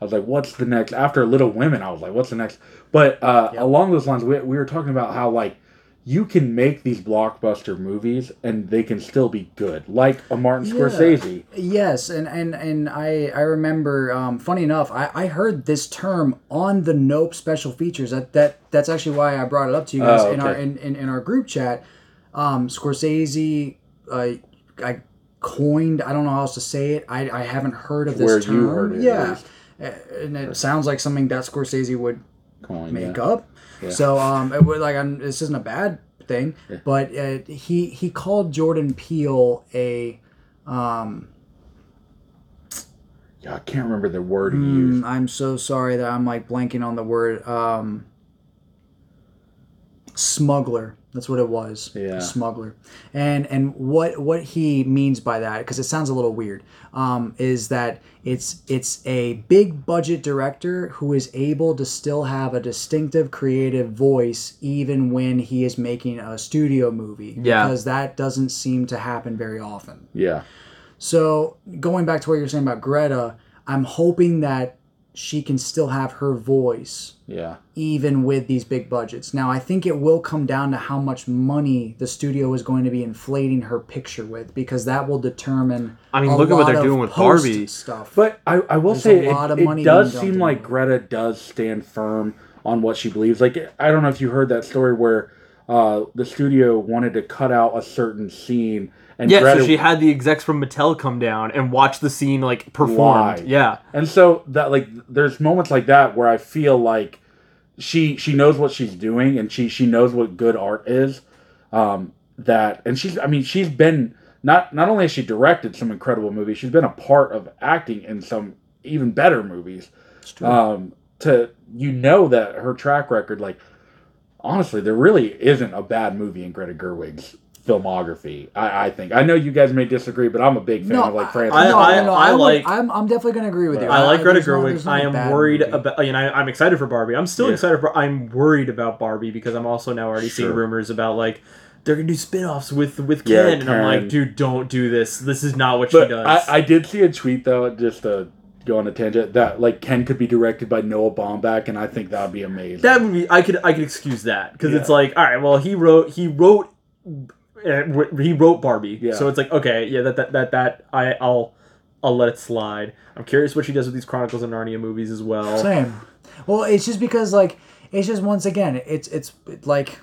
I was like, "What's the next?" After Little Women, I was like, "What's the next?" But uh, Yep. along those lines, we, we were talking about how like you can make these blockbuster movies and they can still be good, like a Martin Yeah. Scorsese. Yes, and and and I I remember. Um, funny enough, I, I heard this term on the Nope special features. That that that's actually why I brought it up to you guys Oh, in our in, in, in our group chat. Um, Scorsese, uh, I coined. I don't know how else to say it. I, I haven't heard of this Where term. you heard it, yeah, and it sounds like something that Scorsese would Coin, make yeah. up. So um, it was like I'm, this isn't a bad thing, but uh, he he called Jordan Peele a Um, Yeah, I can't remember the word he Mm, used. I'm so sorry that I'm like blanking on the word um, smuggler. That's what it was. Yeah. Smuggler. And and what what he means by that because it sounds a little weird um, is that it's it's a big budget director who is able to still have a distinctive creative voice even when he is making a studio movie Yeah. because that doesn't seem to happen very often. Yeah, So going back to what you're saying about Greta, I'm hoping that she can still have her voice yeah, even with these big budgets. Now I think it will come down to how much money the studio is going to be inflating her picture with because that will determine. I mean, a look at what they're doing with post Barbie. stuff. But I, I will There's say a lot it, of it money does seem like. Greta does stand firm on what she believes. Like I don't know if you heard that story where uh, the studio wanted to cut out a certain scene, and Yeah, Greta, so she had the execs from Mattel come down and watch the scene like performed. Live. Yeah. and so that like there's moments like that where I feel like she she knows what she's doing and she she knows what good art is. Um, that and she's I mean she's been not not only has she directed some incredible movies, she's been a part of acting in some even better movies. Um, to you know that her track record, like honestly, there really isn't a bad movie in Greta Gerwig's filmography. I, I think I know you guys may disagree, but I'm a big fan of like Francis. I- no, I- no, no, I would- like- I'm, I'm definitely going to agree with you. I like Greta there's no- Gerwig. no I am worried movie. about. You know, I, I'm excited for Barbie. I'm still Yeah. excited for. I'm worried about Barbie because I'm also now already seeing rumors about like they're gonna do spin-offs with with Ken, Yeah, and I'm like, dude, don't do this. This is not what she does. I, I did see a tweet though, just to go on a tangent, that like Ken could be directed by Noah Baumbach, and I think that would be amazing. that would be. I could I could excuse that because it's like, all right, well, he wrote he wrote w- he wrote Barbie, Yeah. so it's like okay, yeah, that that that that I I'll I'll let it slide. I'm curious what she does with these Chronicles of Narnia movies as well. Same. Well, it's just because like it's just once again it's it's like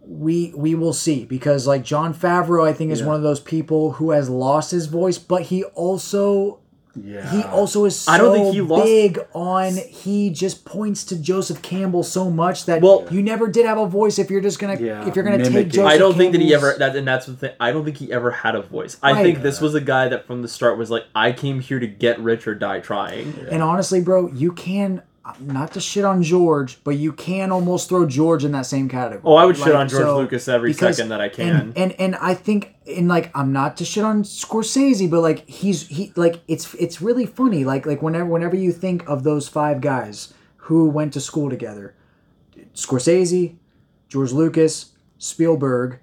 we we will see because like Jon Favreau I think is Yeah. one of those people who has lost his voice, but he also yeah, he also is so I don't think he lost- big on he just points to Joseph Campbell so much that Well- you never did have a voice if you're just gonna Yeah, if you're gonna take mimicking. Joseph I don't think that he Campbell's- ever that and that's the thing. I don't think he ever had a voice. I Right. think this was a guy that from the start was like, I came here to get rich or die trying. And honestly, bro, you can not to shit on George, but you can almost throw George in that same category. Oh, I would shit on George Lucas every because- second that I can. And, and and I think in like I'm not to shit on Scorsese, but like he's he like it's it's really funny. Like like whenever whenever you think of those five guys who went to school together, Scorsese, George Lucas, Spielberg,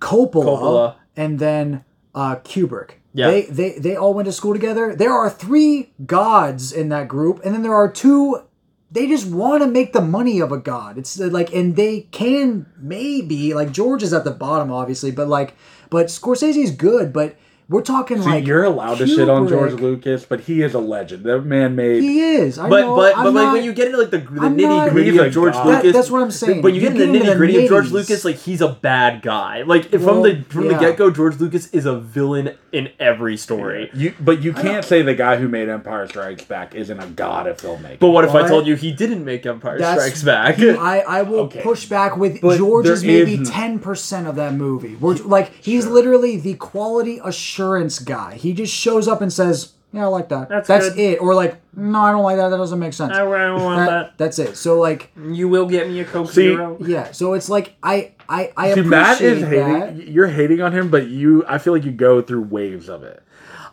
Coppola, Coppola. and then uh, Kubrick. Yeah. They, they they all went to school together. There are three gods in that group, and then there are two. They just want to make the money of a god. It's uh, like, and they can maybe like George is at the bottom, obviously, but like, but Scorsese is good, but we're talking See, like you're allowed to shit on George Lucas, but he is a legend. That man made. He is. I But know, but I'm but like not- when you get into like the, the nitty gritty He's of George god. That- Lucas, that's what I'm saying. When you, You get into the nitty gritty of George. Lucas, like he's a bad guy. Like if from the from the get go, George Lucas is a villain in every story. You, but you can't say the guy who made Empire Strikes Back isn't a god of filmmaking. But what if I What? told you he didn't make Empire Strikes Back? I, I will Okay. push back with But George is maybe ten percent of that movie. We're like he's literally the quality assurance guy. He just shows up and says, "Yeah, I like that. That's That's good. it." Or like, "No, I don't like that. That doesn't make sense." I don't want That- that. That's it. So like, You will get me a Coke See- Zero. yeah. So it's like I I I See, appreciate Matt is that. hating. You're hating on him, but you, I feel like you go through waves of it.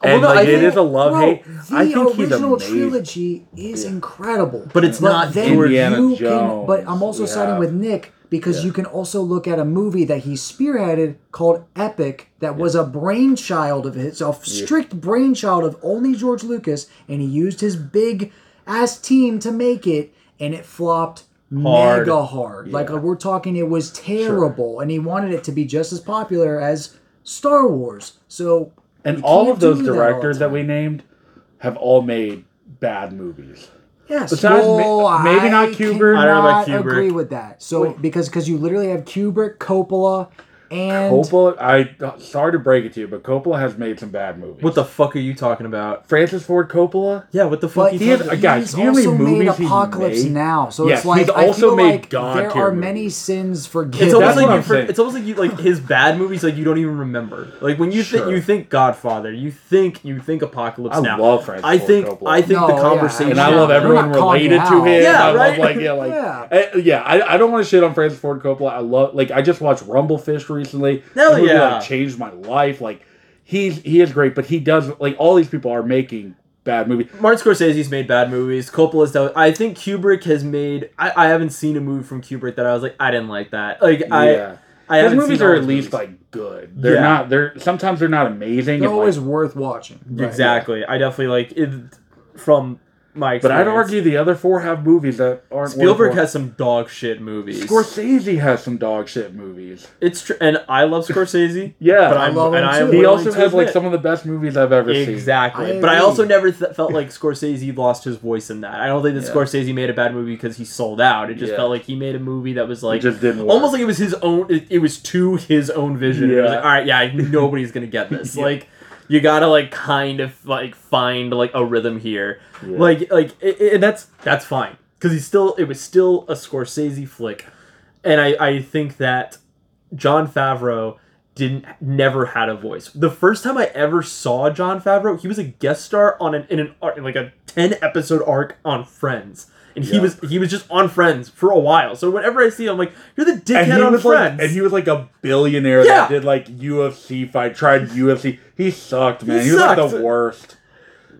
Well, And no, like I it think- is a love Bro, hate. The I think he's original amazing. trilogy is incredible, But it's not then Indiana you Can, Jones, but I'm also we siding with Nick because you can also look at a movie that he spearheaded called Epic, that was a brainchild of his, a strict brainchild of only George Lucas, and he used his big ass team to make it, and it flopped. Hard. Mega hard. Like we're talking, it was terrible, and he wanted it to be just as popular as Star Wars. So And all of those do that directors that we named have all made bad movies. Yes, Besides, well, ma- maybe not I Kubrick. I don't know about Kubrick. agree with that. So because because you literally have Kubrick, Coppola, and Coppola, I sorry to break it to you, but Coppola has made some bad movies. What the fuck are you talking about? Francis Ford Coppola? Yeah, what the fuck? but you he has- talking guys, he's do you know how also made Apocalypse made? Now. So Yes, it's like he's I feel made like God there tier are many sins forgiven. It's almost That's what like I'm you. For, saying. it's almost like you like his bad movies. Like you don't even remember. Like when you think you think Godfather, you think you think Apocalypse I Now. love Francis I Ford think Coppola. I think No, the yeah, conversation. and I love everyone related to him. Yeah, I right? love like yeah, like Yeah. eh, yeah. I, I don't want to shit on Francis Ford Coppola. I love like I just watched Rumble Fish recently. Hell That movie, yeah. like, changed my life. Like he's he is great, but he does like all these people are making bad movies. Martin Scorsese's made bad movies. Coppola's done. I think Kubrick has made. I, I haven't seen a movie from Kubrick that I was like I didn't like that. Like yeah, I. I his haven't movies seen are at his least movies. like good. They're Yeah. not. They're sometimes they're not amazing. They're always like, worth watching. Right. exactly. I definitely like it from my. but I'd experience. argue the other four have movies that aren't. Spielberg has some dog shit movies. Scorsese has some dog shit movies. It's true, and I love Scorsese. Yeah. but I I'm love and him I'm too. He willing also to has like admit- some of the best movies I've ever seen. Exactly. I But I agree. also never th- felt like Scorsese lost his voice in that. I don't think that Yeah. Scorsese made a bad movie because he sold out. It just Yeah. felt like he made a movie that was It like just didn't work. almost like it was his own. It, it was to his own vision. It was Yeah. like, all right, yeah, nobody's gonna get this. Yeah. Like, you gotta like kind of like find like a rhythm here. Yeah. Like, like, it, it- and that's that's fine because he's still. It was still a Scorsese flick, and I I think that Jon Favreau didn't never had a voice. The first time I ever saw Jon Favreau, he was a guest star on an in an arc like a ten episode arc on Friends. And he Yeah. was he was just on Friends for a while. So whenever I see him, I'm like, you're the dickhead on Friends. like, and he was like a billionaire Yeah. that did like UFC fight, tried UFC. He sucked, man. He He, was like the worst.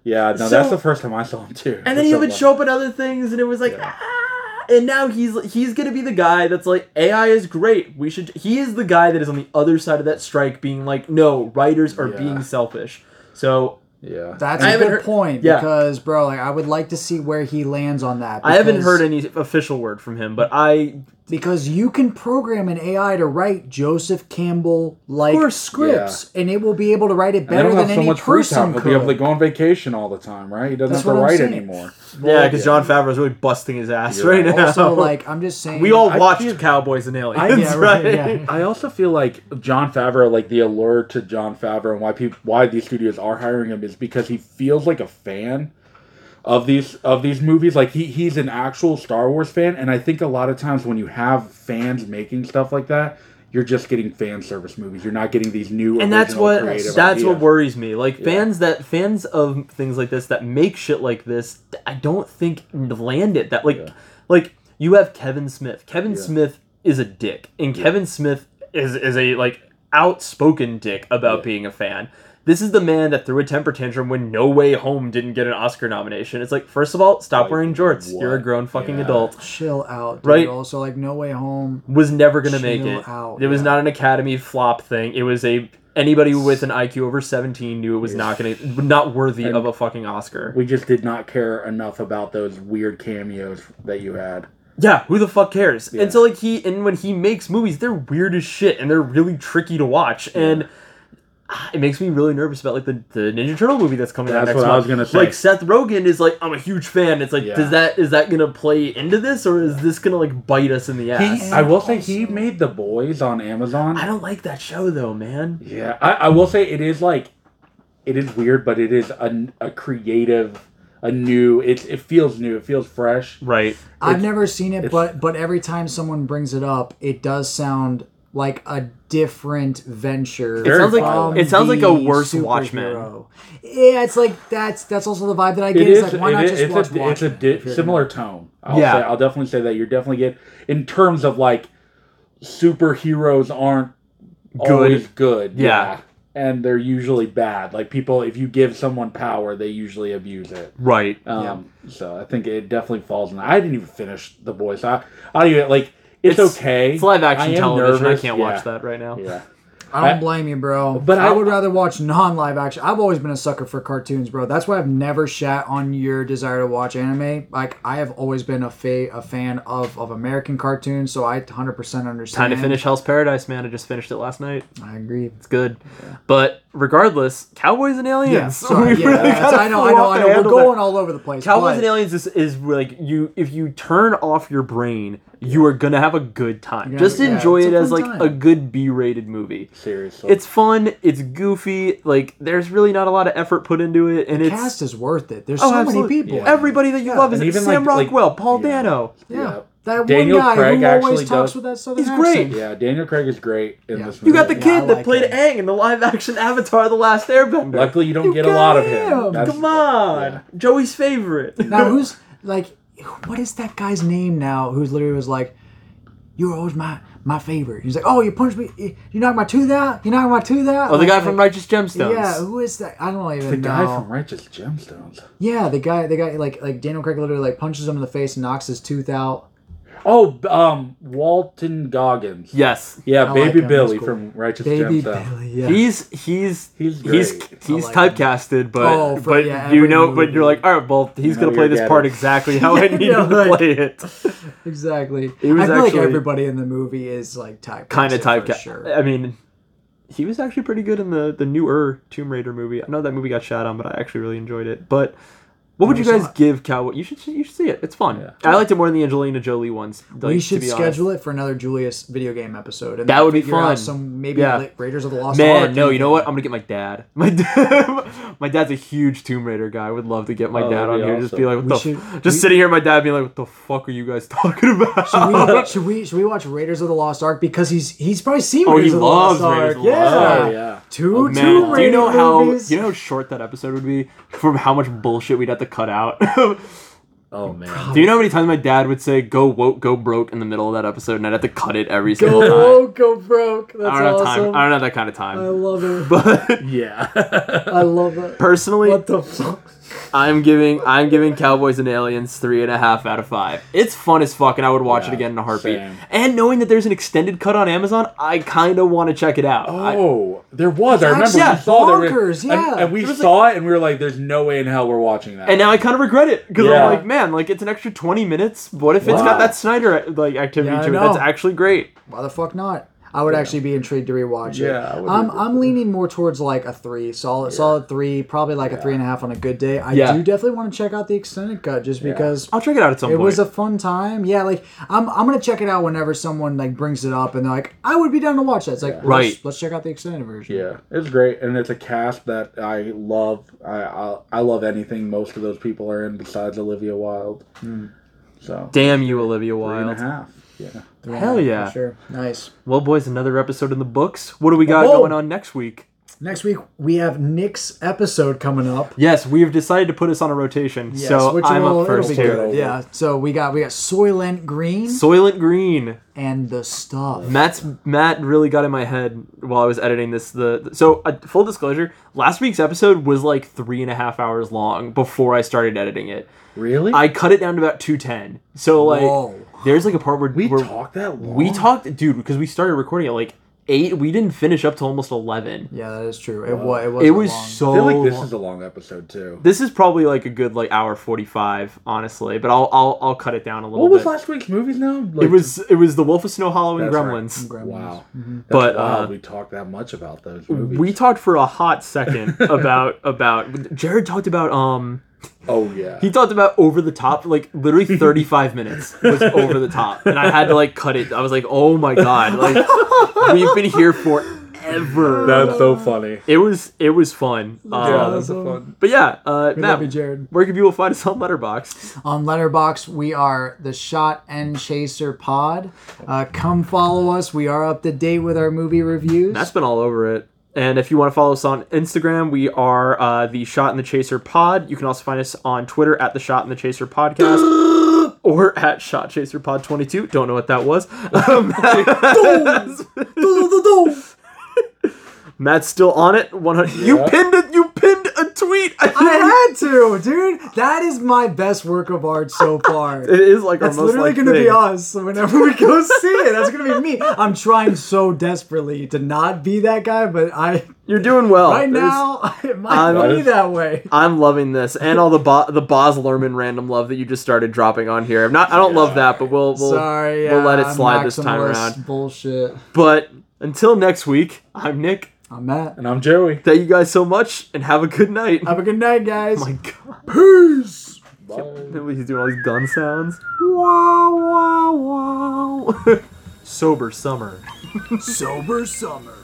Yeah, no, So- that's the first time I saw him too. and then he would show up in other things, and it was like, Yeah. ah. and now he's he's gonna be the guy that's like, AI is great. We should. He is the guy that is on the other side of that strike, being like, no, writers are Yeah. being selfish. So Yeah, That's I a good heard- point yeah. because, bro, like I would like to see where he lands on that. I haven't heard any official word from him, but I because you can program an AI to write Joseph Campbell like course, scripts, and it will be able to write it better than so any much person time. He'll could. be able to go on vacation all the time, right? He doesn't That's have to write saying. anymore. yeah, because Jon Favreau's really busting his ass You're right right. now. also, like I'm just saying, we all I watched feel- Cowboys and Aliens, I- yeah, right? right, yeah. I also feel like Jon Favreau, like the allure to Jon Favreau and why people, why these studios are hiring him is because he feels like a fan of these of these movies. Like he he's an actual Star Wars fan, and I think a lot of times when you have fans making stuff like that, you're just getting fan service movies. You're not getting these new and that's what that's what worries me. Like Yeah. fans that fans of things like this that make shit like this, I don't think land it. That like Yeah. like you have Kevin Smith. Kevin Yeah. Smith is a dick, and Kevin Smith is is a like outspoken dick about being a fan. This is the man that threw a temper tantrum when No Way Home didn't get an Oscar nomination. It's like, first of all, stop wearing jorts. You're a grown fucking Yeah. adult. Chill out, dude. Right. Also, like No Way Home. Was never gonna make it. out, it was not an Academy flop thing. It was a anybody with an IQ over 17 knew it was not gonna not worthy of a fucking Oscar. We just did not care enough about those weird cameos that you had. Yeah, who the fuck cares? Yeah. And so like he and when he makes movies, they're weird as shit and they're really tricky to watch. And ah, it makes me really nervous about like the, the Ninja Turtle movie that's coming out That's next what I was gonna say. Like Seth Rogen is like, I'm a huge fan. It's like, Yeah. does that is that gonna play into this or is this gonna like bite us in the ass? He, I will say he made the boys on Amazon. I don't like that show though, man. Yeah, I, I will say it is like, it is weird, but it is a, a creative, a new. It it feels new. It feels fresh. Right. I've never seen it, but but every time someone brings it up, it does sound like a different venture. It sounds like it sounds like a worse superhero. Watchmen. Yeah, it's like that's that's also the vibe that I get. It It's like why it not is- just it's watch a, it's a di- similar tone. I'll Yeah. say, I'll definitely say that you're definitely get in terms of like superheroes aren't Good. always good. Yeah. And they're usually bad. Like people, if you give someone power, they usually abuse it. Right. Um, So I think it definitely falls in. I didn't even finish the boys. I, I don't even like. It's, okay. It's live action I television. nervous, I can't yeah. watch that right now. Yeah. I don't I- blame you, bro. But But I, I- would rather watch non-live action. I've always been a sucker for cartoons, bro. That's why I've never shat on your desire to watch anime. Like I have always been a fa- a fan of, of American cartoons, so I 100% understand. Time to finish Hell's Paradise, man. I just finished it last night. I agree. It's good. But regardless, Cowboys and Aliens. Yeah, sorry, We yeah, really that's- gotta I know, I know, I know. We're handle that. going all over the place. Cowboys but- and Aliens is, is like you if you turn off your brain, you are gonna have a good time. You're Just gonna- yeah, enjoy it as like time. a good B-rated movie. Seriously. It's fun. It's goofy. Like there's really not a lot of effort put into it, and The it's cast is worth it. There's oh, so absolutely. many people. Everybody that you love is And even, Sam like- like- Rockwell, Paul yeah. Dano. Yeah. That Daniel one guy Craig who actually always talks does- with that southern He's great. yeah, Daniel Craig is great in Yeah. this movie. You got the Yeah, kid I that like played him. Aang in the live-action Avatar: The Last Airbender. Luckily, you don't You get a lot of him. him. That's- Come on, yeah. Joey's favorite. Now who's like, what is that guy's name now? Who's literally was like, you were always my my favorite. He's like, oh, you punched me, you you knocked my tooth out, you knocked my tooth out. Oh, the guy from Righteous Gemstones. Yeah, who is that? I don't even The know. guy from Righteous Gemstones. yeah, the guy, the guy, like like Daniel Craig literally like punches him in the face and knocks his tooth out. Oh, um, Walton Goggins. Yes. Yeah, I like Baby him, Billy he's cool. from Righteous Baby Gemstones. Billy, yeah. He's he's He's he's great. he's I like him. typecasted, but Oh, for- but yeah, you every know, but movie. you're like, all right, well, he's know gonna play you're this getting part it. exactly how I need Yeah, him to like- play it. exactly. It was I feel like everybody in the movie is like typecast. Kind of for typecast. Sure. I mean, he was actually pretty good in the the newer Tomb Raider movie. I know that movie got shot on, but I actually really enjoyed it. But what would you guys give Cowboy? You should you should see it. It's fun. Yeah. I liked it more than the Angelina Jolie ones. Like, we to should be schedule honest. it for another Julius video game episode. And That would be figure out fun. Some maybe Yeah. like Raiders of the Lost Man, Ark. no, you know what? I'm gonna get my dad. My dad, my dad's a huge Tomb Raider guy. I would love to get my Oh, dad on that'd here. Just be like, what We the? should- f-" just we- sitting here, my dad being like, what the fuck are you guys talking about? Should we, should we should we watch Raiders of the Lost Ark because he's he's probably seen Oh, he Raiders of the loves Lost Raiders Ark. of the Lost yeah. Ark. Oh, yeah. Two Oh, Man, two do you Raider know how movies. you know how short that episode would be from how much bullshit we'd have to cut out? Oh man. Do you know how many times my dad would say "go woke, go broke" in the middle of that episode, and I'd have to cut it every single Go time? woke, go broke. That's I don't have awesome. time. I don't have that kind of time. I love it. But Yeah. I love it. personally, What the fuck? I'm giving I'm giving Cowboys and Aliens three and a half out of five. It's fun as fuck, and I would watch it again in a heartbeat. same. And knowing that there's an extended cut on Amazon, I kind of want to check it out. I- Oh, there was. I remember Yeah, we saw there bonkers, was- yeah. and, and we There was, saw it, and we were like, "There's no way in hell we're watching that." and now I kind of regret it because Yeah. I'm like, man, like it's an extra 20 minutes. What if it's got that Snyder like activity Yeah, to it? That's actually great. Why the fuck not? I would actually be intrigued to rewatch it. Yeah, I would I'm I'm leaning more towards like a three, solid solid three, probably like a three and a half on a good day. I Yeah. do definitely want to check out the extended cut just because I'll check it out at some point. it point. was a fun time. Yeah, like I'm I'm gonna check it out whenever someone like brings it up and they're like, I would be down to watch that. It's like Right. let's, let's check out the extended version. yeah, it's great, and it's a cast that I love. I I, I love anything most of those people are in besides Olivia Wilde. Hmm. So Damn you, Olivia three and a Wilde. half. Yeah. Yeah, Hell yeah. for sure. Nice. Well, boys, another episode in the books. What do we got Whoa. going on next week? Next week we have Nick's episode coming up. Yes, we have decided to put us on a rotation. Yes, so which I'm will, up first here. Yeah. So we got we got Soylent Green Soylent Green. and the stuff. Matt's Matt really got in my head while I was editing this. The so uh, full disclosure, last week's episode was like three and a half hours long before I started editing it. Really? I cut it down to about two ten. So like, Whoa. There's like a part where we where talked that long. we talked, dude, because we started recording at like eight. We didn't finish up till almost eleven. Yeah, that is true. It was. It was. It was long. so. I feel like this long. is a long episode too. This is probably like a good like hour forty five, honestly. But I'll I'll I'll cut it down a little What was last week's movies now? Like, it was it was the Wolf of Snow Hollow and That's right. Gremlins. Gremlins. Wow. That's But, wild uh, we talked that much about those movies. We talked for a hot second about about Jared talked about um oh yeah. he talked about over the top like literally 35 minutes was over the top and I had to like cut it. I was like, "Oh my god, like we've been here forever." That's so funny. it was it was fun. Yeah, Um, that's a fun. but yeah, uh We Matt, love you, Jared. where can people find us on Letterboxd? On Letterboxd, we are the Shot and Chaser Pod. Uh, come follow us. We are up to date with our movie reviews. That's been all over it. And if you want to follow us on Instagram, we are uh, the Shot and the Chaser Pod. You can also find us on Twitter at the Shot and the Chaser Podcast or at Shot Chaser Pod 22. Don't know what that was. Um, Matt's still on it. 100. You pinned it. You pinned a tweet. I had to, dude. That is my best work of art so far. It is like our That's most literally gonna be thing. us whenever we go see it. That's gonna be me. I'm trying so desperately to not be that guy, but I You're doing well. right There's- now it might I'm- be that way. I'm loving this, and all the Bo- the Boz Lerman random love that you just started dropping on here. I'm not. I don't love that, but we'll we'll, Sorry, we'll let it slide this time around. Bullshit. But until next week, I'm Nick. I'm Matt. And I'm Joey. Thank you guys so much, and have a good night. Have a good night, guys. Oh my god. Peace. Bye. He's doing all these gun sounds. Wow, wow, wow. Sober summer. Sober summer.